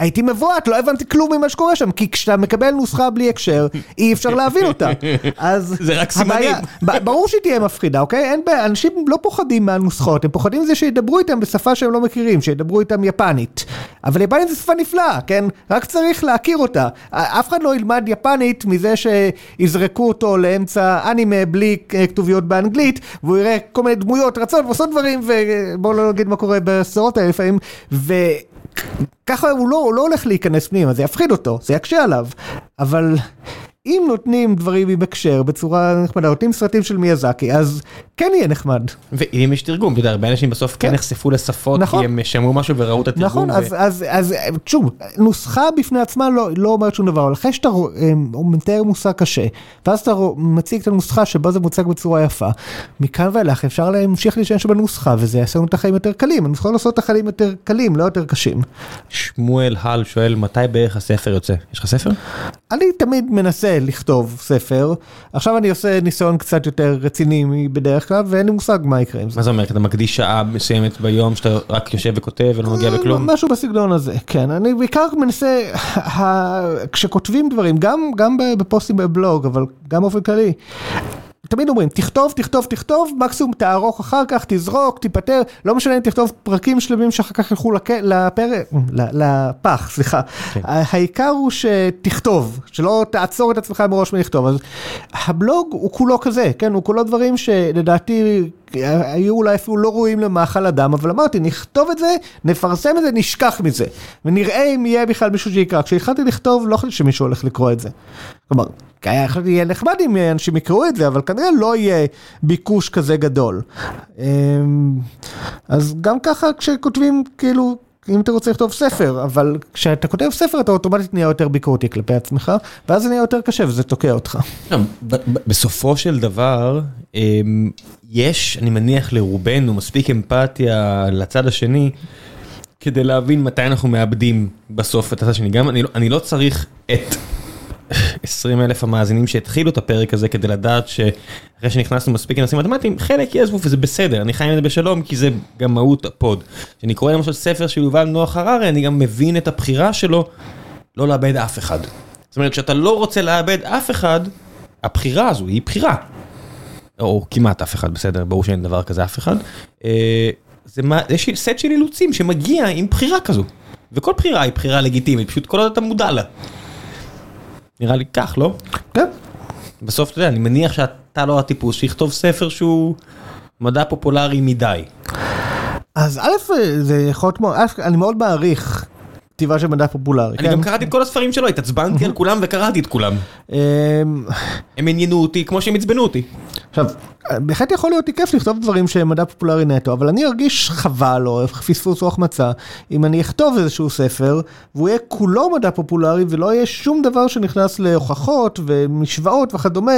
והייתי מבועת, לא הבנתי כלום ממה שקורה שם, כי כשאתה מקבל נוסחה בלי הקשר, אי אפשר להבין אותה. אז... זה רק סימנים. ברור שהיא תהיה מפחידה, אוקיי? אין בעיה, אנשים לא פוחדים מהנוסחות, הם פוחדים מזה שידברו איתם בשפה שהם לא מכירים, שידברו איתם יפנית. אבל יפנית זה שפה נפלאה, כן? רק צריך להכיר אותה. אף אחד לא ילמד יפנית מזה שיזרקו אותו לאמצע אנימה בלי אה, כתוביות באנגלית, והוא יראה כל מיני דמויות רצות ועושות דברים, ובואו לא נגיד מה קורה בסדרות האלה לפעמים. ככה הוא לא, הוא לא הולך להיכנס פנימה, זה יפחיד אותו, זה יקשה עליו. אבל אם נותנים דברים עם הקשר בצורה נחמדה, נותנים סרטים של מיאזקי, אז כן יהיה נחמד. ואם יש תרגום, אתה יודע, הרבה אנשים בסוף כן כן. נחשפו לשפות, נכון. כי הם שמעו משהו וראו את התרגום. נכון, ו- אז, אז, אז שוב, נוסחה בפני עצמה לא, לא אומרת שום דבר, אבל אחרי שאתה רוא- אה, מתאר מושג קשה, ואז אתה רוא- מציג את הנוסחה שבה זה מוצג בצורה יפה, מכאן ואילך אפשר להמשיך להשתמש בנוסחה, וזה יעשה לנו את החיים יותר קלים, הנוסחות עושות את החיים יותר קלים, לא יותר קשים. שמואל הל שואל, מתי בערך הספר יוצא? יש לך ספר? אני תמיד מנסה לכתוב ספר, עכשיו אני עושה ניסיון קצת יותר רציני מבדרך כלל, ואין לי מושג מה יקרה עם זה. מה זה אומר? אתה מקדיש שעה מסוימת ביום שאתה רק יושב וכותב ולא נוגע בכלום? משהו בסגנון הזה, כן. אני בעיקר מנסה, כשכותבים דברים, גם, גם בפוסטים בבלוג, אבל גם באופן כללי. תמיד אומרים, תכתוב, תכתוב, תכתוב, מקסימום תערוך אחר כך, תזרוק, תיפטר, לא משנה אם תכתוב פרקים שלמים שאחר כך ילכו לק... לפרק, ל- לפח, סליחה. כן. העיקר הוא שתכתוב, שלא תעצור את עצמך מראש מלכתוב. אז הבלוג הוא כולו כזה, כן, הוא כולו דברים שלדעתי היו אולי אפילו לא ראויים למאכל אדם, אבל אמרתי, נכתוב את זה, נפרסם את זה, נשכח מזה, ונראה אם יהיה בכלל מישהו שיקרא. כשהתחלתי לכתוב, לא חשבתי שמישהו הולך לקרוא את זה. כלומר, היה יכול יהיה נחמד אם אנשים יקראו את זה, אבל כנראה לא יהיה ביקוש כזה גדול. אמ, אז גם ככה כשכותבים, כאילו, אם אתה רוצה לכתוב ספר, אבל כשאתה כותב ספר אתה אוטומטית נהיה יותר ביקורתי כלפי עצמך, ואז זה נהיה יותר קשה וזה תוקע אותך. ב- בסופו של דבר, אמ, יש, אני מניח לרובנו, מספיק אמפתיה לצד השני, כדי להבין מתי אנחנו מאבדים בסוף את הצד השני. גם אני לא- אני לא צריך את 20 אלף המאזינים שהתחילו את הפרק הזה כדי לדעת שאחרי שנכנסנו מספיק לנושאים מתמטיים, חלק יעזבו וזה בסדר, אני חי עם זה בשלום כי זה גם מהות הפוד. כשאני קורא למשל ספר של יובל נוח הררי, אני גם מבין את הבחירה שלו לא לאבד אף אחד. זאת אומרת, כשאתה לא רוצה לאבד אף אחד, הבחירה הזו היא בחירה. או כמעט אף אחד, בסדר, ברור שאין דבר כזה אף אחד. אה, זה מה, יש סט של אילוצים שמגיע עם בחירה כזו. וכל בחירה היא בחירה לגיטימית, פשוט כל עוד אתה מודע לה. נראה לי כך, לא? כן. בסוף, אתה יודע, אני מניח שאתה לא הטיפוס שיכתוב ספר שהוא מדע פופולרי מדי. אז א', זה יכול להיות אני מאוד מעריך כתיבה של מדע פופולרי. אני כן? גם קראתי את כל הספרים שלו, התעצבנתי על כולם וקראתי את כולם. אמ, הם עניינו אותי כמו שהם עצבנו אותי. עכשיו, בהחלט יכול להיות לי כיף לכתוב דברים שהם מדע פופולרי נטו, אבל אני ארגיש חבל או פספוס או החמצה אם אני אכתוב איזשהו ספר והוא יהיה כולו מדע פופולרי ולא יהיה שום דבר שנכנס להוכחות ומשוואות וכדומה.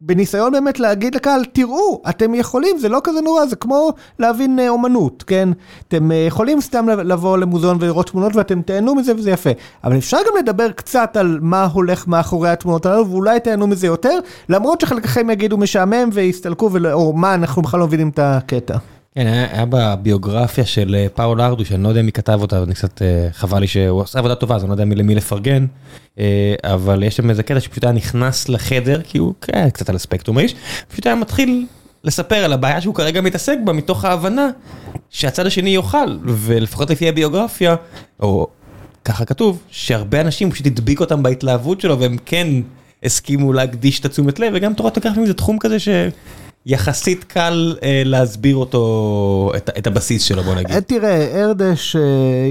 בניסיון באמת להגיד לקהל, תראו, אתם יכולים, זה לא כזה נורא, זה כמו להבין אה, אומנות, כן? אתם אה, יכולים סתם לבוא למוזיאון ולראות תמונות ואתם תהנו מזה וזה יפה. אבל אפשר גם לדבר קצת על מה הולך מאחורי התמונות הללו, ואולי תהנו מזה יותר, למרות שחלקכם יגידו משעמם ויסתלקו, ולא- או מה, אנחנו בכלל לא מבינים את הקטע. כן, היה היה בביוגרפיה של אה, פאול ארדו, שאני לא יודע מי כתב אותה, ואני קצת אה, חבל לי שהוא עשה עבודה טובה, אז אני לא יודע מי למי לפרגן, אה, אבל יש שם איזה קטע שפשוט היה נכנס לחדר, כי הוא כן, קצת על הספקטרום האיש, פשוט היה מתחיל לספר על הבעיה שהוא כרגע מתעסק בה, מתוך ההבנה שהצד השני יאכל, ולפחות לפי הביוגרפיה, או ככה כתוב, שהרבה אנשים פשוט הדביק אותם בהתלהבות שלו, והם כן הסכימו להקדיש את התשומת לב, וגם תורת הגרפים זה תחום כזה ש... יחסית קל אה, להסביר אותו, את, את הבסיס שלו בוא נגיד. אה, תראה, ארדש אה,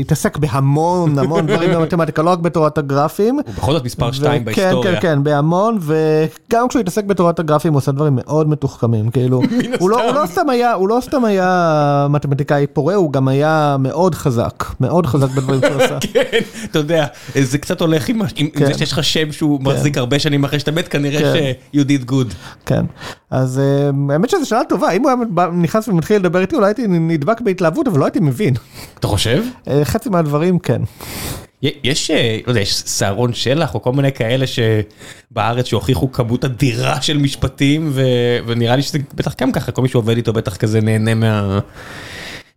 התעסק בהמון המון דברים במתמטיקה, לא רק בתורת הגרפים. הוא בכל זאת מספר ו- 2 בהיסטוריה. כן, כן, כן, בהמון, וגם כשהוא התעסק בתורת הגרפים הוא עושה דברים מאוד מתוחכמים, כאילו, הוא לא, הוא לא סתם היה, הוא לא סתם היה מתמטיקאי פורה, הוא גם היה מאוד חזק, מאוד חזק בדברים שהוא עשה. כן, אתה יודע, זה קצת הולך עם, עם, כן. זה שיש לך שם שהוא מחזיק הרבה שנים אחרי שאתה מת, כנראה כן. ש- you did good. כן, אז אה, האמת שזו שאלה טובה, אם הוא היה נכנס ומתחיל לדבר איתי אולי הייתי נדבק בהתלהבות, אבל לא הייתי מבין. אתה חושב? אה, חצי מהדברים כן. יש, אה, לא יודע, יש סהרון שלח או כל מיני כאלה שבארץ שהוכיחו כמות אדירה של משפטים ו... ונראה לי שזה בטח גם ככה, כל מי שעובד איתו בטח כזה נהנה מה...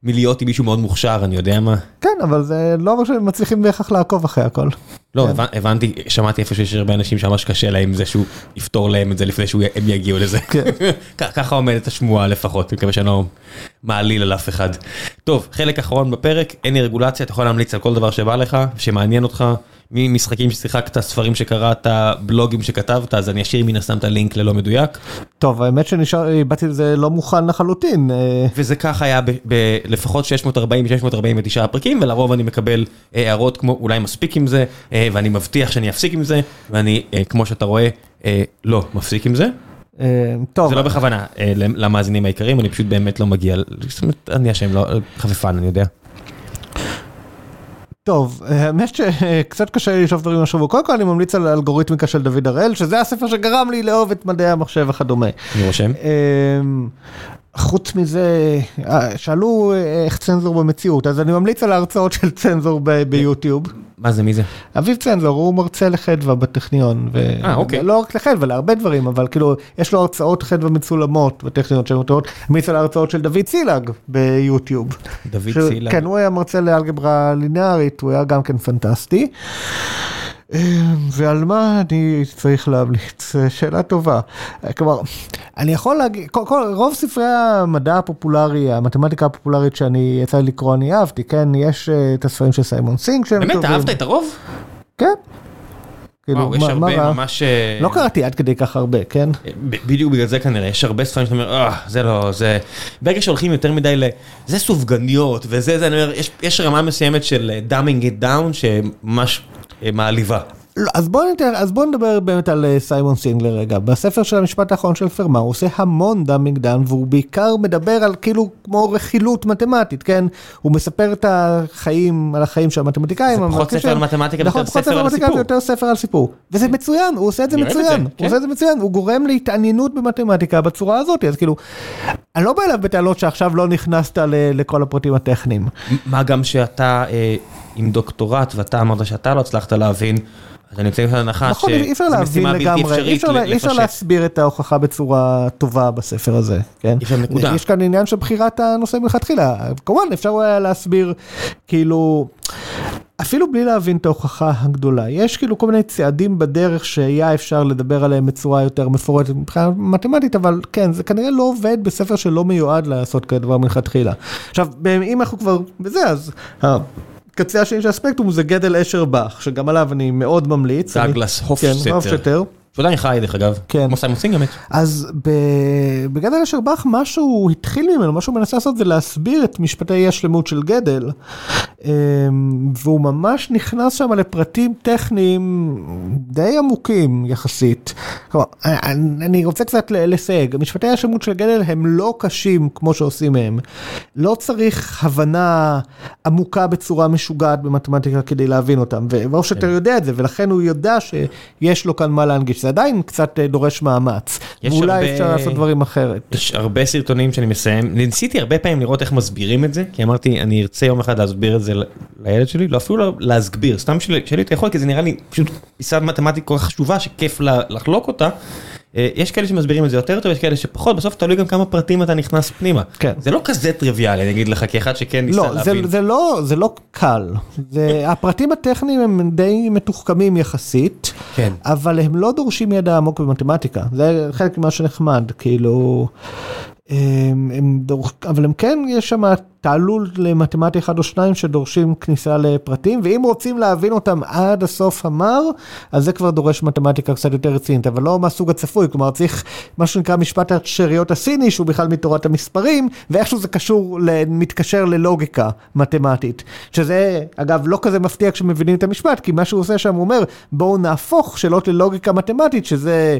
מלהיות עם מישהו מאוד מוכשר, אני יודע מה. כן, אבל זה לא אומר שהם מצליחים בהכרח לעקוב אחרי הכל. לא, כן. הבנ- הבנתי, שמעתי איפה שיש הרבה אנשים שממש קשה להם זה שהוא יפתור להם את זה לפני שהם יגיעו לזה. כן. ככה עומדת השמועה לפחות, אני מקווה שאני לא מעליל על אף אחד. טוב, חלק אחרון בפרק, אין לי רגולציה, אתה יכול להמליץ על כל דבר שבא לך, שמעניין אותך, ממשחקים ששיחקת, ספרים שקראת, בלוגים שכתבת, אז אני אשאיר מן הסתם את הלינק ללא מדויק. טוב, האמת שנשאר, באתי לזה לא מוכן לחלוטין. אה, וזה ככה היה בלפחות 640-649 פרקים, ולרוב אני מקבל אה, הערות כמו אולי מספיק עם זה, אה, ואני מבטיח שאני אפסיק עם זה, ואני, אה, כמו שאתה רואה, אה, לא מפסיק עם זה. אה, טוב, זה לא בכוונה אה, למאזינים העיקריים, אני פשוט באמת לא מגיע, אני אשם, לא, חפיפן, אני יודע. טוב, האמת שקצת קשה לי לשאוף דברים השבוע. קודם כל אני ממליץ על האלגוריתמיקה של דוד הראל, שזה הספר שגרם לי לאהוב את מדעי המחשב וכדומה. אני רושם. אמ, חוץ מזה, אה, שאלו אה, איך צנזור במציאות, אז אני ממליץ על ההרצאות של צנזור ביוטיוב. מה זה, מי זה? אביב צנזור הוא מרצה לחדו"א בטכניון. ו- אה, אוקיי. לא רק לחדו"א, להרבה דברים, אבל כאילו, יש לו הרצאות חדו"א מצולמות בטכניון שהן מותרות. ממליץ על ההרצאות של דוד צילג ביוטיוב. דוד ש- סילן. כן, הוא היה מרצה לאלגברה לינארית, הוא היה גם כן פנטסטי. אה, ועל מה אני צריך להמליץ? שאלה טובה. כלומר, אני יכול להגיד, כל, כל, רוב ספרי המדע הפופולרי, המתמטיקה הפופולרית שאני יצא לי לקרוא, אני אהבתי, כן? יש אה, את הספרים של סיימון סינג שהם באמת, טובים. אהבת את הרוב? כן. כאילו, וואו, יש מה- מה הרבה? ממש... אה, לא קראתי עד כדי כך הרבה, כן? ב- בדיוק בגלל זה כנראה, יש הרבה ספרים שאתה אומר, אה, זה לא, זה... ברגע שהולכים יותר מדי ל... זה סופגניות, וזה, זה, אני אומר, יש, יש רמה מסוימת של אה, dumbing it down, שממש אה, מעליבה. לא, אז בוא נתאר, אז בוא נדבר באמת על אה, סיימון סינג לרגע. בספר של המשפט האחרון של פרמה הוא עושה המון dumbing down והוא בעיקר מדבר על כאילו כמו רכילות מתמטית, כן? הוא מספר את החיים, על החיים של המתמטיקאים. זה פחות ספר על. מתמטיקה נכון, ויותר פחות ספר על סיפור. ויותר ספר על סיפור. וזה מצוין, הוא עושה את זה מצוין. זה, הוא כן. עושה את זה מצוין, הוא גורם להתעניינות במתמטיקה בצורה הזאת, אז כאילו, אני לא בא אליו בטענות שעכשיו לא נכנסת ל- לכל הפרטים הטכניים. מה גם שאתה אה, עם דוקטורט, ואתה אמרת שאתה לא הצלחת להבין, אני יוצא נכון, אי אפשר שזו להבין משימה בלתי אפשרית אפשר, לה- אי אפשר לפשט. להסביר את ההוכחה בצורה טובה בספר הזה, כן? יש כאן עניין של בחירת הנושא מלכתחילה, כמובן אפשר היה להסביר, כאילו, אפילו בלי להבין את ההוכחה הגדולה, יש כאילו כל מיני צעדים בדרך שהיה אפשר לדבר עליהם בצורה יותר מפורטת מבחינה מתמטית, אבל כן, זה כנראה לא עובד בספר שלא מיועד לעשות כזה דבר מלכתחילה. עכשיו, אם אנחנו כבר בזה, אז... הקצה השני של הספקטרום זה גדל אשר באך, שגם עליו אני מאוד ממליץ. דאגלס כן, הופשטר. הופשטטר. שעדיין חי דרך אגב, כן. כמו סיימון סינג באמת. אז בגדל אשר באך, מה שהוא התחיל ממנו, מה שהוא מנסה לעשות זה להסביר את משפטי השלמות של גדל, אמ, והוא ממש נכנס שם לפרטים טכניים די עמוקים יחסית. כלומר, אני רוצה קצת לסייג, משפטי השלמות של גדל הם לא קשים כמו שעושים מהם. לא צריך הבנה עמוקה בצורה משוגעת במתמטיקה כדי להבין אותם, והופשטטר יודע את זה, ולכן הוא יודע שיש לו כאן מה להנגיש. זה עדיין קצת אה, דורש מאמץ, ואולי הרבה- אפשר לעשות דברים אחרת. יש הרבה סרטונים שאני מסיים, ניסיתי הרבה פעמים לראות איך מסבירים את זה, כי אמרתי אני ארצה יום אחד להסביר את זה לילד שלי, לא אפילו לא להסביר, סתם שלי אתה יכול, כי זה נראה לי פשוט פיסת מתמטיקה חשובה שכיף לחלוק אותה, יש כאלה שמסבירים את זה יותר טוב, יש כאלה שפחות, בסוף תלוי גם כמה פרטים אתה נכנס פנימה. כן. זה לא כזה טריוויאלי, אני אגיד לך, כאחד שכן ניסה לא, זה, להבין. זה לא, זה לא קל. זה, הפרטים הטכניים הם די מתוחכמים יחסית, כן. אבל הם לא דורשים ידע עמוק במתמטיקה. זה חלק ממה שנחמד, כאילו... הם, הם דור... אבל הם כן, יש שם תעלול למתמטי אחד או שניים שדורשים כניסה לפרטים, ואם רוצים להבין אותם עד הסוף המר, אז זה כבר דורש מתמטיקה קצת יותר רצינית, אבל לא מהסוג הצפוי, כלומר צריך מה שנקרא משפט השאריות הסיני, שהוא בכלל מתורת המספרים, ואיכשהו זה קשור, מתקשר ללוגיקה מתמטית, שזה אגב לא כזה מפתיע כשמבינים את המשפט, כי מה שהוא עושה שם הוא אומר, בואו נהפוך שאלות ללוגיקה מתמטית, שזה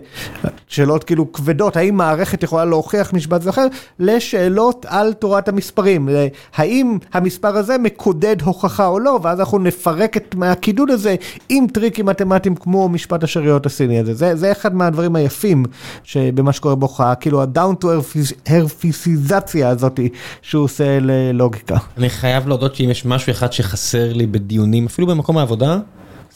שאלות כאילו כבדות, האם מערכת יכולה להוכיח משפט זה אחר, לשאלות על תורת המספרים. האם המספר הזה מקודד הוכחה או לא, ואז אנחנו נפרק את מהקידוד הזה עם טריקים מתמטיים כמו משפט השאריות הסיני הזה. זה, זה אחד מהדברים היפים שבמה שקורה בהוכחה, כאילו ה-down to הרפיסיזציה הזאת שהוא עושה ללוגיקה. אני חייב להודות שאם יש משהו אחד שחסר לי בדיונים, אפילו במקום העבודה,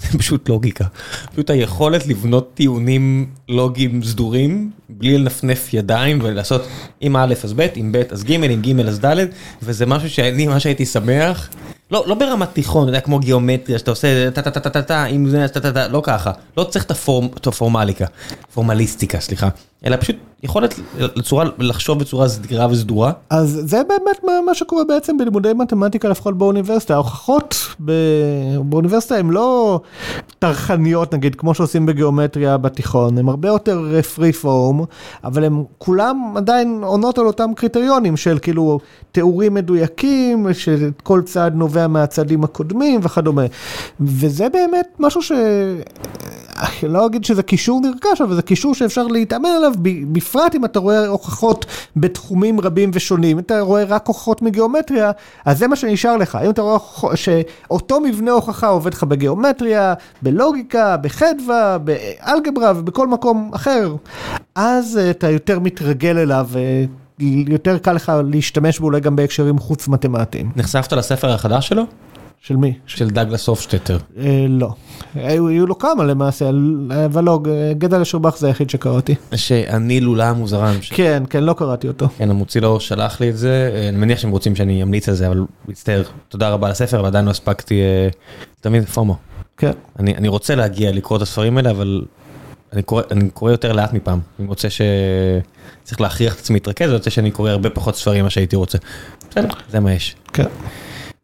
זה פשוט לוגיקה. פשוט היכולת לבנות טיעונים לוגיים סדורים, בלי לנפנף ידיים ולעשות עם א' אז ב', עם ב' אז ג', עם ג' אז ד', וזה משהו שאני ממש הייתי שמח. לא, לא ברמת תיכון, אתה יודע, כמו גיאומטריה, שאתה עושה טה טה טה טה טה טה, אם זה טה טה טה, לא ככה. לא צריך את הפורמליקה, פורמליסטיקה, סליחה. אלא פשוט יכולת לצורה, לחשוב בצורה סדירה וסדורה. אז זה באמת מה, מה שקורה בעצם בלימודי מתמטיקה, לפחות באוניברסיטה. ההוכחות ב... באוניברסיטה הן לא טרחניות, נגיד, כמו שעושים בגיאומטריה בתיכון, הן הרבה יותר פרי פורם, אבל הן כולם עדיין עונות על אותם קריטריונים של כאילו תיאורים מדויקים, שכל צעד נובע מהצעדים הקודמים וכדומה. וזה באמת משהו ש... אני לא אגיד שזה קישור נרכש, אבל זה קישור שאפשר להתאמן עליו, בפרט אם אתה רואה הוכחות בתחומים רבים ושונים. אם אתה רואה רק הוכחות מגיאומטריה, אז זה מה שנשאר לך. אם אתה רואה שאותו מבנה הוכחה עובד לך בגיאומטריה, בלוגיקה, בחדווה, באלגברה ובכל מקום אחר, אז אתה יותר מתרגל אליו. יותר קל לך להשתמש בו אולי גם בהקשרים חוץ מתמטיים. נחשפת לספר החדש שלו? של מי? של דגלס הופשטטר. לא. היו לו כמה למעשה, אבל לא, גדע לשובח זה היחיד שקראתי. שאני לולה מוזרם. כן, כן, לא קראתי אותו. כן, המוציא לאור שלח לי את זה, אני מניח שהם רוצים שאני אמליץ על זה, אבל מצטער, תודה רבה על הספר, ועדיין לא הספקתי, תמיד פומו. כן. אני רוצה להגיע לקרוא את הספרים האלה, אבל אני קורא, אני קורא יותר לאט מפעם, אני רוצה שצריך להכריח את עצמי להתרכז, אני רוצה שאני קורא הרבה פחות ספרים ממה שהייתי רוצה. בסדר, זה מה יש. כן.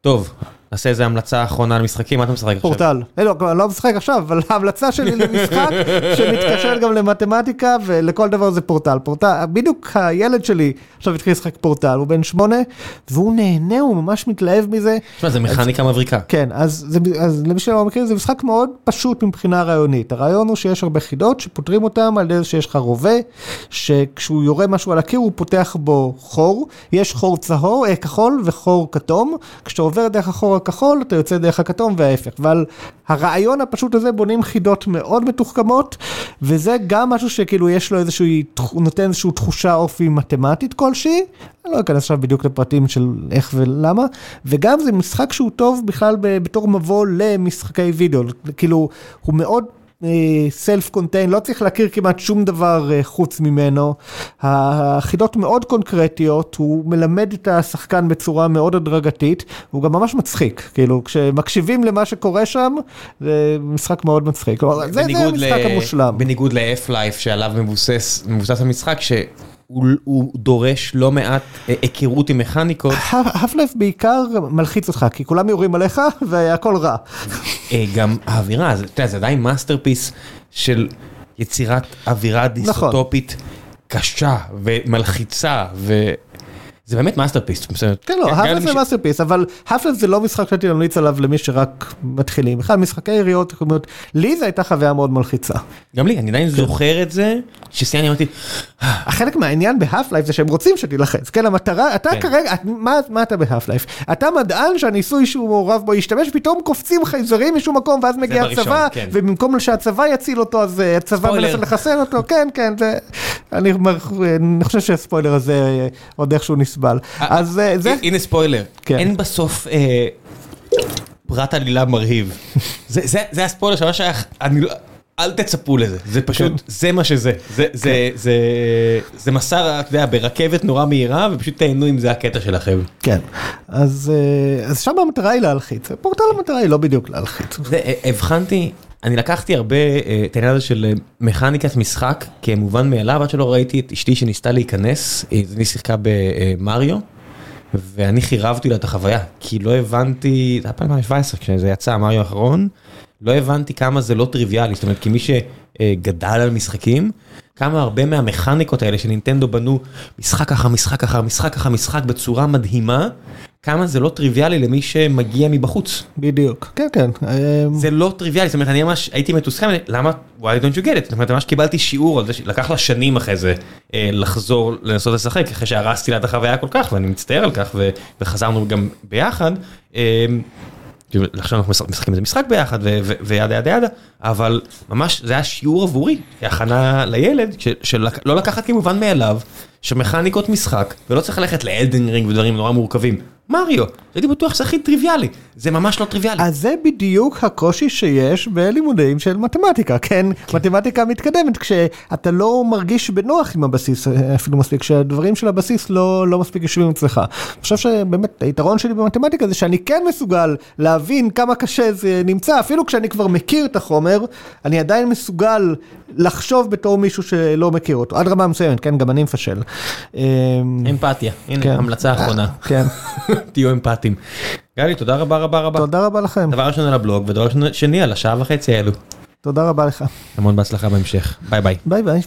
טוב, נעשה איזה המלצה אחרונה על משחקים, מה אתה משחק עכשיו? פורטל. לא, אני לא משחק עכשיו, אבל ההמלצה שלי למשחק שמתקשר גם למתמטיקה ולכל דבר זה פורטל. פורטל, בדיוק הילד שלי עכשיו התחיל לשחק פורטל, הוא בן שמונה, והוא נהנה, הוא ממש מתלהב מזה. תשמע, זה מכניקה מבריקה. כן, אז, זה, אז למי שלא מכיר, זה משחק מאוד פשוט מבחינה רעיונית. הרעיון הוא שיש הרבה חידות שפותרים אותם על ידי שיש לך רובה, שכשהוא יורה משהו על הקיר הוא פותח בו חור, יש חור צהור, אה, כחול וחור כתום, כשאתה עובר דרך החור הכחול, אתה יוצא דרך הכתום וההפך. ועל הרעיון הפשוט הזה בונים חידות מאוד מתוחכמות, וזה גם משהו שכאילו יש לו איזשהו, נותן איזושהי תחושה אופי מתמטית כלשהי, אני לא אכנס עכשיו בדיוק לפרטים של איך ולמה, וגם זה משחק שהוא טוב בכלל בתור מבוא למשחקי וידאו, כאילו הוא מאוד... סלף קונטיין, לא צריך להכיר כמעט שום דבר חוץ ממנו. החידות מאוד קונקרטיות, הוא מלמד את השחקן בצורה מאוד הדרגתית, הוא גם ממש מצחיק, כאילו כשמקשיבים למה שקורה שם, זה משחק מאוד מצחיק, זה המשחק המושלם. בניגוד ל-Half-Life שעליו מבוסס המשחק, ש... הוא דורש לא מעט היכרות עם מכניקות. Half-Life בעיקר מלחיץ אותך, כי כולם יורים עליך והכל רע. גם האווירה, אתה יודע, זה עדיין masterpiece של יצירת אווירה דיסטופית קשה ומלחיצה. זה באמת masterpiece. כן, לא, Half-Life זה masterpiece, אבל Half-Life זה לא משחק שהייתי ממליץ עליו למי שרק מתחילים. בכלל, משחקי יריות, לי זו הייתה חוויה מאוד מלחיצה. גם לי, אני עדיין זוכר את זה, שסיימתי, אמרתי... החלק מהעניין בהאף-לייף זה שהם רוצים שתילחץ, כן, המטרה, אתה כרגע, מה אתה בהאף-לייף? אתה מדען שהניסוי שהוא מעורב בו ישתמש, פתאום קופצים חייזרים משום מקום, ואז מגיע הצבא, ובמקום שהצבא יציל אותו, אז הצבא מנסה לחסל אותו, כן, כן, אני חושב שהספוילר הזה עוד איכשהו נסבל. אז זה... הנה ספוילר, אין בסוף פרט עלילה מרהיב. זה הספוילר שממש היה... אל תצפו לזה, זה פשוט, זה מה שזה, זה מסע, אתה יודע, ברכבת נורא מהירה ופשוט תהנו אם זה הקטע שלכם. כן, אז שם המטרה היא להלחיץ, פורטל המטרה היא לא בדיוק להלחיץ. הבחנתי, אני לקחתי הרבה את העניין הזה של מכניקת משחק כמובן מאליו, עד שלא ראיתי את אשתי שניסתה להיכנס, היא שיחקה במריו. ואני חירבתי לה את החוויה, כי לא הבנתי, זה היה 2017 כשזה יצא, מריו האחרון, לא הבנתי כמה זה לא טריוויאלי, זאת אומרת, כמי שגדל על משחקים, כמה הרבה מהמכניקות האלה שנינטנדו בנו משחק אחר משחק אחר משחק אחר משחק בצורה מדהימה, כמה זה לא טריוויאלי למי שמגיע מבחוץ. בדיוק, כן כן. זה לא טריוויאלי, זאת אומרת, אני ממש הייתי מתוסכל, למה, why don't you get it? זאת אומרת, ממש קיבלתי שיעור על זה, לקח לה שנים אחרי זה לחזור לנסות לשחק, אחרי שהרסתי לה את החוויה כל כך, ואני מצטער על כך, וחזרנו גם ביחד. עכשיו אנחנו משחקים איזה משחק ביחד וידה ידה ידה, אבל ממש זה היה שיעור עבורי, כהכנה לילד, שלא לקחת כמובן מאליו, שמכניקות משחק, ולא צריך ללכת לאלדן רינג ודברים נורא מורכבים. מריו, הייתי בטוח שזה הכי טריוויאלי, זה ממש לא טריוויאלי. אז זה בדיוק הקושי שיש בלימודים של מתמטיקה, כן? מתמטיקה מתקדמת, כשאתה לא מרגיש בנוח עם הבסיס, אפילו מספיק שהדברים של הבסיס לא מספיק יושבים אצלך. אני חושב שבאמת היתרון שלי במתמטיקה זה שאני כן מסוגל להבין כמה קשה זה נמצא, אפילו כשאני כבר מכיר את החומר, אני עדיין מסוגל לחשוב בתור מישהו שלא מכיר אותו, עד רמה מסוימת, כן? גם אני מפשל. אמפתיה, הנה המלצה אחרונה. כן. תהיו אמפתיים. גלי, תודה רבה רבה רבה. תודה רבה לכם. דבר ראשון על הבלוג ודבר שני על השעה וחצי האלו. תודה רבה לך. המון בהצלחה בהמשך. ביי ביי. ביי ביי.